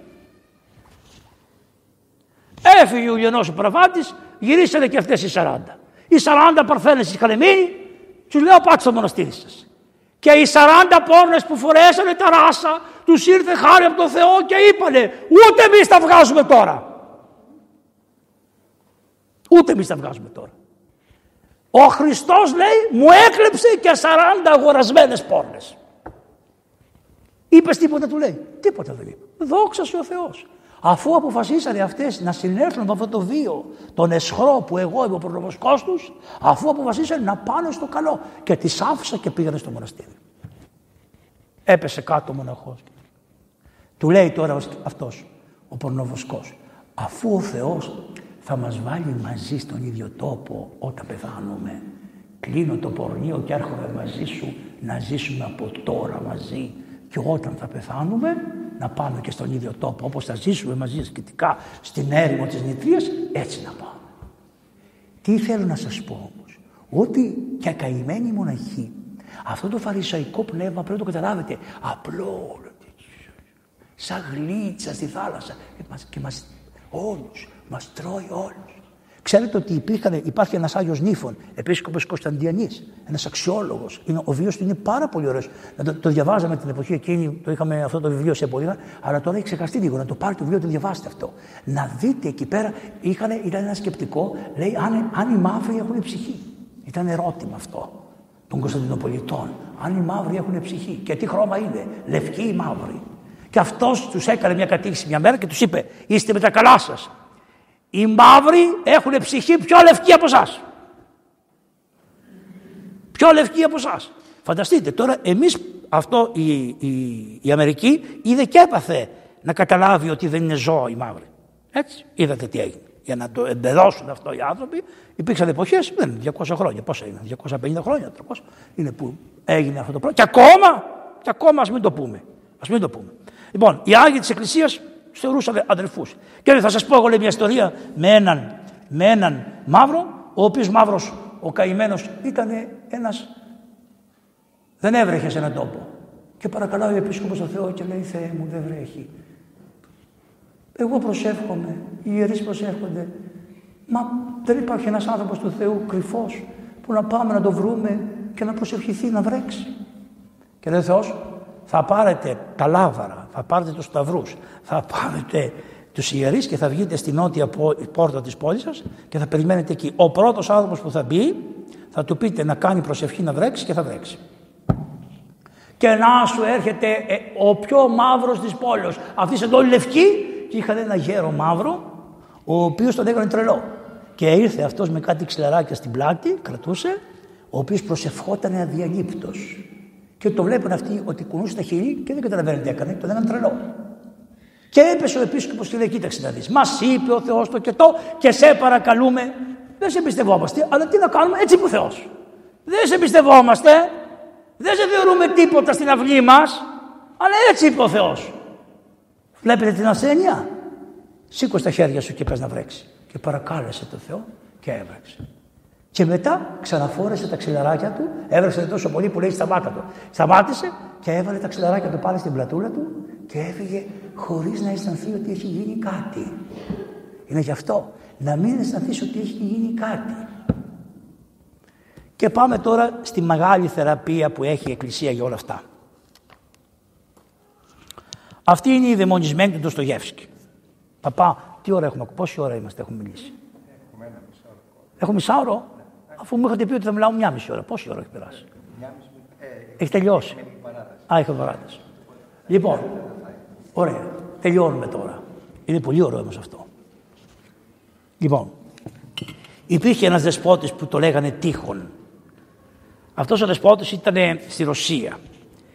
Έφυγε ο Λιονός ο Πραβάτης, γυρίσανε και αυτές οι 40. Οι 40 παρθένες είχαν μείνει τους λέω πάτε στο μοναστήρι σας. Και οι 40 πόρνες που φορέσανε τα ράσα, τους ήρθε χάρη από τον Θεό και είπανε ούτε εμείς τα βγάζουμε τώρα. Ούτε εμείς τα βγάζουμε τώρα. Ο Χριστός λέει μου έκλεψε και 40 αγορασμένες πόρνες. Είπες τίποτα του λέει. Τίποτα δεν είπε. Δόξα σου ο Θεός. Αφού αποφασίσανε αυτές να συνέρθουν από αυτό το βίο, τον εσχρό που εγώ είμαι ο προνομοσκός τους, αφού αποφασίσανε να πάνε στο καλό και τις άφησα και πήγανε στο μοναστήρι. Έπεσε κάτω ο μοναχός. Του λέει τώρα αυτός, ο προνομοσκός, αφού ο Θεός θα μας βάλει μαζί στον ίδιο τόπο όταν πεθάνουμε, κλείνω το πορνείο και έρχομαι μαζί σου να ζήσουμε από τώρα μαζί. Και όταν θα πεθάνουμε να πάμε και στον ίδιο τόπο όπως θα ζήσουμε μαζί σχετικά στην έρημο της νητρίας έτσι να πάμε. Τι θέλω να σας πω όμως ότι και καημένοι μοναχοί αυτό το φαρισαϊκό πνεύμα πρέπει να το καταλάβετε απλό σαν γλίτσα στη θάλασσα. Και μας, όλους μας τρώει όλους Ξέρετε ότι υπήρχαν, υπάρχει ένας Άγιος Νύφων, επίσκοπος Κωνσταντιανής, ένας αξιόλογος. Ο βίο του είναι πάρα πολύ ωραίος. Το, το διαβάζαμε την εποχή εκείνη, το είχαμε αυτό το βιβλίο σε πολύ, αλλά τώρα έχει ξεχαστεί λίγο. Να το πάρει το βιβλίο, το διαβάσετε αυτό. Να δείτε εκεί πέρα, είχαν, ήταν ένα σκεπτικό, λέει αν, αν οι μαύροι έχουν ψυχή. Ήταν ερώτημα αυτό των Κωνσταντινοπολιτών. Αν οι μαύροι έχουν ψυχή. Και τι χρώμα είναι, λευκή ή μαύρη. Και αυτός τους έκανε μια κατήχηση μια μέρα και τους είπε: Είστε με τα καλά σας. Οι μαύροι έχουν ψυχή πιο λευκή από εσάς. Πιο λευκοί από εσάς. Φανταστείτε τώρα, εμείς αυτό η, η, η Αμερική είδε και έπαθε να καταλάβει ότι δεν είναι ζώο οι μαύροι. Έτσι, είδατε τι έγινε. Για να το εμπεδώσουν αυτό οι άνθρωποι, υπήρξαν εποχές, δεν είναι 200 χρόνια. Πόσα είναι, 250 χρόνια, 300 είναι που έγινε αυτό το πράγμα. Και ακόμα, και ακόμα ας μην το πούμε. Α μην το πούμε. Λοιπόν, οι άγιοι της Εκκλησίας θεωρούσαν αδερφούς. Και θα σας πω εγώ λέει, μια ιστορία με έναν, με έναν μαύρο, ο οποίος μαύρος, ο καημένος, ήταν ένας. Δεν έβρεχε σε έναν τόπο. Και παρακαλάει ο επίσκοπος το Θεό και λέει Θεέ μου δεν βρέχει. Εγώ προσεύχομαι, οι ιερείς προσεύχονται. Μα δεν υπάρχει ένας άνθρωπος του Θεού κρυφός που να πάμε να το βρούμε και να προσευχηθεί να βρέξει. Και λέει ο Θεός, θα πάρετε τα λάβαρα, θα πάρετε τους σταυρούς, θα πάρετε τους ιερείς και θα βγείτε στη νότια πόρτα της πόλης σας και θα περιμένετε εκεί. Ο πρώτος άνθρωπος που θα μπει θα του πείτε να κάνει προσευχή να βρέξει και θα βρέξει. Και να σου έρχεται ε, ο πιο μαύρος της πόλης. Αυτοί εδώ λευκοί και είχαν ένα γέρο μαύρο, ο οποίος τον έκανε τρελό. Και ήρθε αυτός με κάτι ξυλαράκια στην πλάτη, κρατούσε, ο οποίος προσευχόταν αδιαλείπτος. Και το βλέπουν αυτοί ότι κουνούσε τα χείλη και δεν καταλαβαίνουν τι έκανε, τον έκανε τρελό. Και έπεσε ο επίσκοπος και λέει: Κοίταξε να δεις. Μας είπε ο Θεός το και το και σε παρακαλούμε. Δεν σε εμπιστευόμαστε, αλλά τι να κάνουμε, έτσι είπε ο Θεός. Δεν σε εμπιστευόμαστε, δεν σε θεωρούμε τίποτα στην αυλή μας, αλλά έτσι είπε ο Θεός. Βλέπετε την ασθένεια. Σήκωσε τα χέρια σου και πες να βρέξει. Και παρακάλεσε το Θεό και έβρεξε. Και μετά ξαναφόρεσε τα ξυλαράκια του, έβρεξε τόσο πολύ που λέει σταμάτα το. Σταμάτησε και έβαλε τα ξυλαράκια του πάλι στην πλατούλα του και έφυγε χωρίς να αισθανθεί ότι έχει γίνει κάτι. Είναι γι' αυτό. Να μην αισθανθείς ότι έχει γίνει κάτι. Και πάμε τώρα στη μεγάλη θεραπεία που έχει η Εκκλησία για όλα αυτά. Αυτή είναι η δαιμονισμένη του Ντοστογεύσκη. Παπά, τι ώρα έχουμε, πόση ώρα είμαστε, έχουμε μιλήσει; Έχουμε ένα μισάωρο; Έχουμε μισάωρο, αφού μου είχατε πει ότι θα μιλάω μια μισή ώρα. Πόση ώρα έχει περάσει; Ε, έχει τελειώσει. Α, έχει παράταση. Λοιπόν, ωραία. Τελειώνουμε τώρα. Είναι πολύ ωραίο όμως αυτό. Λοιπόν, υπήρχε ένας δεσπότης που το λέγανε Τείχον. Αυτός ο δεσπότης ήταν στη Ρωσία,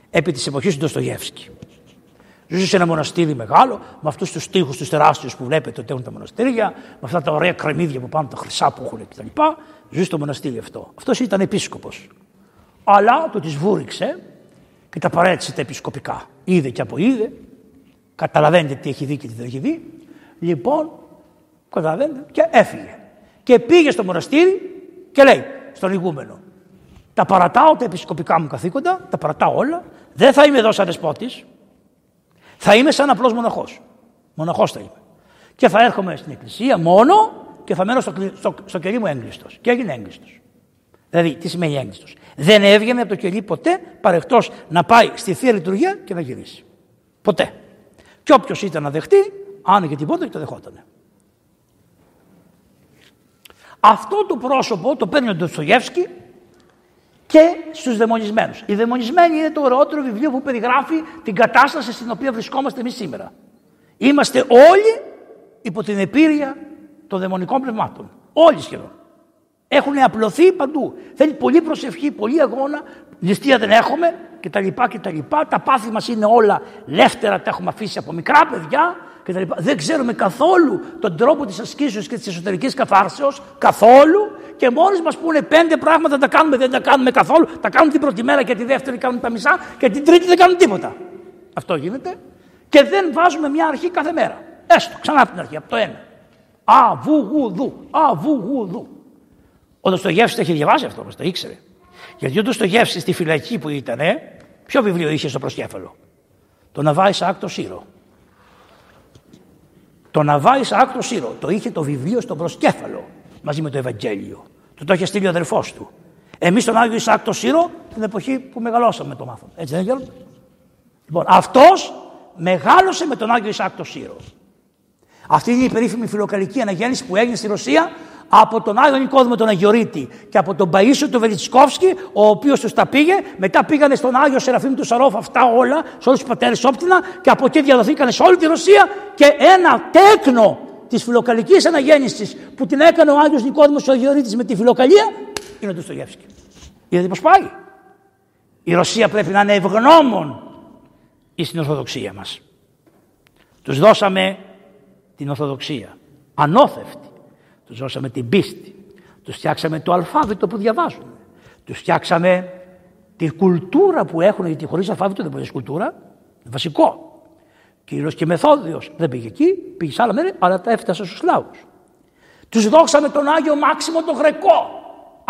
επί της εποχής του Ντοστογεύσκη. Ζούσε σε ένα μοναστήρι μεγάλο, με αυτούς τους τείχου τους τεράστιους που βλέπετε ότι έχουν τα μοναστήρια, με αυτά τα ωραία κρεμμύδια που πάνε, τα χρυσά που έχουν κτλ. Ζούσε στο μοναστήρι αυτό. Αυτός ήταν επίσκοπος. Αλλά το τη βούριξε και τα παρέτησε τα επισκοπικά. Είδε και από είδε, καταλαβαίνετε τι έχει δει και τι δεν έχει δει. Λοιπόν, καταλαβαίνετε, και έφυγε. Και πήγε στο μοναστήρι και λέει στον ηγούμενο, τα παρατάω τα επισκοπικά μου καθήκοντα, τα παρατάω όλα, δεν θα είμαι εδώ σαν δεσπότης, θα είμαι σαν απλός μοναχός. Μοναχός θα είμαι. Και θα έρχομαι στην εκκλησία μόνο και θα μένω στο, στο, στο κελί μου έγκλειστος. Και έγινε έγκλειστος. Δηλαδή, τι σημαίνει έγκλειστος; Δεν έβγαινε από το κελί ποτέ παρεχτό να πάει στη θεία λειτουργία και να γυρίσει. Ποτέ. Και όποιος ήταν να δεχτεί, άνοιγε την πόρτα και το δεχόταν. Αυτό το πρόσωπο το παίρνει ο Ντοστογεύσκη και στους δαιμονισμένους. Οι δαιμονισμένοι είναι το ωραιότερο βιβλίο που περιγράφει την κατάσταση στην οποία βρισκόμαστε εμείς σήμερα. Είμαστε όλοι υπό την επίρρεια των δαιμονικών πνευμάτων. Όλοι σχεδόν. Έχουν απλωθεί παντού. Θέλει πολύ προσευχή, πολύ αγώνα. Ληστεία δεν έχουμε κτλ. Τα, τα πάθη μας είναι όλα λεύτερα, τα έχουμε αφήσει από μικρά παιδιά κτλ. Δεν ξέρουμε καθόλου τον τρόπο της ασκήσεως και της εσωτερικής καθάρσεως. Καθόλου και μόλι μας πούνε πέντε πράγματα τα κάνουμε, δεν τα κάνουμε καθόλου. Τα κάνουν την πρώτη μέρα και τη δεύτερη κάνουν τα μισά και την τρίτη δεν κάνουν τίποτα. Αυτό γίνεται. Και δεν βάζουμε μια αρχή κάθε μέρα. Έστω, ξανά από την αρχή, από το ένα. Α, βου, γου, δου. Α, βου, γου, δου. Ο Δοστογεύση το έχει διαβάσει αυτό, μα το ήξερε. Γιατί ο Δοστογεύση στη φυλακή που ήταν, ποιο βιβλίο είχε στο προσκέφαλο; Το Ναβάη Άκτο Σύρο. Το Ναβάη Άκτο Σύρο. Το είχε το βιβλίο στο προσκέφαλο μαζί με το Ευαγγέλιο. Του το είχε στείλει ο αδερφός του. Εμείς τον Άγιο Ισάκ το Σύρο την εποχή που μεγαλώσαμε το μάθαμε. Έτσι δεν είναι Λοιπόν, αυτός μεγάλωσε με τον Άγιο Ισάκ το Σύρο. Αυτή είναι η περίφημη φιλοκαλική αναγέννηση που έγινε στη Ρωσία από τον Άγιο Νικόδημο τον Αγιορείτη και από τον Παΐσιο του Βελιτσκόφσκι, ο οποίος τους τα πήγε. Μετά πήγανε στον Άγιο Σεραφείμ του Σαρόφ, αυτά όλα, σε όλους τους πατέρες όπτινα, και από εκεί διαδοθήκανε σε όλη τη Ρωσία και ένα τέκνο της φιλοκαλικής αναγέννησης που την έκανε ο Άγιος Νικόδημος ο Αγιορείτης με τη φιλοκαλία είναι ο Ντοστογεύσκη. Είδατε πώς πάει. Η Ρωσία πρέπει να είναι ευγνώμων στην Ορθοδοξία μας. Τους δώσαμε την Ορθοδοξία, ανώθευτη. Τους δώσαμε την πίστη. Τους φτιάξαμε το αλφάβητο που διαβάζουν. Τους φτιάξαμε τη κουλτούρα που έχουν, γιατί χωρίς αλφάβητο δεν μπορεί κουλτούρα. Βασικό. Κύριος και Μεθόδιος δεν πήγε εκεί, πήγε σε άλλα μέρη, αλλά τα έφτασε στους Σλάβους. Τους δώσαμε τον Άγιο Μάξιμο τον Γρεκό,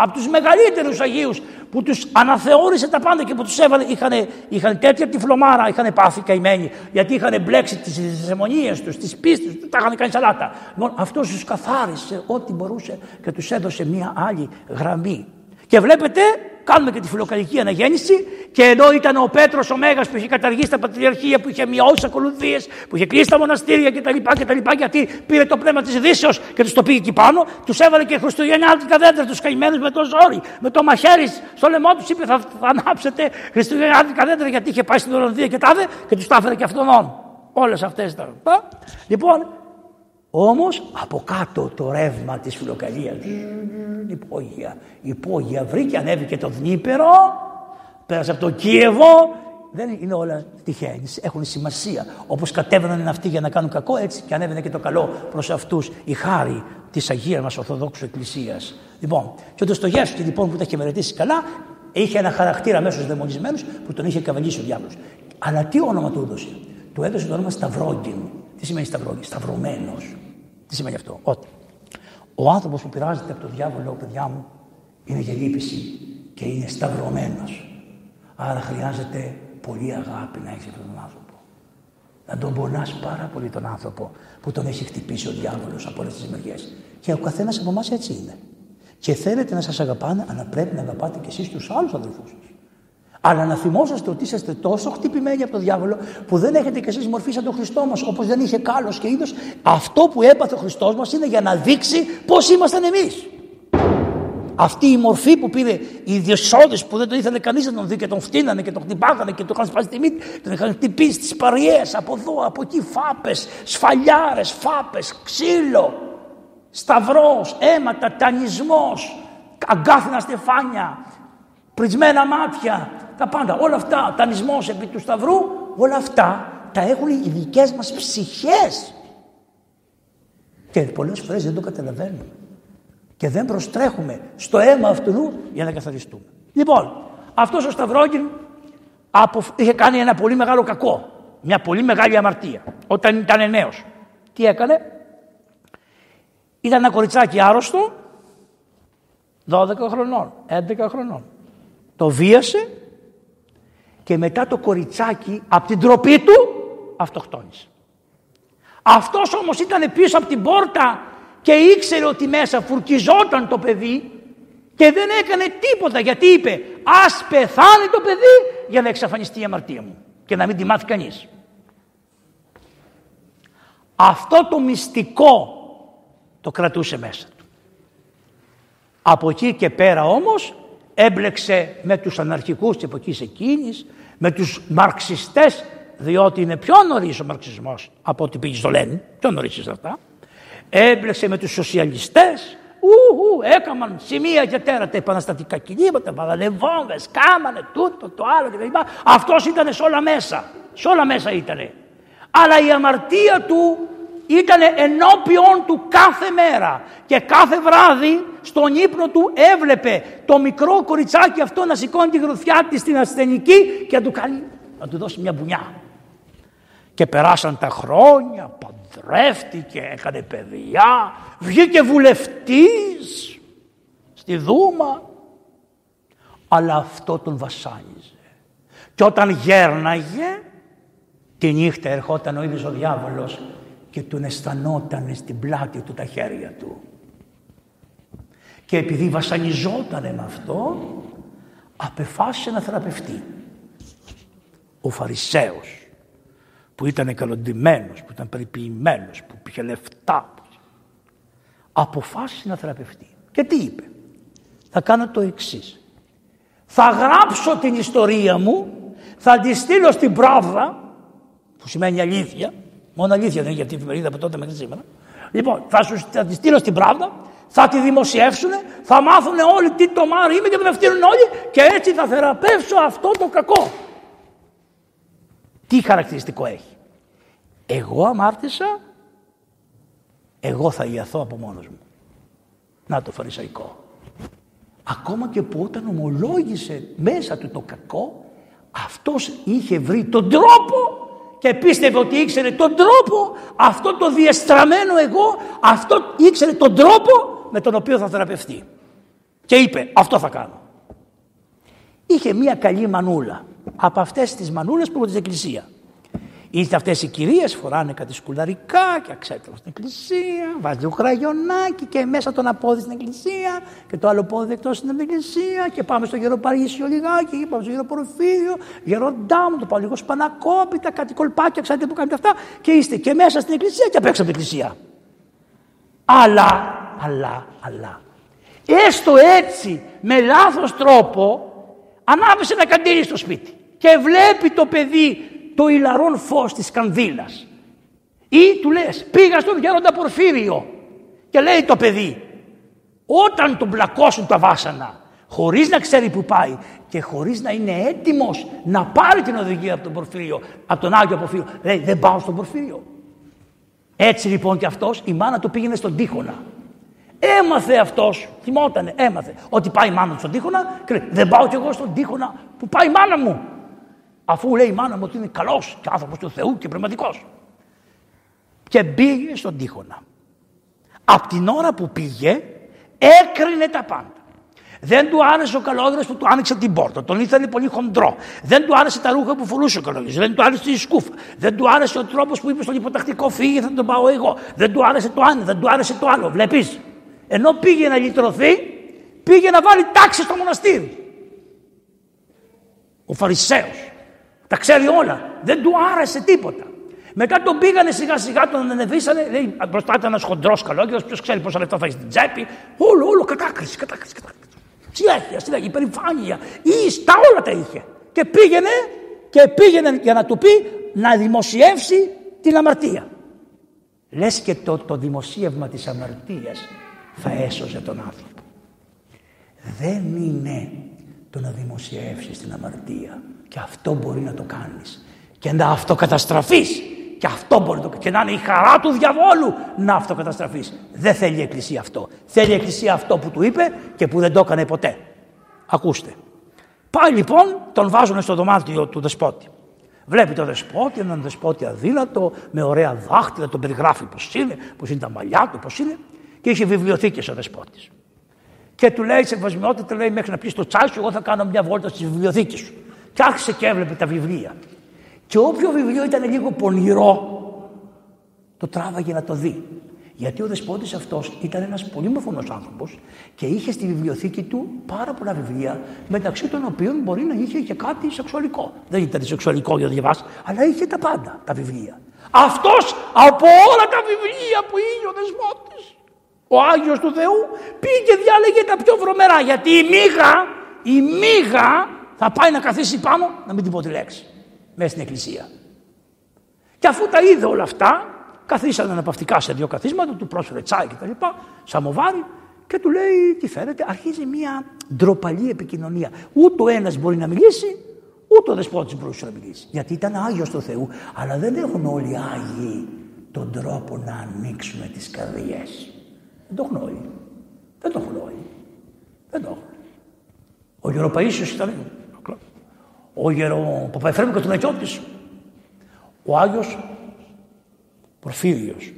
από τους μεγαλύτερους Αγίους που τους αναθεώρησε τα πάντα και που τους έβαλε, είχαν, είχαν τέτοια τυφλομάρα, είχαν πάθει καημένοι, γιατί είχαν μπλέξει τις αιμονίες τους, τις πίστες τους, τα είχαν κάνει σαλάτα. Λοιπόν, αυτός τους καθάρισε ό,τι μπορούσε και τους έδωσε μια άλλη γραμμή. Και βλέπετε κάνουμε και τη φιλοκαλική αναγέννηση και ενώ ήταν ο Πέτρος ο Μέγας που είχε καταργήσει τα πατριαρχία, που είχε μειώσει ακολουθίες, που είχε κλείσει τα μοναστήρια κτλ. κτλ γιατί πήρε το πνεύμα της Δύσεως και τους το πήγε εκεί πάνω, τους έβαλε και Χριστουγεννιάτικα δέντρα τους καημένους με το ζόρι, με το μαχαίρι στο λαιμό τους είπε θα, θα ανάψετε Χριστουγεννιάτικα δέντρα γιατί είχε πάει στην Ολλανδία και τάδε και τους τα έφερε και αυτόν. Όλες αυτές τα. Λοιπόν, όμως από κάτω το ρεύμα της φιλοκαλίας, υπόγεια, υπόγεια βρήκε, ανέβηκε το Δνήπερο, πέρασε από το Κίεβο, δεν είναι όλα τυχαία, έχουν σημασία. Όπως κατέβαιναν αυτοί για να κάνουν κακό, έτσι και ανέβαινε και το καλό προς αυτούς η χάρη της Αγίας μας Ορθοδόξου Εκκλησίας. Λοιπόν, και ο Ντοστογεύσκη λοιπόν που τα είχε μελετήσει καλά, είχε ένα χαρακτήρα μέσω δαιμονισμένος που τον είχε καβαλήσει ο διάβολος. Αλλά τι όνομα του έδωσε; Του έδωσε το όνομα Σταυρόγγιν. Τι σημαίνει Σταυρόγγιν, Σταυρωμένος. Τι σημαίνει αυτό; Ότι ο άνθρωπος που πειράζεται από το διάβολο, παιδιά μου, είναι για λύπηση και είναι σταυρωμένος. Άρα χρειάζεται πολύ αγάπη να έχεις αυτόν τον άνθρωπο. Να τον πονάς πάρα πολύ τον άνθρωπο που τον έχει χτυπήσει ο διάβολος από όλες τις μεριές. Και ο καθένας από εμάς έτσι είναι. Και θέλετε να σας αγαπάνε, αλλά πρέπει να αγαπάτε και εσείς τους άλλους αδελφούς σας. Αλλά να θυμόσαστε ότι είσαστε τόσο χτυπημένοι από τον διάβολο που δεν έχετε κι εσείς μορφή σαν τον Χριστό μας, όπως δεν είχε κάλος και είδος. Αυτό που έπαθε ο Χριστός μας είναι για να δείξει πώς ήμασταν εμείς. Αυτή η μορφή που πήρε οι ιδιοσόδε που δεν το ήθελε κανείς να τον δει και τον φτύνανε και τον χτυπάγανε και τον είχαν σπάσει τη μύτη, τον είχαν χτυπήσει τι παριές από εδώ, από εκεί, φάπες, σφαλιάρες, φάπες, ξύλο, σταυρός, αίματα, τανισμό, αγκάθινα στεφάνια, πρισμένα μάτια, τα πάντα. Όλα αυτά, τανισμός επί του Σταυρού, όλα αυτά τα έχουν οι δικέ μας ψυχές. Και πολλές φορές δεν το καταλαβαίνουμε. Και δεν προστρέχουμε στο αίμα αυτού για να καθαριστούμε. Λοιπόν, αυτός ο Σταυρόγγιν είχε κάνει ένα πολύ μεγάλο κακό. Μια πολύ μεγάλη αμαρτία. Όταν ήταν νέος. Τι έκανε; Ήταν ένα κοριτσάκι άρρωστο 12 χρονών, 11 χρονών. Το βίασε και μετά το κοριτσάκι από την τροπή του αυτοκτόνησε. Αυτός όμως ήταν πίσω από την πόρτα και ήξερε ότι μέσα φουρκιζόταν το παιδί και δεν έκανε τίποτα γιατί είπε ας πεθάνει το παιδί για να εξαφανιστεί η αμαρτία μου και να μην τη μάθει κανείς. Αυτό το μυστικό το κρατούσε μέσα του. Από εκεί και πέρα όμως έμπλεξε με τους αναρχικούς της εποχής εκείνης, με τους μαρξιστές, διότι είναι πιο νωρίς ο μαρξισμός από ό,τι πήγε στο Λένιν, πιο νωρίς αυτά. Έμπλεξε με τους σοσιαλιστές, ου, έκαναν σημεία και τέρα τα επαναστατικά κινήματα, βάλανε βόμβες, κάμανε τούτο, το άλλο κλπ. Αυτός ήταν σε όλα μέσα, σε όλα μέσα ήτανε. Αλλά η αμαρτία του ήταν ενώπιον του κάθε μέρα και κάθε βράδυ στον ύπνο του έβλεπε το μικρό κοριτσάκι αυτό να σηκώνει τη γροθιά της στην ασθενική και να του, κάνει, να του δώσει μια μπουνιά. Και περάσαν τα χρόνια, παντρεύτηκε, έκανε παιδιά, βγήκε βουλευτής στη Δούμα. Αλλά αυτό τον βασάνιζε. Και όταν γέρναγε, τη νύχτα ερχόταν ο ίδιος ο διάβολος και τον αισθανόταν στην πλάτη του τα χέρια του. Και επειδή βασανιζόταν με αυτό, απεφάσισε να θεραπευτεί. Ο Φαρισαίος, που ήταν καλοντημένος, που ήταν περιποιημένος, που είχε λεφτά, αποφάσισε να θεραπευτεί. Και τι είπε; Θα κάνω το εξής. Θα γράψω την ιστορία μου, θα τη στείλω στην Πράβδα, που σημαίνει αλήθεια, Μόνο αλήθεια δεν έχει αυτή η εφημερίδα από τότε μέχρι σήμερα. Λοιπόν, θα σου θα τη στείλω στην Πράβδα, Θα τη δημοσιεύσουν, θα μάθουν όλοι τι το μάρι είμαι και θα με φτύνουν όλοι και έτσι θα θεραπεύσω αυτό το κακό. Τι χαρακτηριστικό έχει. Εγώ αμάρτησα, εγώ θα ιαθώ από μόνος μου. Να το φαρισαϊκό. Ακόμα και που όταν ομολόγησε μέσα του το κακό, αυτός είχε βρει τον τρόπο και πίστευε ότι ήξερε τον τρόπο, αυτό το διεστραμμένο εγώ, αυτό ήξερε τον τρόπο με τον οποίο θα θεραπευτεί. Και είπε αυτό θα κάνω. Είχε μία καλή μανούλα από αυτές τις μανούλες που από την εκκλησία. Ήρθε αυτές οι κυρίες, φοράνε κάτι σκουλαρικά και αξέτρων στην εκκλησία, βάζει το κραγιονάκι και μέσα τον απόδει στην εκκλησία και το άλλο πόδι εκτό στην εκκλησία και πάμε στο γερο Παρίσιο λιγάκι, και πάμε στο γερο Πορφύριο, γερο Ντάμ, το πάω λίγο σπανακόπιτα, κάτι κολπάκια, ξέρετε που κάνετε αυτά και είστε και μέσα στην εκκλησία και απ' έξω από την εκκλησία. Αλλά, αλλά, αλλά, έστω έτσι με λάθος τρόπο ανάβησε ένα καντήλι στο σπίτι και βλέπει το παιδί το ηλαρόν φως της κανδύλας. Ή του λες πήγα στον γέροντα Πορφύριο και λέει το παιδί όταν τον πλακώσουν τα βάσανα χωρίς να ξέρει που πάει και χωρίς να είναι έτοιμος να πάρει την οδηγία από τον Πορφύριο, από τον Άγιο Πορφύριο, λέει δεν πάω στον Πορφύριο. Έτσι λοιπόν και αυτός η μάνα του πήγαινε στον Τύχονα. Έμαθε αυτός, θυμότανε, έμαθε ότι πάει η μάνα του στον Τύχονα και λέει δεν πάω κι εγώ στον Τύχονα που πάει η μάνα μου αφού λέει η μάνα μου ότι είναι καλός και άνθρωπος του Θεού και πνευματικός. Και πήγε στον τείχονα. Απ' την ώρα που πήγε έκρινε τα πάντα. Δεν του άρεσε ο καλόγρος που του άνοιξε την πόρτα. Τον ήθελε πολύ χοντρό. Δεν του άρεσε τα ρούχα που φορούσε ο καλόγρος. Δεν του άρεσε η σκούφα. Δεν του άρεσε ο τρόπος που είπε στον υποτακτικό φύγε, θα τον πάω εγώ. Δεν του άρεσε το ένα, δεν του άρεσε το άλλο. Βλέπεις; Ενώ πήγε να λυτρωθεί, πήγε να βάλει τάξη στο μοναστήρι. Ο Φαρισαίος. Τα ξέρει όλα. Δεν του άρεσε τίποτα. Μετά τον πήγανε σιγά σιγά, τον ανεβήσανε. Λέει μπροστά ήταν ένας χοντρός καλόγερος. Ποιος ξέρει πόσα λεφτά θα έχει στην τσέπη. Όλο, όλο κατάκριση, κατάκριση. κατάκριση. Συνέχεια, συνέχεια, υπερηφάνεια. Ή τα όλα τα είχε. Και πήγαινε, και πήγαινε για να του πει να δημοσιεύσει την αμαρτία. Λες και το, το δημοσίευμα της αμαρτίας θα έσωζε τον άνθρωπο. Δεν είναι το να δημοσιεύσεις την αμαρτία. Και αυτό μπορεί να το κάνεις. Και να αυτοκαταστραφείς. Και αυτό μπορεί να το Και να είναι η χαρά του διαβόλου να αυτοκαταστραφείς. Δεν θέλει η Εκκλησία αυτό. Θέλει η Εκκλησία αυτό που του είπε και που δεν το έκανε ποτέ. Ακούστε. Πάει λοιπόν, τον βάζουν στο δωμάτιο του δεσπότη. Βλέπει τον δεσπότη, έναν δεσπότη αδύνατο, με ωραία δάχτυλα, τον περιγράφει πώς είναι, πώς είναι τα μαλλιά του, πώς είναι. Και είχε βιβλιοθήκες ο δεσπότης. Και του λέει, σεβασμιότητα, λέει, μέχρι να πει το τσάι σου, εγώ θα κάνω μια βόλτα στις βιβλιοθήκες σου. Και άρχισε και έβλεπε τα βιβλία. Και όποιο βιβλίο ήταν λίγο πονηρό, το τράβαγε να το δει. Γιατί ο δεσπότης αυτός ήταν ένας πολύ μορφωνός άνθρωπος και είχε στη βιβλιοθήκη του πάρα πολλά βιβλία, μεταξύ των οποίων μπορεί να είχε και κάτι σεξουαλικό. Δεν ήταν σεξουαλικό για να διαβάσει, αλλά είχε τα πάντα τα βιβλία. Αυτός από όλα τα βιβλία που είχε ο δεσπότης, ο Άγιος του Θεού, πήγε και διάλεγε τα πιο βρωμερά. Γιατί η μίγα, η μίγα θα πάει να καθίσει πάνω να μην την πω τη λέξη μέσα στην εκκλησία. Και αφού τα είδε όλα αυτά, καθίσανε αναπαυτικά σε δύο καθίσματα, του πρόσφερε τσάι και τα λοιπά, σαμοβάρι και του λέει τι φέρετε. Αρχίζει μια ντροπαλή επικοινωνία. Ούτε ο ένας μπορεί να μιλήσει, ούτε ο δεσπότης μπορούσε να μιλήσει. Γιατί ήταν Άγιος του Θεού. Αλλά δεν έχουν όλοι Άγιοι τον τρόπο να ανοίξουν τις καρδιές. Δεν το έχουν όλοι. Δεν το έχουν όλοι. Δεν το έχουν. Ο Γεροπαΐσιος ήταν ο γερο Παπαϊφρέμου και τον ο Άγιος Πορφύριος,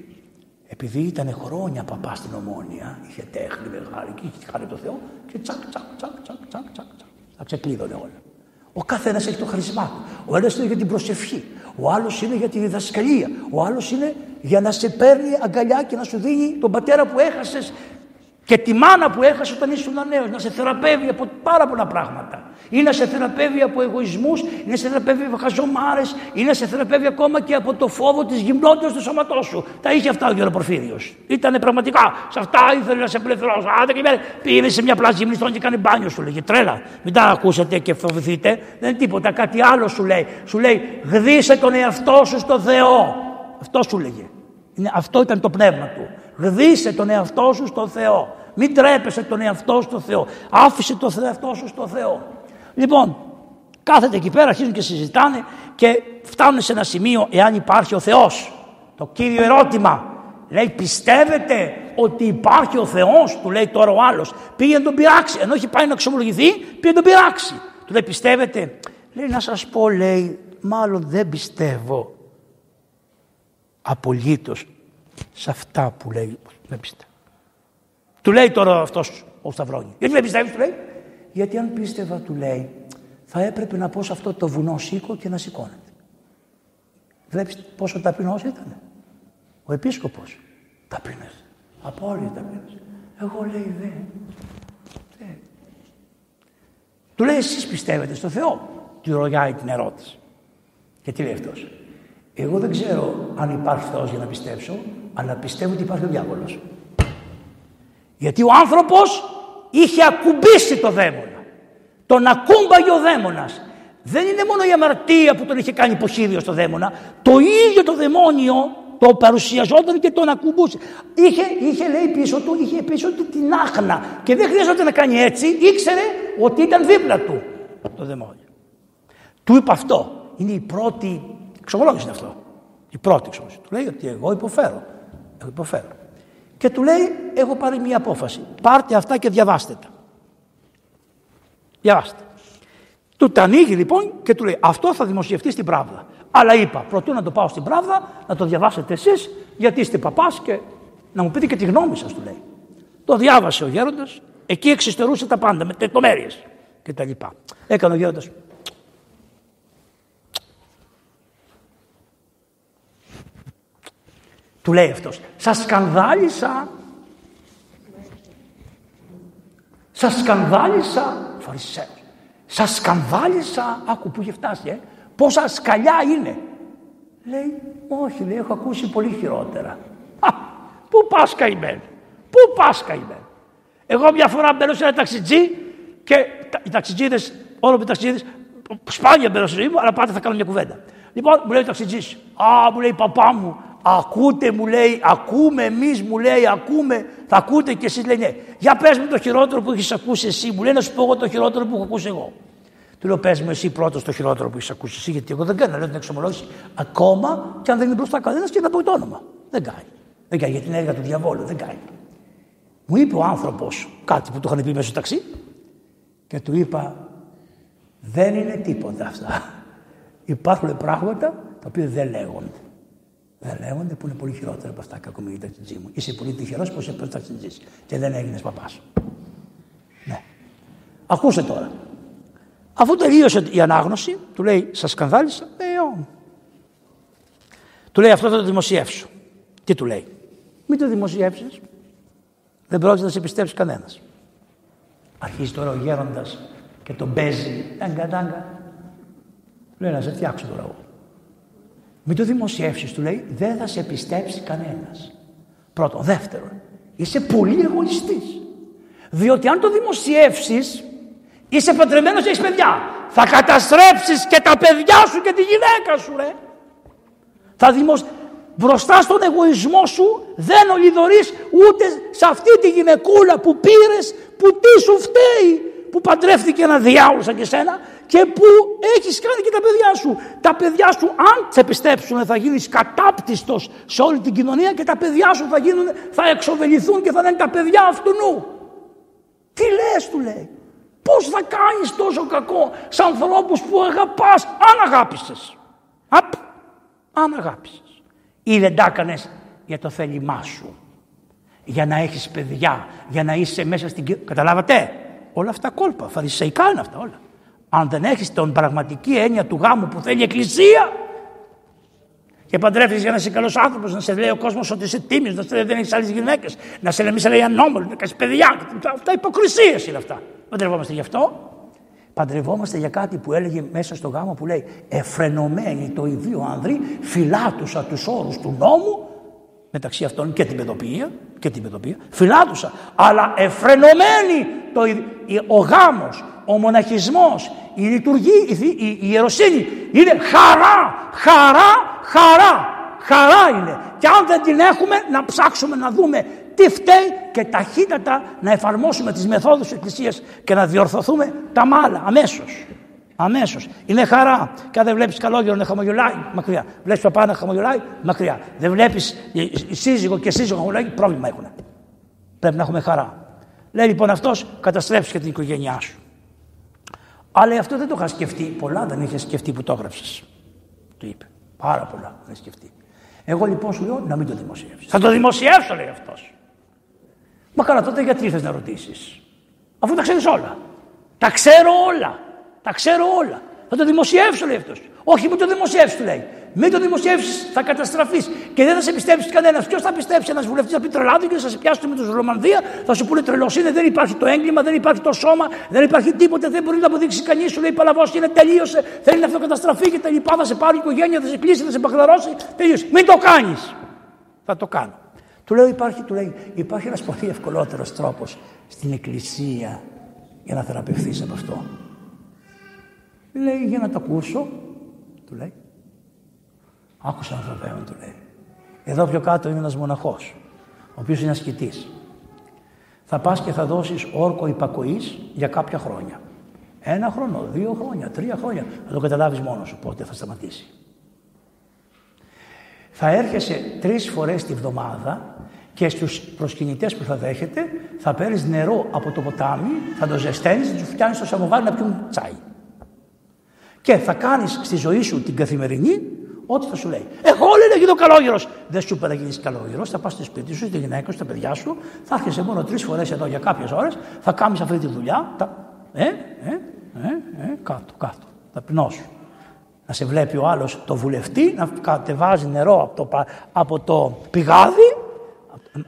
επειδή ήταν χρόνια παπά στην Ομόνια, είχε τέχνη μεγάλη και είχε χάρη το Θεό και τσακ, τσακ, τσακ, τσακ, τσακ, τσακ, τσακ. Τα ξεκλείδωνε όλα. Ο καθένας έχει το χρήσιμά του. Ο ένας είναι για την προσευχή. Ο άλλος είναι για τη διδασκαλία. Ο άλλος είναι για να σε παίρνει αγκαλιά και να σου δίνει τον πατέρα που έχασες και τη μάνα που έχασε όταν ήσουν νέος. Να σε θεραπεύει από πάρα πολλά πράγματα ή να σε θεραπεύει από εγωισμούς, ή να σε θεραπεύει από χαζομάρες, ή να σε θεραπεύει ακόμα και από το φόβο της γυμνότητας του σώματός σου. Τα είχε αυτά ο Γεροπορφύριο. Ήταν πραγματικά. Σε αυτά ήθελε να σε απελευθερώσει. Άντε και πήγαινε σε μια πλάση γυμνιστών και κάνει μπάνιο, σου λέγε. Τρέλα. Μην τα ακούσετε και φοβηθείτε. Δεν είναι τίποτα. Κάτι άλλο σου λέει. Σου λέει γδίσε τον εαυτό σου στο Θεό. Αυτό σου λέγε. Είναι, αυτό ήταν το πνεύμα του. Γδίσε τον εαυτό σου στο Θεό. Μην τρέπεσαι τον εαυτό σου στο Θεό. Άφησε το εαυτό σου στο Θεό. Λοιπόν, κάθεται εκεί πέρα, αρχίζουν και συζητάνε και φτάνουν σε ένα σημείο εάν υπάρχει ο Θεός. Το κύριο ερώτημα. Λέει πιστεύετε ότι υπάρχει ο Θεός, του λέει τώρα ο άλλος. Πήγε να τον πειράξει, ενώ έχει πάει να εξομολογηθεί, πήγε να τον πειράξει. Του λέει πιστεύετε; Λέει να σας πω λέει, μάλλον δεν πιστεύω απολύτως σε αυτά που λέει. Δεν πιστεύω. Του λέει τώρα αυτός ο Σταυρόνι. Γιατί δεν πιστεύεις του λέει; Γιατί αν πίστευα του λέει θα έπρεπε να πω σε αυτό το βουνό σήκω και να σηκώνεται. Βλέπεις πόσο ταπεινός ήταν. Ο επίσκοπος. Ταπεινός. Απόλυτα ταπεινός. Εγώ λέει δεν. Του λέει εσείς πιστεύετε στο Θεό. Του ρωτάει την ερώτηση. Και τι λέει αυτός; Εγώ δεν ξέρω αν υπάρχει Θεός για να πιστέψω, αλλά πιστεύω ότι υπάρχει ο διάβολος. Γιατί ο άνθρωπος είχε ακουμπήσει το δαίμονα. Τον ακούμπαγε ο δαίμονας. Δεν είναι μόνο η αμαρτία που τον είχε κάνει υποχείριο στο δαίμονα. Το ίδιο το δαιμόνιο το παρουσιαζόταν και τον ακουμπούσε. Είχε, είχε λέει πίσω του, είχε πίσω του την άχνα και δεν χρειαζόταν να κάνει έτσι, ήξερε ότι ήταν δίπλα του το δαιμόνιο. Του είπε αυτό. Είναι η πρώτη εξομολόγηση είναι αυτό. Η πρώτη εξομολόγηση. Του λέει ότι εγώ υποφέρω. Εγώ υποφέρω. Και του λέει έχω πάρει μια απόφαση. Πάρτε αυτά και διαβάστε τα. Διαβάστε. Του τα ανοίγει λοιπόν και του λέει αυτό θα δημοσιευτεί στην Πράβδα. Αλλά είπα, προτού να το πάω στην Πράβδα, να το διαβάσετε εσείς, γιατί είστε παπάς και να μου πείτε και τη γνώμη σας, του λέει. Το διάβασε ο γέροντας, εκεί εξιστερούσε τα πάντα με λεπτομέρειε και τα λοιπά. Έκανε ο γέροντας. Του λέει αυτός, σας σκανδάλισα. Σας σκανδάλισα, φαρισαίος. Σας σκανδάλισα, άκου που είχε φτάσει, ε πόσα σκαλιά είναι. Λέει, όχι, λέει, έχω ακούσει πολύ χειρότερα. Α, πού πας καημένο, πού πας καημένο. Εγώ μια φορά μπαίνω σε ένα ταξιτζί και οι ταξιτζίδες, όλο οι ταξιτζίδες, σπάνια μπαίνω στη ζωή μου, αλλά πάντα θα κάνω μια κουβέντα. Λοιπόν, μου λέει ο ταξιτζής, α, μου λέει παπά μου, ακούτε μου λέει, ακούμε εμείς μου λέει, ακούμε, θα ακούτε και εσείς λέει ναι. Για πες μου το χειρότερο που έχεις ακούσει εσύ, μου λέει να σου πω εγώ το χειρότερο που έχω ακούσει εγώ. Του λέω: Πες μου, εσύ πρώτος το χειρότερο που έχεις ακούσει, εσύ, γιατί εγώ δεν κάνω. Λέω την εξομολόγηση ακόμα και αν δεν είναι μπροστά κανένας και να πω το όνομα. Δεν κάνει. Δεν κάνει γιατί είναι έργα του διαβόλου. Δεν κάνει. Μου είπε ο άνθρωπος κάτι που του είχαν πει μέσα στο ταξί και του είπα: Δεν είναι τίποτα αυτά. Υπάρχουν πράγματα τα οποία δεν λέγονται. Δεν λέγονται που είναι πολύ χειρότερα από αυτά που ακούμε για ταξιτζή μου. Είσαι πολύ τυχερός που είσαι ταξιτζή και δεν έγινες παπάς. Ναι. Ακούσε τώρα. Αφού τελείωσε η ανάγνωση, του λέει, σας σκανδάλισα. Ε, Του λέει, αυτό θα το δημοσιεύσω. Τι του λέει, μην το δημοσιεύσεις. Δεν πρόκειται να σε πιστέψει κανένας. Αρχίζει τώρα ο γέροντας και τον παίζει. Τάγκα, τάγκα. Λέει να σε φτιάξω τώρα εγώ. Μην το δημοσιεύσεις, του λέει, δεν θα σε πιστέψει κανένας. Πρώτον. Δεύτερον, είσαι πολύ εγωιστής. Διότι αν το δημοσιεύσεις, Είσαι παντρεμένος και έχεις παιδιά. Θα καταστρέψεις και τα παιδιά σου και τη γυναίκα σου, ρε. Θα δημοσ... Μπροστά στον εγωισμό σου δεν ολιδωρείς ούτε σε αυτή τη γυναικούλα που πήρες, που τι σου φταίει, που παντρεύτηκε ένα διάολο σαν και σένα και που έχεις κάνει και τα παιδιά σου. Τα παιδιά σου αν σε πιστέψουν θα γίνεις κατάπτυστος σε όλη την κοινωνία και τα παιδιά σου θα, γίνουν, θα εξοβεληθούν και θα είναι τα παιδιά αυτού νου. Τι λες του λέει. Πώς θα κάνεις τόσο κακό σε ανθρώπους που αγαπάς, αν αγάπησες. Απ, αν αγάπησες. Ή δεν τα έκανες για το θέλημά σου. Για να έχεις παιδιά, για να είσαι μέσα στην... Καταλάβατε, όλα αυτά κόλπα, φαρισαϊκά είναι αυτά όλα. Αν δεν έχεις τον πραγματική έννοια του γάμου που θέλει η Εκκλησία, και παντρεύει για να είσαι καλός άνθρωπος, να σε λέει ο κόσμος ότι είσαι τίμιος, να σε δεν έχεις άλλες γυναίκες, να σε λέει, λέει ανώμαλο, να κάνεις παιδιά. Αυτά υποκρισίες είναι αυτά. Παντρευόμαστε γι' αυτό. Παντρευόμαστε για κάτι που έλεγε μέσα στο γάμο που λέει Εφρενωμένοι το ιδίο άνδρη, φυλάτουσα τους όρους του νόμου, μεταξύ αυτών και την παιδοποιία, και την παιδοποιία, φυλάτουσα, αλλά εφρενωμένοι το, ο γάμος, ο μοναχισμός, η λειτουργία, η, η, η ιεροσύνη είναι χαρά, χαρά, χαρά. Χαρά είναι. Και αν δεν την έχουμε να ψάξουμε να δούμε τι φταίει και ταχύτατα να εφαρμόσουμε τις μεθόδους της Εκκλησίας και να διορθωθούμε τα μάλα αμέσως. Αμέσως. Είναι χαρά. Και αν δεν βλέπεις καλόγερο να χαμογελάει, μακριά. Βλέπεις παπά να χαμογελάει, μακριά. Δεν βλέπεις σύζυγο και σύζυγο να χαμογελάει, πρόβλημα έχουν. Πρέπει να έχουμε χαρά. Λέει λοιπόν αυτός, καταστρέψει και την οικογένειά σου. Αλλά αυτό δεν το είχα σκεφτεί. Πολλά δεν είχες σκεφτεί που το έγραψες. Του είπε. Πάρα πολλά δεν σκεφτεί. Εγώ λοιπόν σου λέω να μην το δημοσιεύσεις. Θα το δημοσιεύσω, λέει αυτός. Μα καλά, τότε γιατί ήρθε να ρωτήσεις; Αφού τα ξέρεις όλα. Τα ξέρω όλα. Τα ξέρω όλα. Θα το δημοσιεύσω, λέει αυτός. Όχι, μην το δημοσιεύσεις, λέει. Μην το δημοσιεύσεις, θα καταστραφείς και δεν θα σε πιστέψει κανένας. Ποιος θα πιστέψει, ένας βουλευτής θα πει τρελάδι και θα σε πιάσει με τους Ρωμανδία, θα σου πούνε τρελό είναι, δεν υπάρχει το έγκλημα, δεν υπάρχει το σώμα, δεν υπάρχει τίποτε, δεν μπορεί να αποδείξει κανείς. Σου λέει Παλαβός είναι, τελείωσε, θέλει να αυτοκαταστραφεί και τα λοιπά. Θα σε πάρει η οικογένεια, θα σε κλείσει, θα σε μπαχδαρώσει. Τελείωσε. Μην το κάνεις. Θα το κάνω. Του λέω υπάρχει, του λέει, υπάρχει ένας πολύ ευκολότερος τρόπος στην εκκλησία για να θεραπευθείς από αυτό. Λέει για να το ακούσω, του λέει. Άκουσα να βέβαια, του λέει. Εδώ πιο κάτω είναι ένας μοναχός, ο οποίος είναι ασκητής. Θα πας και θα δώσεις όρκο υπακοής για κάποια χρόνια. Ένα χρόνο, δύο χρόνια, τρία χρόνια. Θα το καταλάβεις μόνος σου πότε θα σταματήσει. Θα έρχεσαι τρεις φορές τη βδομάδα και στους προσκυνητές που θα δέχεται θα παίρνεις νερό από το ποτάμι, θα το ζεσταίνεις, θα τους φτιάνεις στο σαμοβάρι να πιούν τσάι. Και θα κάνεις στη ζωή σου την καθημερινή ό,τι θα σου λέει. Εγώ λέει να γίνω καλόγερος. Δεν σου είπα να γίνεις καλόγερος. Θα πας στο σπίτι σου, στη γυναίκα σου, στα παιδιά σου. Θα έρχεσαι μόνο τρεις φορές εδώ για κάποιες ώρες. Θα κάνεις αυτή τη δουλειά. Τα... Ε, ε, ε, ε, κάτω, κάτω. Ταπεινό σου. Να σε βλέπει ο άλλος το βουλευτή να κατεβάζει νερό από το, από το πηγάδι.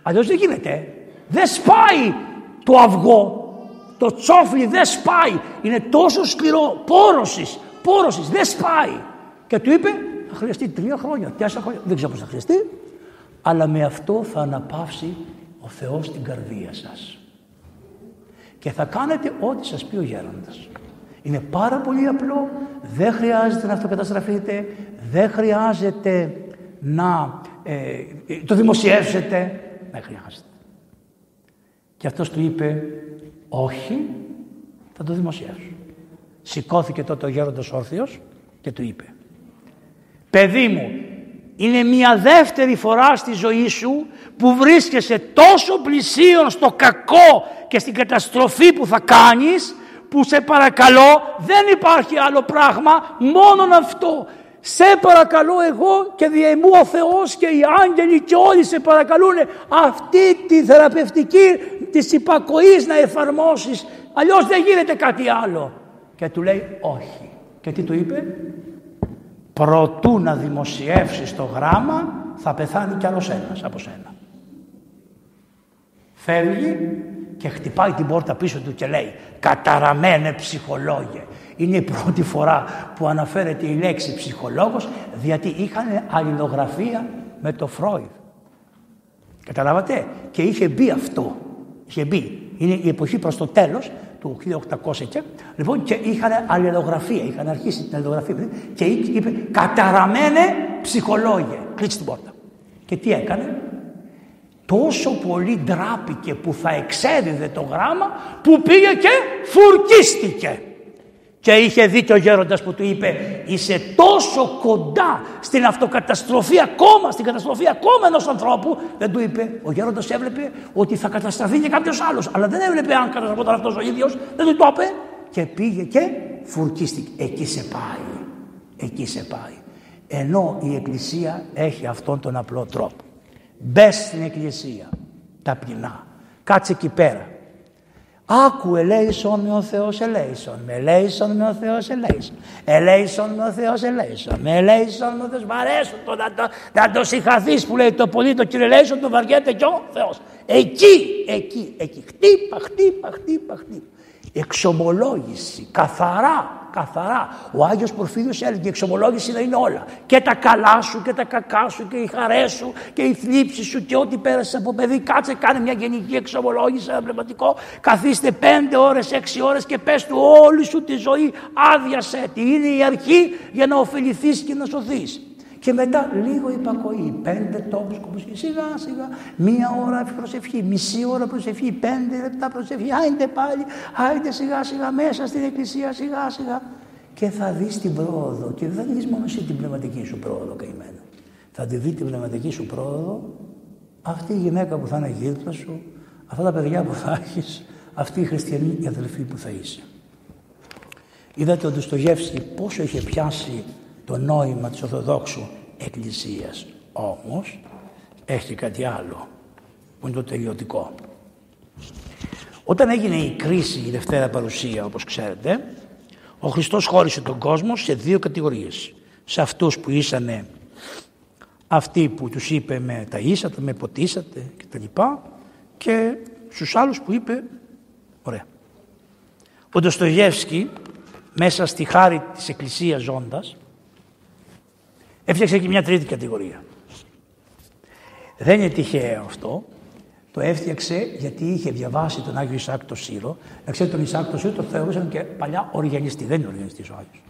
Αλλιώς δεν γίνεται. Δεν σπάει το αυγό. Το τσόφλι δεν σπάει. Είναι τόσο σκληρό. Πόρωσης πόρωση, δεν σπάει. Και του είπε, θα χρειαστεί τρία χρόνια, τέσσερα χρόνια, δεν ξέρω πώς θα χρειαστεί, αλλά με αυτό θα αναπαύσει ο Θεός την καρδία σας. Και θα κάνετε ό,τι σας πει ο γέροντας. Είναι πάρα πολύ απλό, δεν χρειάζεται να αυτοκαταστραφείτε, δεν χρειάζεται να ε, το δημοσιεύσετε, δεν χρειάζεται. Και αυτός του είπε, όχι, θα το δημοσιεύσω. Σηκώθηκε τότε ο γέροντας όρθιος και του είπε «Παιδί μου, είναι μια δεύτερη φορά στη ζωή σου που βρίσκεσαι τόσο πλησίον στο κακό και στην καταστροφή που θα κάνεις που σε παρακαλώ δεν υπάρχει άλλο πράγμα μόνον αυτό. Σε παρακαλώ εγώ και διαιμού ο Θεός και οι άγγελοι και όλοι σε παρακαλούν αυτή τη θεραπευτική της υπακοής να εφαρμόσεις. Αλλιώς δεν γίνεται κάτι άλλο. Και του λέει όχι. Και τι του είπε; Προτού να δημοσιεύσεις το γράμμα θα πεθάνει κι άλλος ένας από σένα. Φεύγει και χτυπάει την πόρτα πίσω του και λέει «Καταραμένε ψυχολόγε». Είναι η πρώτη φορά που αναφέρεται η λέξη ψυχολόγος διότι είχαν αλληλογραφία με το Φρόιδ. Καταλάβατε; Και είχε μπει αυτό. Είχε μπει. Είναι η εποχή προς το τέλος του 1800 και, λοιπόν, και είχαν αλληλογραφία, είχαν αρχίσει την αλληλογραφία και είπε «Καταραμένε ψυχολόγια». Κλείτσε την πόρτα. Και τι έκανε; Τόσο πολύ ντράπηκε που θα εξέδιδε το γράμμα που πήγε και φουρκίστηκε. Και είχε δει και ο γέροντας που του είπε είσαι τόσο κοντά στην αυτοκαταστροφή ακόμα, στην καταστροφή ακόμα ενός ανθρώπου. Δεν του είπε, ο γέροντας έβλεπε ότι θα καταστραφεί και κάποιος άλλος. Αλλά δεν έβλεπε αν καταστραφόταν αυτός ο ίδιος, δεν του το είπε. Και πήγε και φουρκίστηκε. Εκεί σε πάει. Εκεί σε πάει. Ενώ η Εκκλησία έχει αυτόν τον απλό τρόπο. Μπες στην Εκκλησία, ταπεινά. Κάτσε εκεί πέρα. Άκου ελέησον με ο Θεός ελέησον. Με ελέησον με ο Θεός ελέησον. Ελέησον με ο Θεός ελέησον. Με ελέησον με ο Θεός. Μ' αρέσουν το, να, το, να το συγχαθείς που λέει το πολύ το κύριε ελέησον το βαριέται και ο Θεός. Εκεί, εκεί, εκεί. Χτύπα, χτύπα, χτύπα, χτύπα. Εξομολόγηση, καθαρά, καθαρά. Ο Άγιος Πορφύριος έλεγε η εξομολόγηση να είναι όλα. Και τα καλά σου και τα κακά σου και οι χαρές σου και οι θλίψεις σου και ό,τι πέρασε από παιδί. Κάτσε κάνε μια γενική εξομολόγηση, ένα πνευματικό. Καθίστε πέντε ώρες, έξι ώρες και πες του όλη σου τη ζωή άδειασέ τη. Είναι η αρχή για να ωφεληθείς και να σωθείς. Και μετά λίγο υπακοή. Πέντε τόπους κομμουσική. Σιγά σιγά. Μία ώρα προσευχή. Μισή ώρα προσευχή. Πέντε λεπτά προσευχή. Άιντε πάλι. Άιντε σιγά σιγά μέσα στην εκκλησία. Σιγά σιγά. Και θα δεις την πρόοδο. Και δεν θα δεις μόνο εσύ την πνευματική σου πρόοδο καημένα. Θα τη δει την πνευματική σου πρόοδο αυτή η γυναίκα που θα είναι γύρω σου, αυτά τα παιδιά που θα έχεις, αυτή η χριστιανή αδελφή που θα είσαι. Είδατε ο Ντοστογεύσκη πόσο είχε πιάσει το νόημα της Ορθοδόξου Εκκλησίας. Όμως έχει κάτι άλλο που είναι το τελειωτικό. Όταν έγινε η κρίση, η Δευτέρα Παρουσία όπως ξέρετε, ο Χριστός χώρισε τον κόσμο σε δύο κατηγορίες. Σε αυτούς που ήσανε αυτοί που τους είπε με ταΐσατε, με ποτίσατε και τα λοιπά και στους άλλους που είπε ωραία. Ο Ντοστογεύσκη μέσα στη χάρη της Εκκλησίας ζώντας έφτιαξε και μια τρίτη κατηγορία. Δεν είναι τυχαίο αυτό. Το έφτιαξε γιατί είχε διαβάσει τον Άγιο Ισάκ το Σύρο. Να ξέρετε τον Ισάκ το Σύρο το θεωρούσαν και παλιά οργανιστή. Δεν είναι οργανιστής ο Άγιος.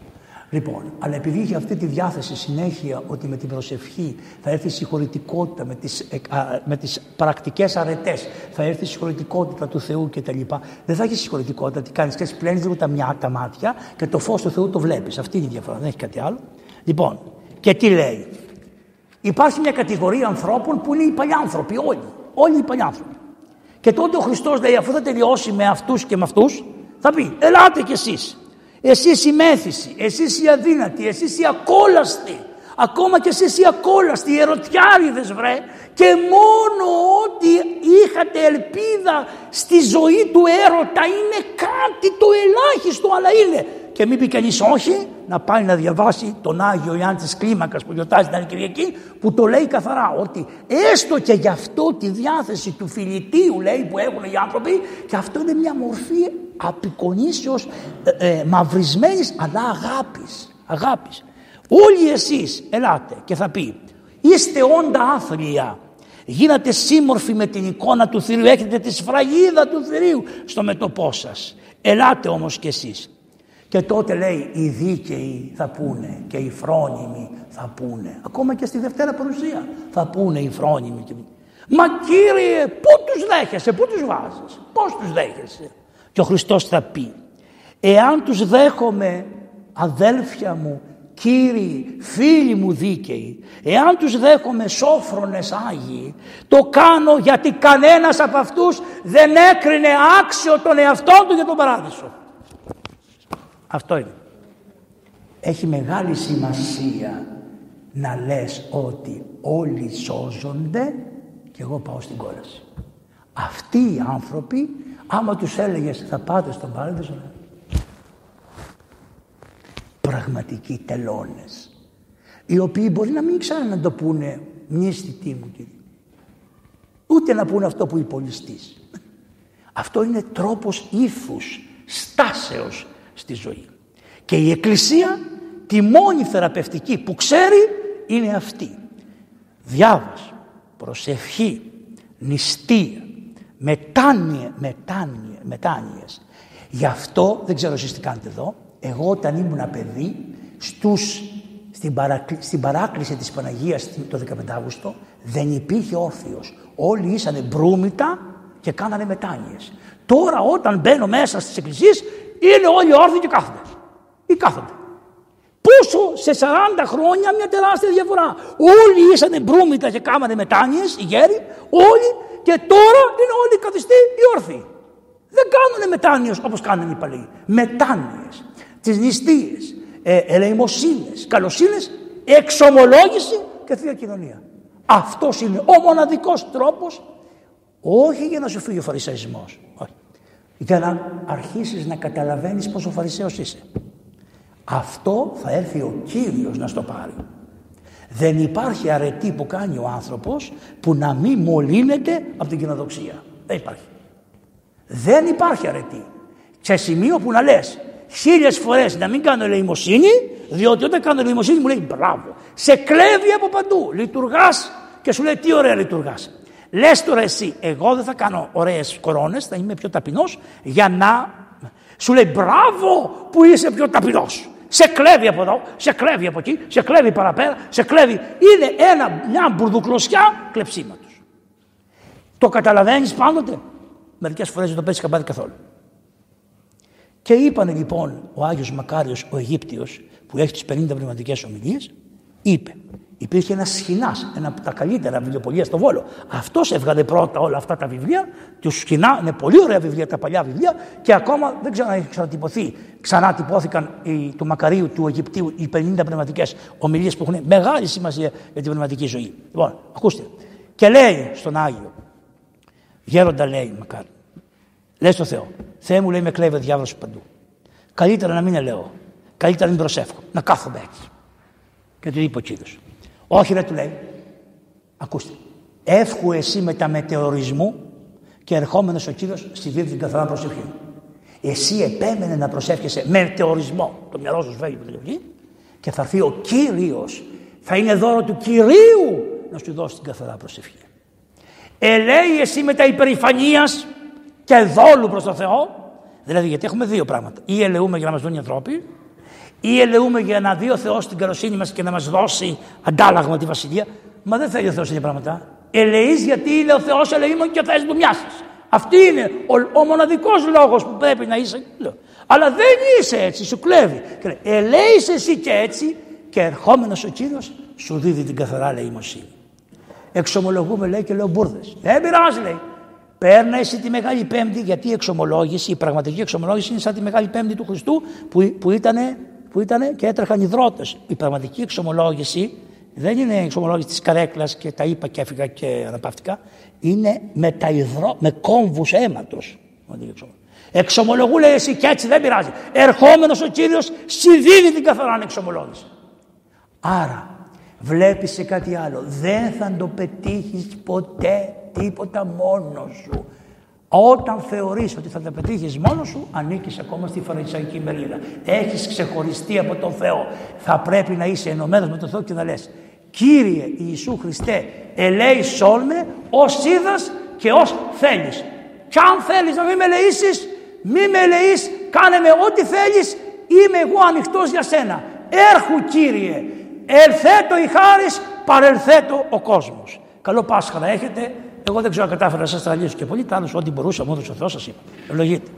Λοιπόν, αλλά επειδή είχε αυτή τη διάθεση συνέχεια ότι με την προσευχή θα έρθει η συγχωρητικότητα με τις, με τις πρακτικές αρετές, θα έρθει η συγχωρητικότητα του Θεού κτλ. Δεν θα έχει συγχωρητικότητα, τι κάνεις, και πλένεις λίγο τα, μια, τα μάτια και το φως του Θεού το βλέπεις. Αυτή είναι η διαφορά, δεν έχει κάτι άλλο. Λοιπόν, και τι λέει; Υπάρχει μια κατηγορία ανθρώπων που είναι οι παλιάνθρωποι, όλοι. Όλοι οι παλιάνθρωποι. Και τότε ο Χριστός λέει αφού θα τελειώσει με αυτούς και με αυτούς, θα πει ελάτε κι εσείς εσείς η μέθηση, εσείς οι αδύνατοι, εσείς οι ακόλαστοι, ακόμα και εσείς οι ακόλαστοι, οι ερωτιάριδες βρε, και μόνο ότι είχατε ελπίδα στη ζωή του έρωτα είναι κάτι το ελάχιστο, αλλά είναι. Και μην πει κανείς όχι, να πάει να διαβάσει τον Άγιο Ιωάννη της Κλίμακας που γιορτάζει την Κυριακή, που το λέει καθαρά ότι έστω και γι' αυτό τη διάθεση του φιλιτίου λέει που έχουν οι άνθρωποι, και αυτό είναι μια μορφή απεικονίσεως ε, ε, μαυρισμένης αλλά αγάπης. Αγάπης. Όλοι εσείς ελάτε και θα πει είστε όντα άθλια γίνατε σύμμορφοι με την εικόνα του Θηρίου έχετε τη σφραγίδα του Θηρίου στο μετωπό σας. Ελάτε όμως κι εσείς. Και τότε λέει οι δίκαιοι θα πούνε και οι φρόνιμοι θα πούνε. Ακόμα και στη Δευτέρα Παρουσία θα πούνε οι φρόνιμοι. Μα Κύριε πού τους δέχεσαι, πού τους βάζεις, πώς τους δέχεσαι; Και ο Χριστός θα πει εάν τους δέχομαι αδέλφια μου, κύριοι, φίλοι μου δίκαιοι, εάν τους δέχομαι σόφρονες Άγιοι, το κάνω γιατί κανένας από αυτούς δεν έκρινε άξιο τον εαυτό του για τον παράδεισο. Αυτό είναι. Έχει μεγάλη σημασία να λες ότι όλοι σώζονται και εγώ πάω στην κόλαση. Αυτοί οι άνθρωποι Άμα τους έλεγες θα πάτε στον παράδεισο. Πραγματικοί τελώνες. Οι οποίοι μπορεί να μην ξέρουν να το πούνε μνήστητή μου κύριε. Ούτε να πούνε αυτό που υπολιστείς. Αυτό είναι τρόπος ύφους, στάσεως στη ζωή. Και η Εκκλησία τη μόνη θεραπευτική που ξέρει είναι αυτή. Διάβαση, προσευχή, νηστεία, μετάνοια, μετάνοια, μετάνοιες. Γι' αυτό, δεν ξέρω εσείς τι κάνετε εδώ, εγώ όταν ήμουν παιδί, στους, στην, παρακλ, στην παράκληση της Παναγίας το 15 Αύγουστο, δεν υπήρχε όρθιος. Όλοι ήσανε μπρούμητα και κάνανε μετάνοιες. Τώρα όταν μπαίνω μέσα στις εκκλησίες, είναι όλοι όρθιοι και κάθονται. Ή κάθονται. Πόσο σε 40 χρόνια μια τεράστια διαφορά. Όλοι ήσανε μπρούμητα και κάνανε μετάνοιες, οι γέροι, όλοι και τώρα είναι όλοι καθιστοί οι όρθιοι. Δεν κάνουν μετάνοιες όπως κάνουν οι παλαιοί. Μετάνοιες, τις νηστείες, ε, ελεημοσύνες, καλοσύνες, εξομολόγηση και θεία κοινωνία. Αυτός είναι ο μοναδικός τρόπος όχι για να σου φύγει ο φαρισαϊσμός. Όχι. Για να αρχίσεις να καταλαβαίνεις πόσο φαρισαίος είσαι. Αυτό θα έρθει ο Κύριος να στο πάρει. Δεν υπάρχει αρετή που κάνει ο άνθρωπος που να μην μολύνεται από την κοινοδοξία. Δεν υπάρχει. Δεν υπάρχει αρετή. Σε σημείο που να λες χίλιες φορές να μην κάνω ελεημοσύνη, διότι όταν κάνω ελεημοσύνη μου λέει μπράβο. Σε κλέβει από παντού. Λειτουργάς και σου λέει τι ωραία λειτουργάς. Λες τώρα εσύ, εγώ δεν θα κάνω ωραίες κορώνες, θα είμαι πιο ταπεινός για να σου λέει μπράβο που είσαι πιο ταπεινός. Σε κλέβει από εδώ, σε κλέβει από εκεί, σε κλέβει παραπέρα, σε κλέβει. Είναι ένα, μια μπουρδουκλωσιά κλεψίματος. Το καταλαβαίνεις πάντοτε; Μερικές φορές δεν το παίζει καμπάρι καθόλου. Και είπανε λοιπόν ο Άγιος Μακάριος ο Αιγύπτιος που έχει τις 50 πνευματικές ομιλίες είπε υπήρχε ένας σχοινάς, ένα από τα καλύτερα βιβλιοπολία στο Βόλο. Αυτός έβγαλε πρώτα όλα αυτά τα βιβλία. Του σχοινά είναι πολύ ωραία βιβλία, τα παλιά βιβλία και ακόμα δεν ξέρω αν έχει ξανατυπωθεί. Ξανά τυπώθηκαν οι, του Μακαρίου, του Αιγυπτίου, οι 50 πνευματικές ομιλίες που έχουν μεγάλη σημασία για την πνευματική ζωή. Λοιπόν, ακούστε. Και λέει στον Άγιο, γέροντα λέει Μακάρι, λέει στο Θεό, Θεέ μου λέει με κλέβει ο διάβολος παντού. Καλύτερα να μην ελέω. Καλύτερα να μην προσεύχω. Να κάθομαι έτσι. Και του είπε ο κύριος. Όχι ρε του λέει. Ακούστε. Εύχου εσύ με τα μετεωρισμού και ερχόμενος ο κύριος στη δίδυ την καθαρά προσευχή. Εσύ επέμενε να προσεύχεσαι με μετεωρισμό. Το μυαλό σου φεύγει από την και θα έρθει ο Κύριος. Θα είναι δώρο του Κυρίου να σου δώσει την καθαρά προσευχή. Ελέει εσύ με τα υπερηφανίας και δόλου προς το Θεό. Δηλαδή γιατί έχουμε δύο πράγματα. Ή ελεούμε για να μας δουν οι ανθρώποι ή ελεούμε για να δει ο Θεός την καλοσύνη μας και να μας δώσει αντάλλαγμα τη βασιλεία. Μα δεν θέλει ο Θεός τέτοια πράγματα. Ελεείς γιατί είναι ο Θεός ελεήμων και θε του μοιάσει. Αυτή είναι ο, ο μοναδικός λόγος που πρέπει να είσαι. Αλλά δεν είσαι έτσι, σου κλέβει. Ελέει εσύ και έτσι και ερχόμενος ο κύριος σου δίδει την καθαρά ελεημοσύνη. Εξομολογούμε λέει και λέω μπουρδες. Δεν πειράζει λέει. Παίρνα εσύ τη Μεγάλη Πέμπτη γιατί η εξομολόγηση, η πραγματική εξομολόγηση είναι σαν τη Μεγάλη Πέμπτη του Χριστού που, που ήταν που ήταν και έτρεχαν υδρότες. Η πραγματική εξομολόγηση δεν είναι η εξομολόγηση της καρέκλας και τα είπα και έφυγα και αναπαυτικά. Είναι με, τα υδρό, με κόμβους αίματος. Εξομολογού λέει εσύ και έτσι δεν πειράζει. Ερχόμενος ο Κύριος συνδίδει την καθαρά εξομολόγηση. Άρα βλέπεις σε κάτι άλλο. Δεν θα το πετύχεις ποτέ τίποτα μόνος σου. Όταν θεωρείς ότι θα τα πετύχεις μόνος σου, ανήκεις ακόμα στη φαρισαϊκή μερίδα. Έχεις ξεχωριστεί από τον Θεό. Θα πρέπει να είσαι ενωμένος με τον Θεό και να λες Κύριε Ιησού Χριστέ, ελέησόν με ως είδας και ως θέλεις. Κι αν θέλεις να μην με ελεήσεις, μη με ελεείς, κάνε με ό,τι θέλεις, είμαι εγώ ανοιχτός για σένα. Έρχου Κύριε, ελθέτω η χάρις, παρελθέτω ο κόσμος. Καλό Πάσχα να έχετε. Εγώ δεν ξέρω αν κατάφερα να σας τα λύσω και πολύ. Τ' ό,τι μπορούσα, μόνο ο Θεός σας είπα. Ευλογείτε.